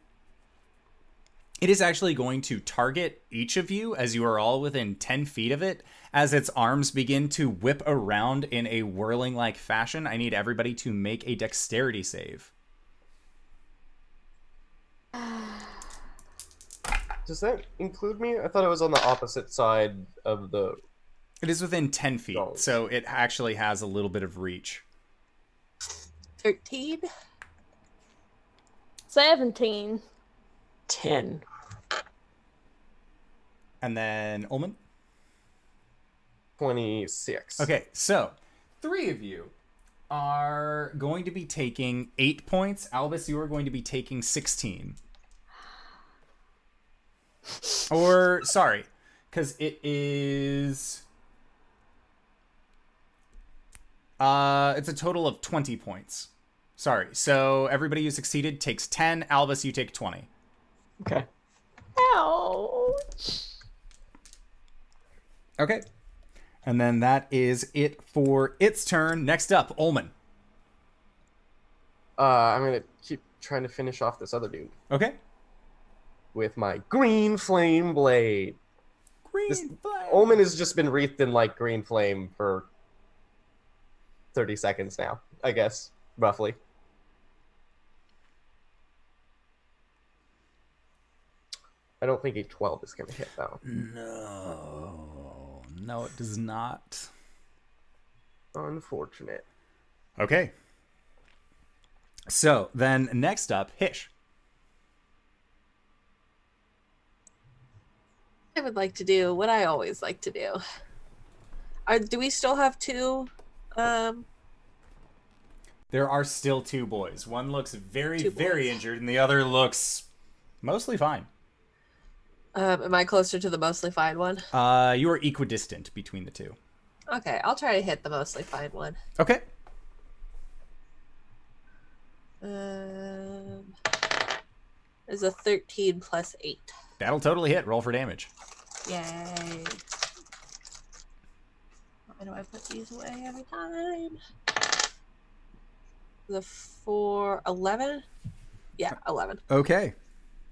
it is actually going to target each of you as you are all within 10 feet of it. As its arms begin to whip around in a whirling like fashion, I need everybody to make a dexterity save. (sighs) Does that include me? I thought it was on the opposite side of the. It is within 10 feet, Oh. so it actually has a little bit of reach. 13. 17. Ten. And then Ullman? 26. Okay, so three of you are going to be taking eight points. Albus, you are going to be taking 16. Or, sorry, because it is. Uh, it's a total of 20 points. Sorry. So everybody who succeeded takes 10. Albus, you take 20. Okay. Ouch. Okay. And then that is it for its turn. Next up, Ullman. Uh, I'm gonna keep trying to finish off this other dude Okay. with my green flame blade. Green This- flag. Omen has just been wreathed in like green flame for 30 seconds now, I guess, roughly. I don't think a 12 is gonna hit though. No. No, it does not. Unfortunate. Okay. So then next up, Hish. I would like to do what I always like to do. Are, do we still have two? Um, There are still two boys. One looks very, very injured, and the other looks mostly fine. Um, am I closer to the mostly fine one? Uh, you are equidistant between the two. Okay, I'll try to hit the mostly fine one. Okay. Um, is a 13 plus 8. That'll totally hit. Roll for damage. Yay. Why do I put these away every time? The four eleven. Yeah, 11. Okay.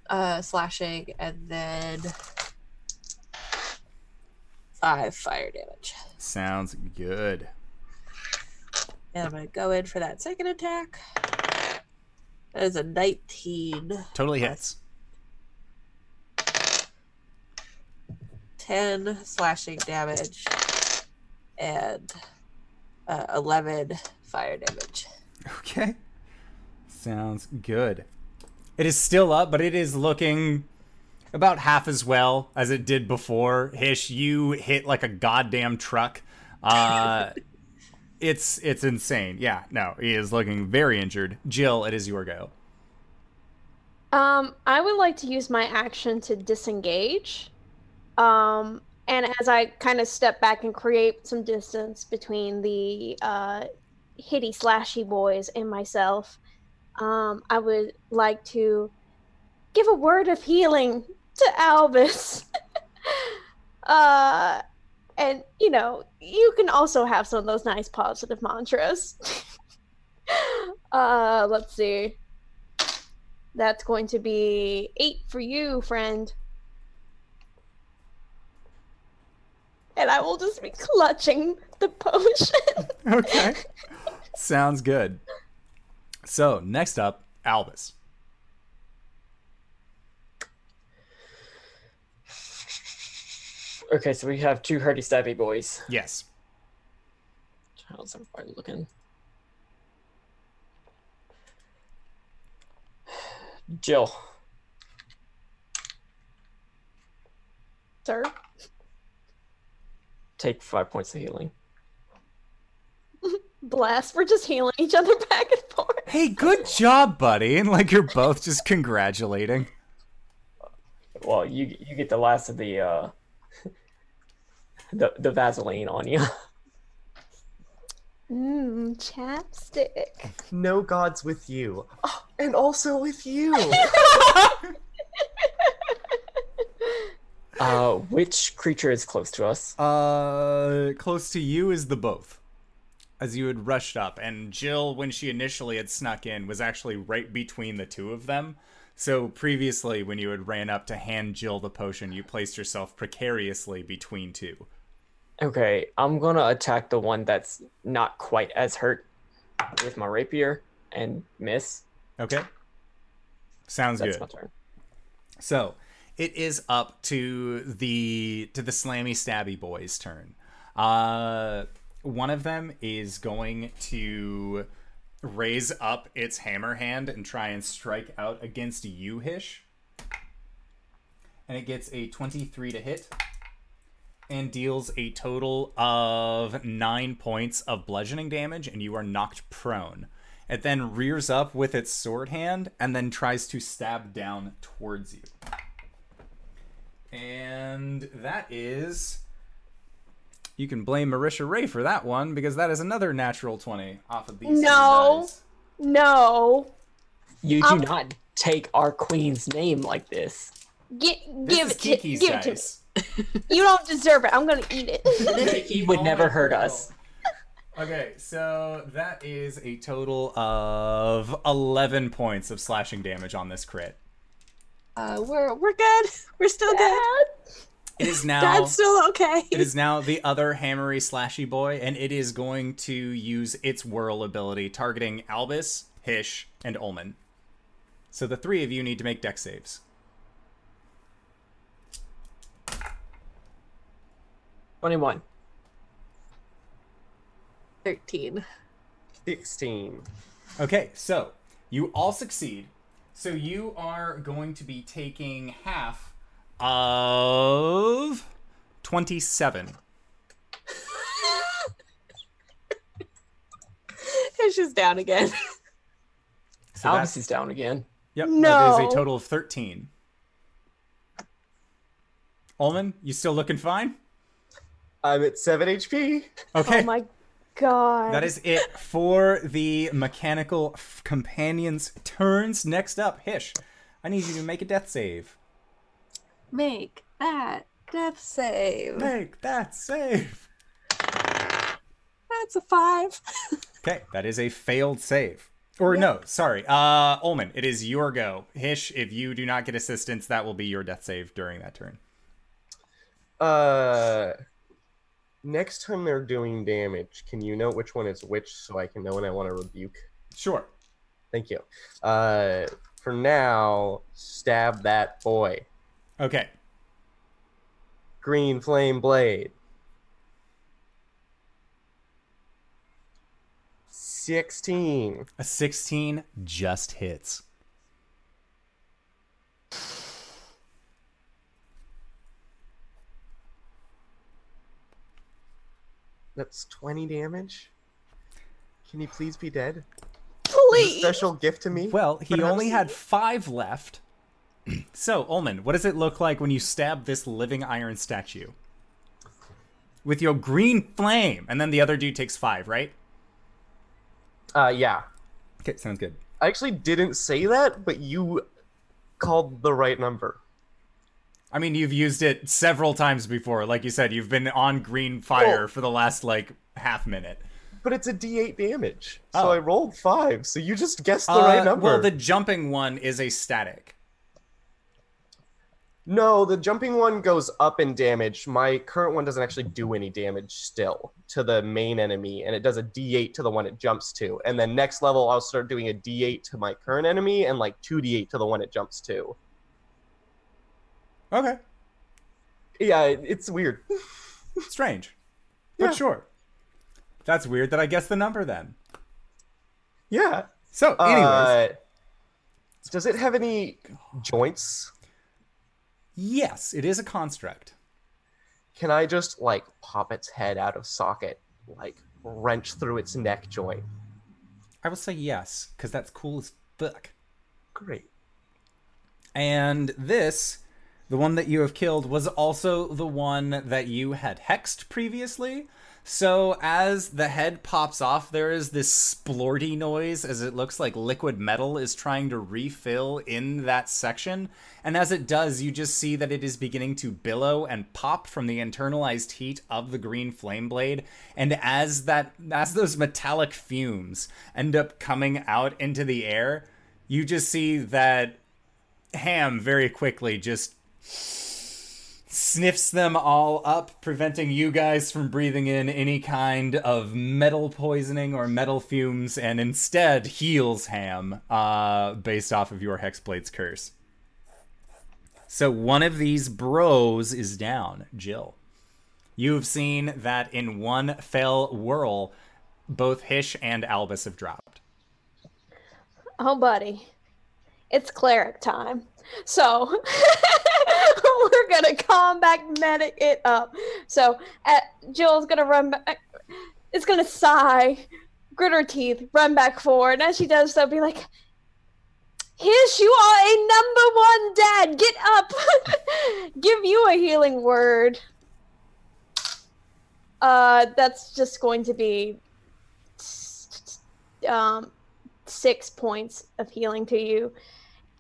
Uh, slashing, and then 5 fire damage. Sounds good. And I'm going to go in for that second attack. That is a 19. Totally hits. 10 slashing damage and uh, 11 fire damage. Okay. Sounds good. It is still up, but it is looking about half as well as it did before. Hish, you hit like a goddamn truck. Uh (laughs) it's it's insane. Yeah, no, he is looking very injured. Jill, it is your go. Um, I would like to use my action to disengage. Um, and as I kind of step back and create some distance between the uh, hitty slashy boys and myself, um, I would like to give a word of healing to Albus. (laughs) uh, and you know, you can also have some of those nice positive mantras. (laughs) Uh, let's see. That's going to be eight for you, friend. And I will just be clutching the potion. (laughs) Okay. Sounds good. So, next up, Albus. Okay, so we have two hardy stabby boys. Yes. How's everybody looking? Jill, Sir. take five points of healing. (laughs) Blast. We're just healing each other back and forth. Hey, good job, buddy. And like you're both just congratulating. Well, you you get the last of the uh the the Vaseline on you. Mmm, chapstick. No gods with you. Oh, (gasps) and also with you. Uh, which creature is close to us? Uh, close to you is the both. As you had rushed up, and Jill, when she initially had snuck in, was actually right between the two of them. So previously, when you had ran up to hand Jill the potion, you placed yourself precariously between two. Okay, I'm gonna attack the one that's not quite as hurt with my rapier and miss. Okay. Sounds That's good. my turn. So it is up to the to the slammy stabby boys' turn. Uh, one of them is going to raise up its hammer hand and try and strike out against you, Hish. And it gets a 23 to hit and deals a total of nine points of bludgeoning damage, and you are knocked prone. It then rears up with its sword hand and then tries to stab down towards you. And that is. You can blame Marisha Ray for that one because that is another natural 20 off of these. No. No. You do Um, not take our queen's name like this. Gi- This give is it to Kiki's give it to me. You don't deserve it. I'm gonna eat it. (laughs) He would never hurt God. us. Okay, so that is a total of 11 points of slashing damage on this crit. Uh, we're we're good. We're still good. It is (laughs) now. Dad's still okay. It is now the other hammery slashy boy, and it is going to use its whirl ability, targeting Albus, Hish, and Ulman. So the three of you need to make dex saves. Twenty-one. Thirteen. 16. Okay, so you all succeed. So you are going to be taking half of 27. (laughs) It's just down again. So Albus is down again. yep, that is No. a total of 13. Ulman, you still looking fine? I'm at 7 HP. Okay. Oh my god. That is it for the mechanical f- companions' turns. Next up, Hish. I need you to make a death save. Make that death save. Make that save. That's a five. (laughs) Okay, that is a failed save. Or no, sorry. Uh Ulman, it is your go. Hish, if you do not get assistance, that will be your death save during that turn. Uh, next time they're doing damage, can you note which one is which so I can know when I want to rebuke? Sure. Thank you. Uh, for now, stab that boy. Okay. Green flame blade. 16. A 16 just hits. That's 20 damage. Can you please be dead? Please. Special gift to me? Well, he Perhaps- only had five left. So, Ulman, what does it look like when you stab this living iron statue? With your green flame, and then the other dude takes five, right? Uh, yeah. Okay, sounds good. I actually didn't say that, but you called the right number. I mean, you've used it several times before. Like you said, you've been on green fire Well- for the last like half minute. But it's a D8 damage. So Oh. I rolled five. So you just guessed the Uh, right number. Well, the jumping one is a static. No, the jumping one goes up in damage. My current one doesn't actually do any damage still to the main enemy, and it does a D8 to the one it jumps to. And then next level, I'll start doing a D8 to my current enemy and like 2D8 to the one it jumps to. Okay. Yeah, it's weird. (laughs) Strange. But Yeah. sure. That's weird that I guess the number then. Yeah. So, anyways. Uh, does it have any joints? Yes, it is a construct. Can I just like pop its head out of socket, like wrench through its neck joint? I will say yes, because that's cool as fuck. Great. And this, the one that you have killed, was also the one that you had hexed previously. So as the head pops off, there is this splorty noise as it looks like liquid metal is trying to refill in that section. And as it does, you just see that it is beginning to billow and pop from the internalized heat of the green flame blade. And as that as those metallic fumes end up coming out into the air, you just see that Ham very quickly just sniffs them all up, preventing you guys from breathing in any kind of metal poisoning or metal fumes, and instead heals Ham uh, based off of your Hexblade's curse. So one of these bros is down, Jill. You've seen that in one fell whirl, both Hish and Albus have dropped. Oh, buddy. It's cleric time. So, (laughs) we're to combat medic it up. So, uh, Jill's to run back. It's going to sigh, grit her teeth, run back forward. And as she does so, be like, Hish, you are a number one dad. Get up. (laughs) Give you a healing word. Uh, that's just going to be um, six points of healing to you.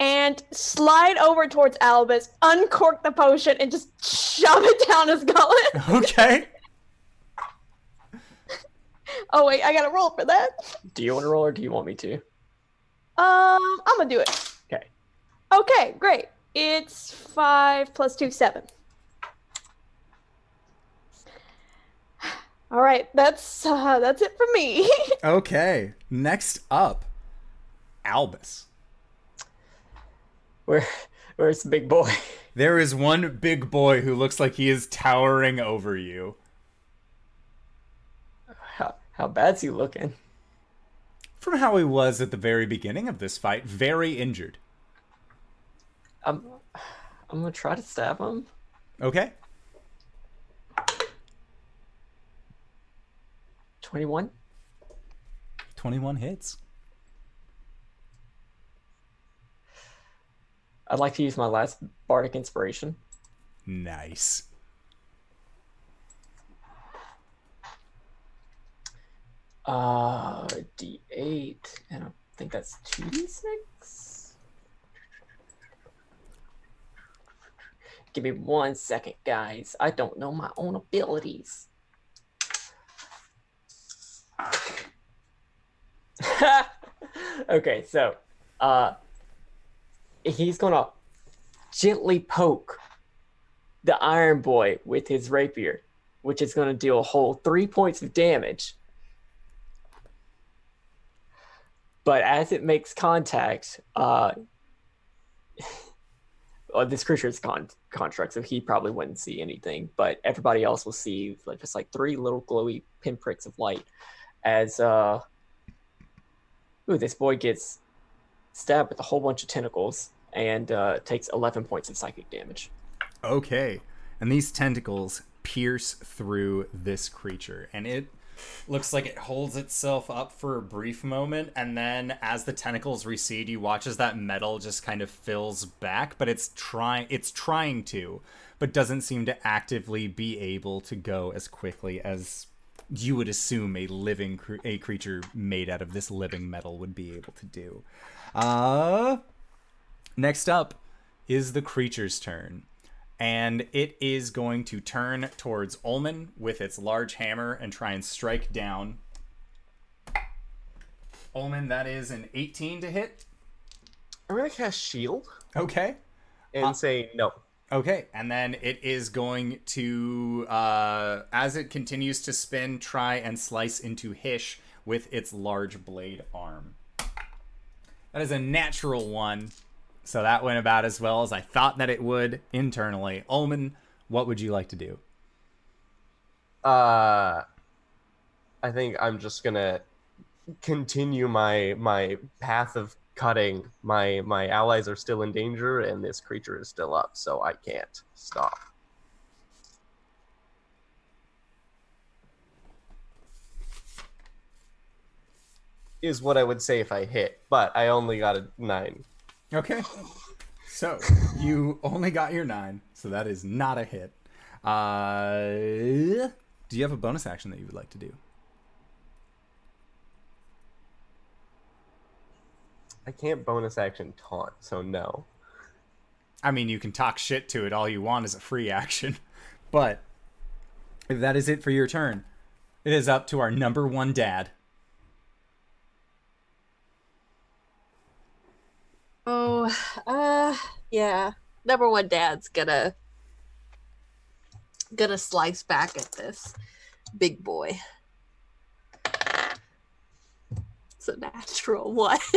And slide over towards Albus, uncork the potion, and just shove it down his gullet. (laughs) Okay. (laughs) oh wait, I gotta roll for that. Do you want to roll or do you want me to? Um, I'm gonna do it. Okay. Okay, great. It's five plus two, seven. (sighs) All right, that's uh, that's it for me. (laughs) Okay. Next up, Albus. Where, where's the big boy? (laughs) There is one big boy who looks like he is towering over you. How, how bad's he looking? From how he was at the very beginning of this fight, very injured. I'm, I'm gonna try to stab him. Okay. 21. 21 hits. I'd like to use my last bardic inspiration. Nice. Uh, D8, and I think that's 2d6. Give me one second, guys. I don't know my own abilities. (laughs) okay, so uh he's gonna gently poke the Iron Boy with his rapier, which is gonna deal a whole three points of damage. But as it makes contact, uh (laughs) well, this creature is con- construct, so he probably wouldn't see anything, but everybody else will see like just like three little glowy pinpricks of light as uh ooh, this boy gets stabbed with a whole bunch of tentacles and uh, takes 11 points of psychic damage. Okay. And these tentacles pierce through this creature, and it looks like it holds itself up for a brief moment, and then as the tentacles recede, you watch as that metal just kind of fills back, but it's trying it's trying to, but doesn't seem to actively be able to go as quickly as you would assume a living a creature made out of this living metal would be able to do. Uh next up is the creature's turn. And it is going to turn towards Ullman with its large hammer and try and strike down Ullman, that is an 18 to hit. I'm gonna cast shield Okay. and Uh, say no. Okay, and then it is going to, uh, as it continues to spin, try and slice into Hish with its large blade arm. That is a natural one, so that went about as well as I thought that it would internally. Ullman, what would you like to do? Uh, I think I'm just gonna continue my my path of cutting. My my allies are still in danger, and this creature is still up, so I can't stop. Is what I would say if I hit, but I only got a nine. Okay. So you only got your nine, so that is not a hit. Uh, do you have a bonus action that you would like to do? I can't bonus action taunt, so no. I mean, you can talk shit to it all you want as a free action, (laughs) but if that is it for your turn, it is up to our number one dad. (sighs) Uh, yeah. Number one dad's gonna gonna slice back at this big boy. It's a natural one. (laughs)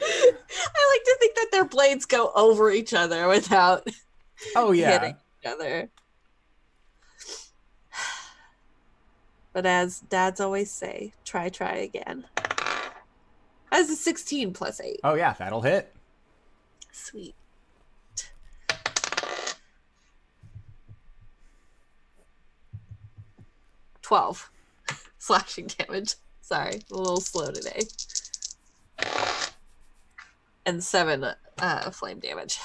I like to think that their blades go over each other without Oh yeah, hitting each other. (sighs) But as dads always say, try, try again. As a 16 plus 8. oh yeah, that'll hit. Sweet. Twelve (laughs) slashing damage. Sorry, a little slow today. And seven uh, flame damage.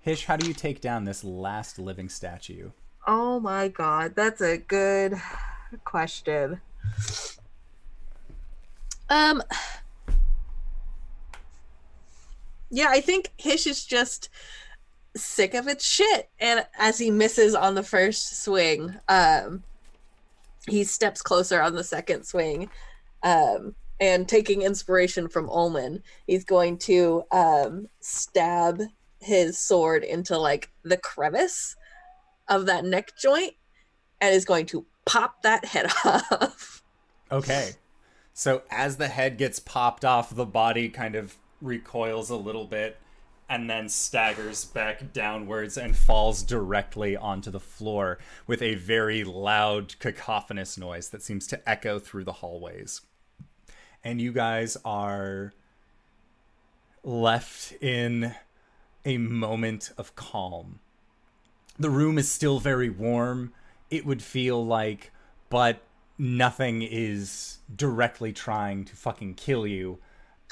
Hish, how do you take down this last living statue? Oh my god, that's a good question. Um Yeah, I think Hish is just sick of its shit. And as he misses on the first swing, um he steps closer on the second swing. Um and taking inspiration from Ullman, he's going to um stab his sword into like the crevice of that neck joint and is going to pop that head (laughs) off. Okay. So as the head gets popped off, the body kind of recoils a little bit and then staggers back downwards and falls directly onto the floor with a very loud cacophonous noise that seems to echo through the hallways. And you guys are left in a moment of calm. The room is still very warm, it would feel like, but nothing is directly trying to fucking kill you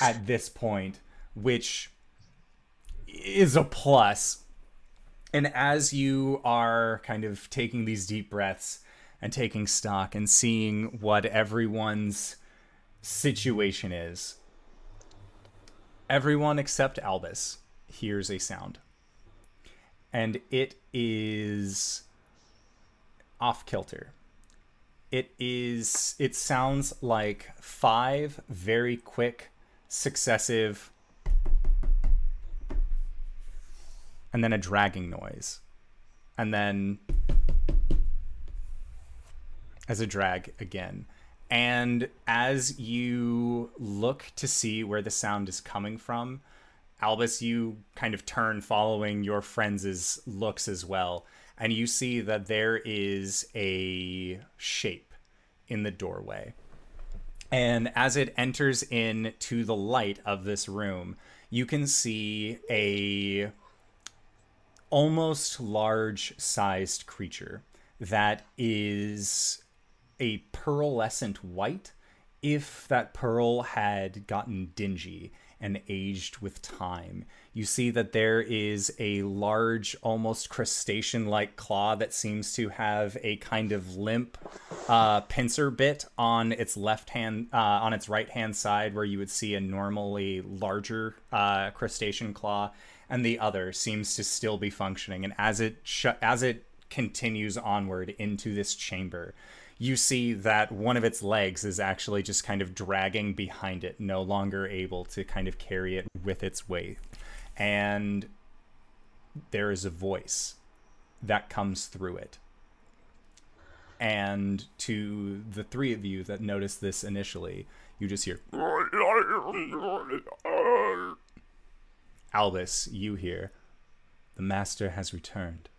at this point, which is a plus. And as you are kind of taking these deep breaths and taking stock and seeing what everyone's situation is, everyone except Albus hears a sound. And it is off kilter. It is it sounds like five very quick successive and then a dragging noise. And then as a drag again. And as you look to see where the sound is coming from, Albus, you kind of turn following your friends' looks as well. And you see that there is a shape in the doorway. And as it enters in to the light of this room, you can see a almost large sized creature that is a pearlescent white if that pearl had gotten dingy and aged with time. You see that there is a large, almost crustacean like claw that seems to have a kind of limp uh, pincer bit on its left hand, uh, on its right hand side, where you would see a normally larger uh, crustacean claw, and the other seems to still be functioning. And as it sh- as it continues onward into this chamber. You see that one of its legs is actually just kind of dragging behind it, no longer able to kind of carry it with its weight. And there is a voice that comes through it. And to the three of you that notice this initially, you just hear Albus, you hear the master has returned.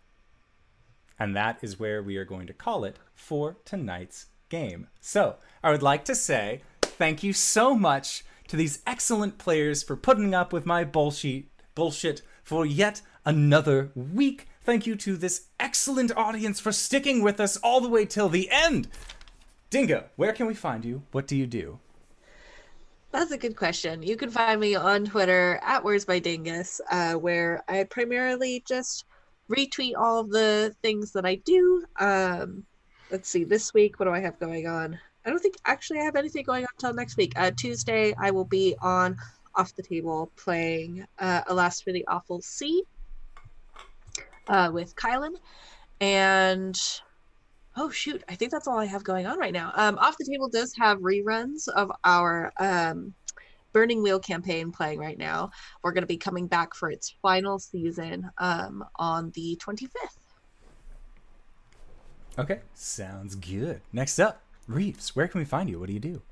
And that is where we are going to call it for tonight's game. So, I would like to say thank you so much to these excellent players for putting up with my bullshit bullshit for yet another week. Thank you to this excellent audience for sticking with us all the way till the end. Dingo, where can we find you? What do you do? That's a good question. You can find me on Twitter at Words by Dingus, uh, where I primarily just retweet all of the things that I do. Um, let's see, this week, what do I have going on? I don't think actually I have anything going on until next week. Uh, Tuesday, I will be on Off the Table playing uh, Alas for the Awful Sea uh, with Kylan. And oh shoot, I think that's all I have going on right now. Um, Off the Table does have reruns of our um, Burning Wheel campaign playing right now. We're going to be coming back for its final season um, on the 25th. Okay, sounds good. Next up, Reeves, where can we find you? What do you do?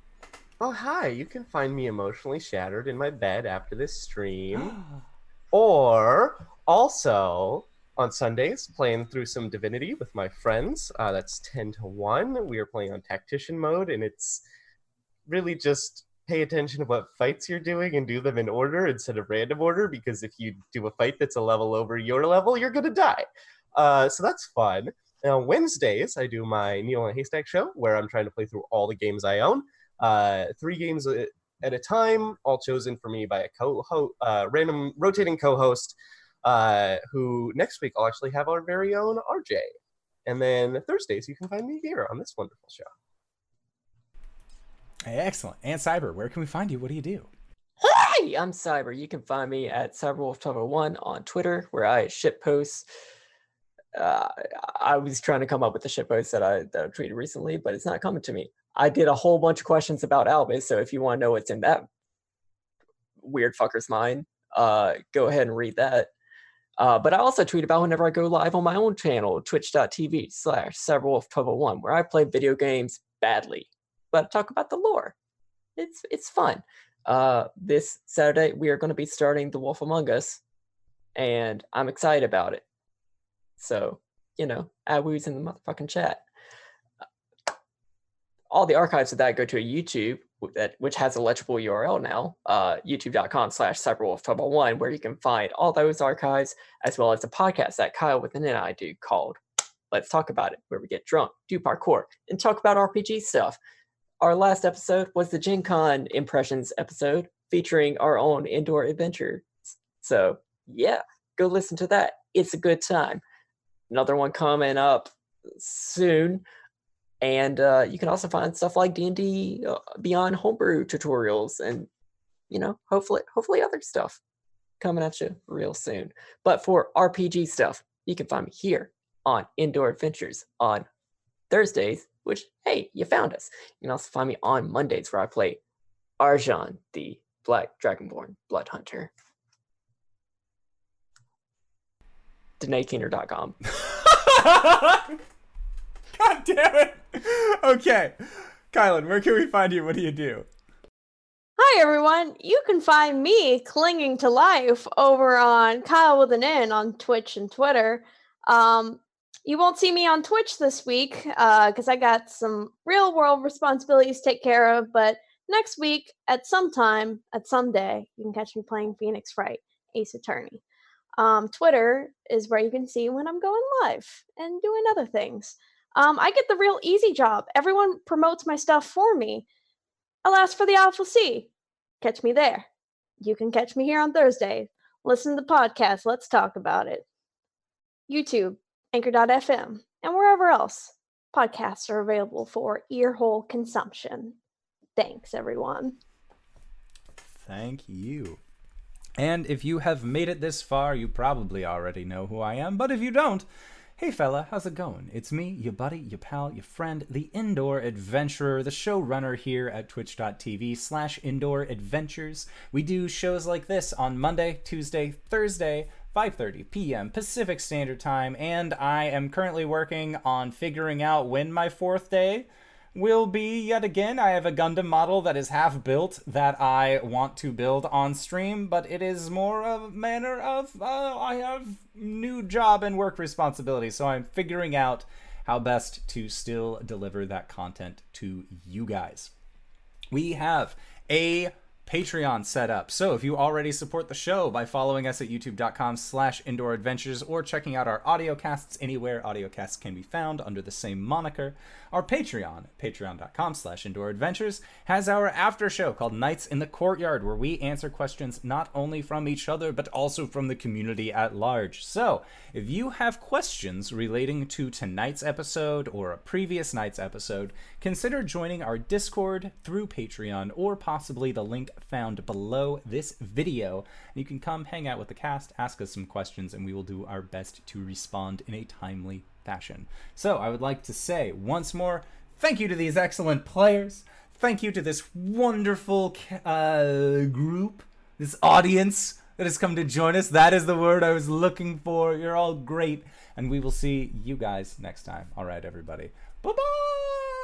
Oh, hi. You can find me emotionally shattered in my bed after this stream. (gasps) or also on Sundays, playing through some Divinity with my friends. Uh, that's 10 to 1. We are playing on Tactician mode, and it's really just pay attention to what fights you're doing and do them in order instead of random order, because if you do a fight that's a level over your level, you're going to die. Uh, so that's fun. And on Wednesdays, I do my Needle and Haystack show, where I'm trying to play through all the games I own. Uh, three games at a time, all chosen for me by a co uh, random rotating co-host. Uh, who next week I'll actually have our very own RJ, and then Thursdays you can find me here on this wonderful show. Hey, excellent. And Cyber, where can we find you? What do you do? Hi, I'm Cyber. You can find me at CyberWolf1 on Twitter, where I ship posts. Uh, I was trying to come up with the ship post that I that I tweeted recently, but it's not coming to me. I did a whole bunch of questions about Albus, so if you want to know what's in that weird fucker's mind, uh, go ahead and read that. Uh, but I also tweet about whenever I go live on my own channel, twitch.tv slash cyberwolf1201, where I play video games badly, but I talk about the lore. It's it's fun. Uh, this Saturday we are going to be starting The Wolf Among Us, and I'm excited about it. So you know, add woos in the motherfucking chat. All the archives of that go to a YouTube that which has a legible URL now, uh, youtube.com slash cyberwolf1201, where you can find all those archives, as well as a podcast that Kyle with an N I do called Let's Talk About It, where we get drunk, do parkour, and talk about RPG stuff. Our last episode was the Gen Con impressions episode featuring our own indoor adventure. So yeah, go listen to that. It's a good time. Another one coming up soon. And uh, you can also find stuff like d&d uh, beyond homebrew tutorials and you know hopefully hopefully other stuff coming at you real soon. But for rpg stuff you can find me here on indoor adventures on thursdays which hey you found us. You can also find me on mondays where i play arjan the black dragonborn blood hunter DanaeKeener.com. (laughs) God damn it. Okay. Kylan, where can we find you? What do you do? Hi everyone. You can find me clinging to life over on Kyle with an N on Twitch and Twitter. Um, you won't see me on Twitch this week because uh, I got some real world responsibilities to take care of. But next week, at some time, at some day, you can catch me playing Phoenix Wright, Ace Attorney. Um, Twitter is where you can see when I'm going live and doing other things. Um, I get the real easy job. Everyone promotes my stuff for me. Alas for the Awful Sea. Catch me there. You can catch me here on Thursday. Listen to the podcast. Let's talk about it. YouTube, Anchor.fm, and wherever else podcasts are available for earhole consumption. Thanks, everyone. Thank you. And if you have made it this far, you probably already know who I am. But if you don't, Hey fella, how's it going? It's me, your buddy, your pal, your friend, the indoor adventurer, the showrunner here at twitch.tv slash indoor adventures. We do shows like this on Monday, Tuesday, Thursday, 5:30 p.m. Pacific Standard Time, and I am currently working on figuring out when my fourth day will be yet again. I have a Gundam model that is half built that I want to build on stream, but it is more a manner of uh, I have new job and work responsibilities, so I'm figuring out how best to still deliver that content to you guys. We have a Patreon set up. So if you already support the show by following us at youtube.com slash indoor adventures or checking out our audio casts anywhere audio casts can be found under the same moniker, our Patreon, patreon.com slash indoor adventures, has our after show called Nights in the Courtyard, where we answer questions not only from each other, but also from the community at large. So if you have questions relating to tonight's episode or a previous night's episode, consider joining our Discord through Patreon or possibly the link found below this video. And You can come hang out with the cast, ask us some questions, and we will do our best to respond in a timely fashion. So I would like to say once more, thank you to these excellent players. Thank you to this wonderful uh, group, this audience that has come to join us. That is the word I was looking for. You're all great. And we will see you guys next time. All right, everybody. Bye bye.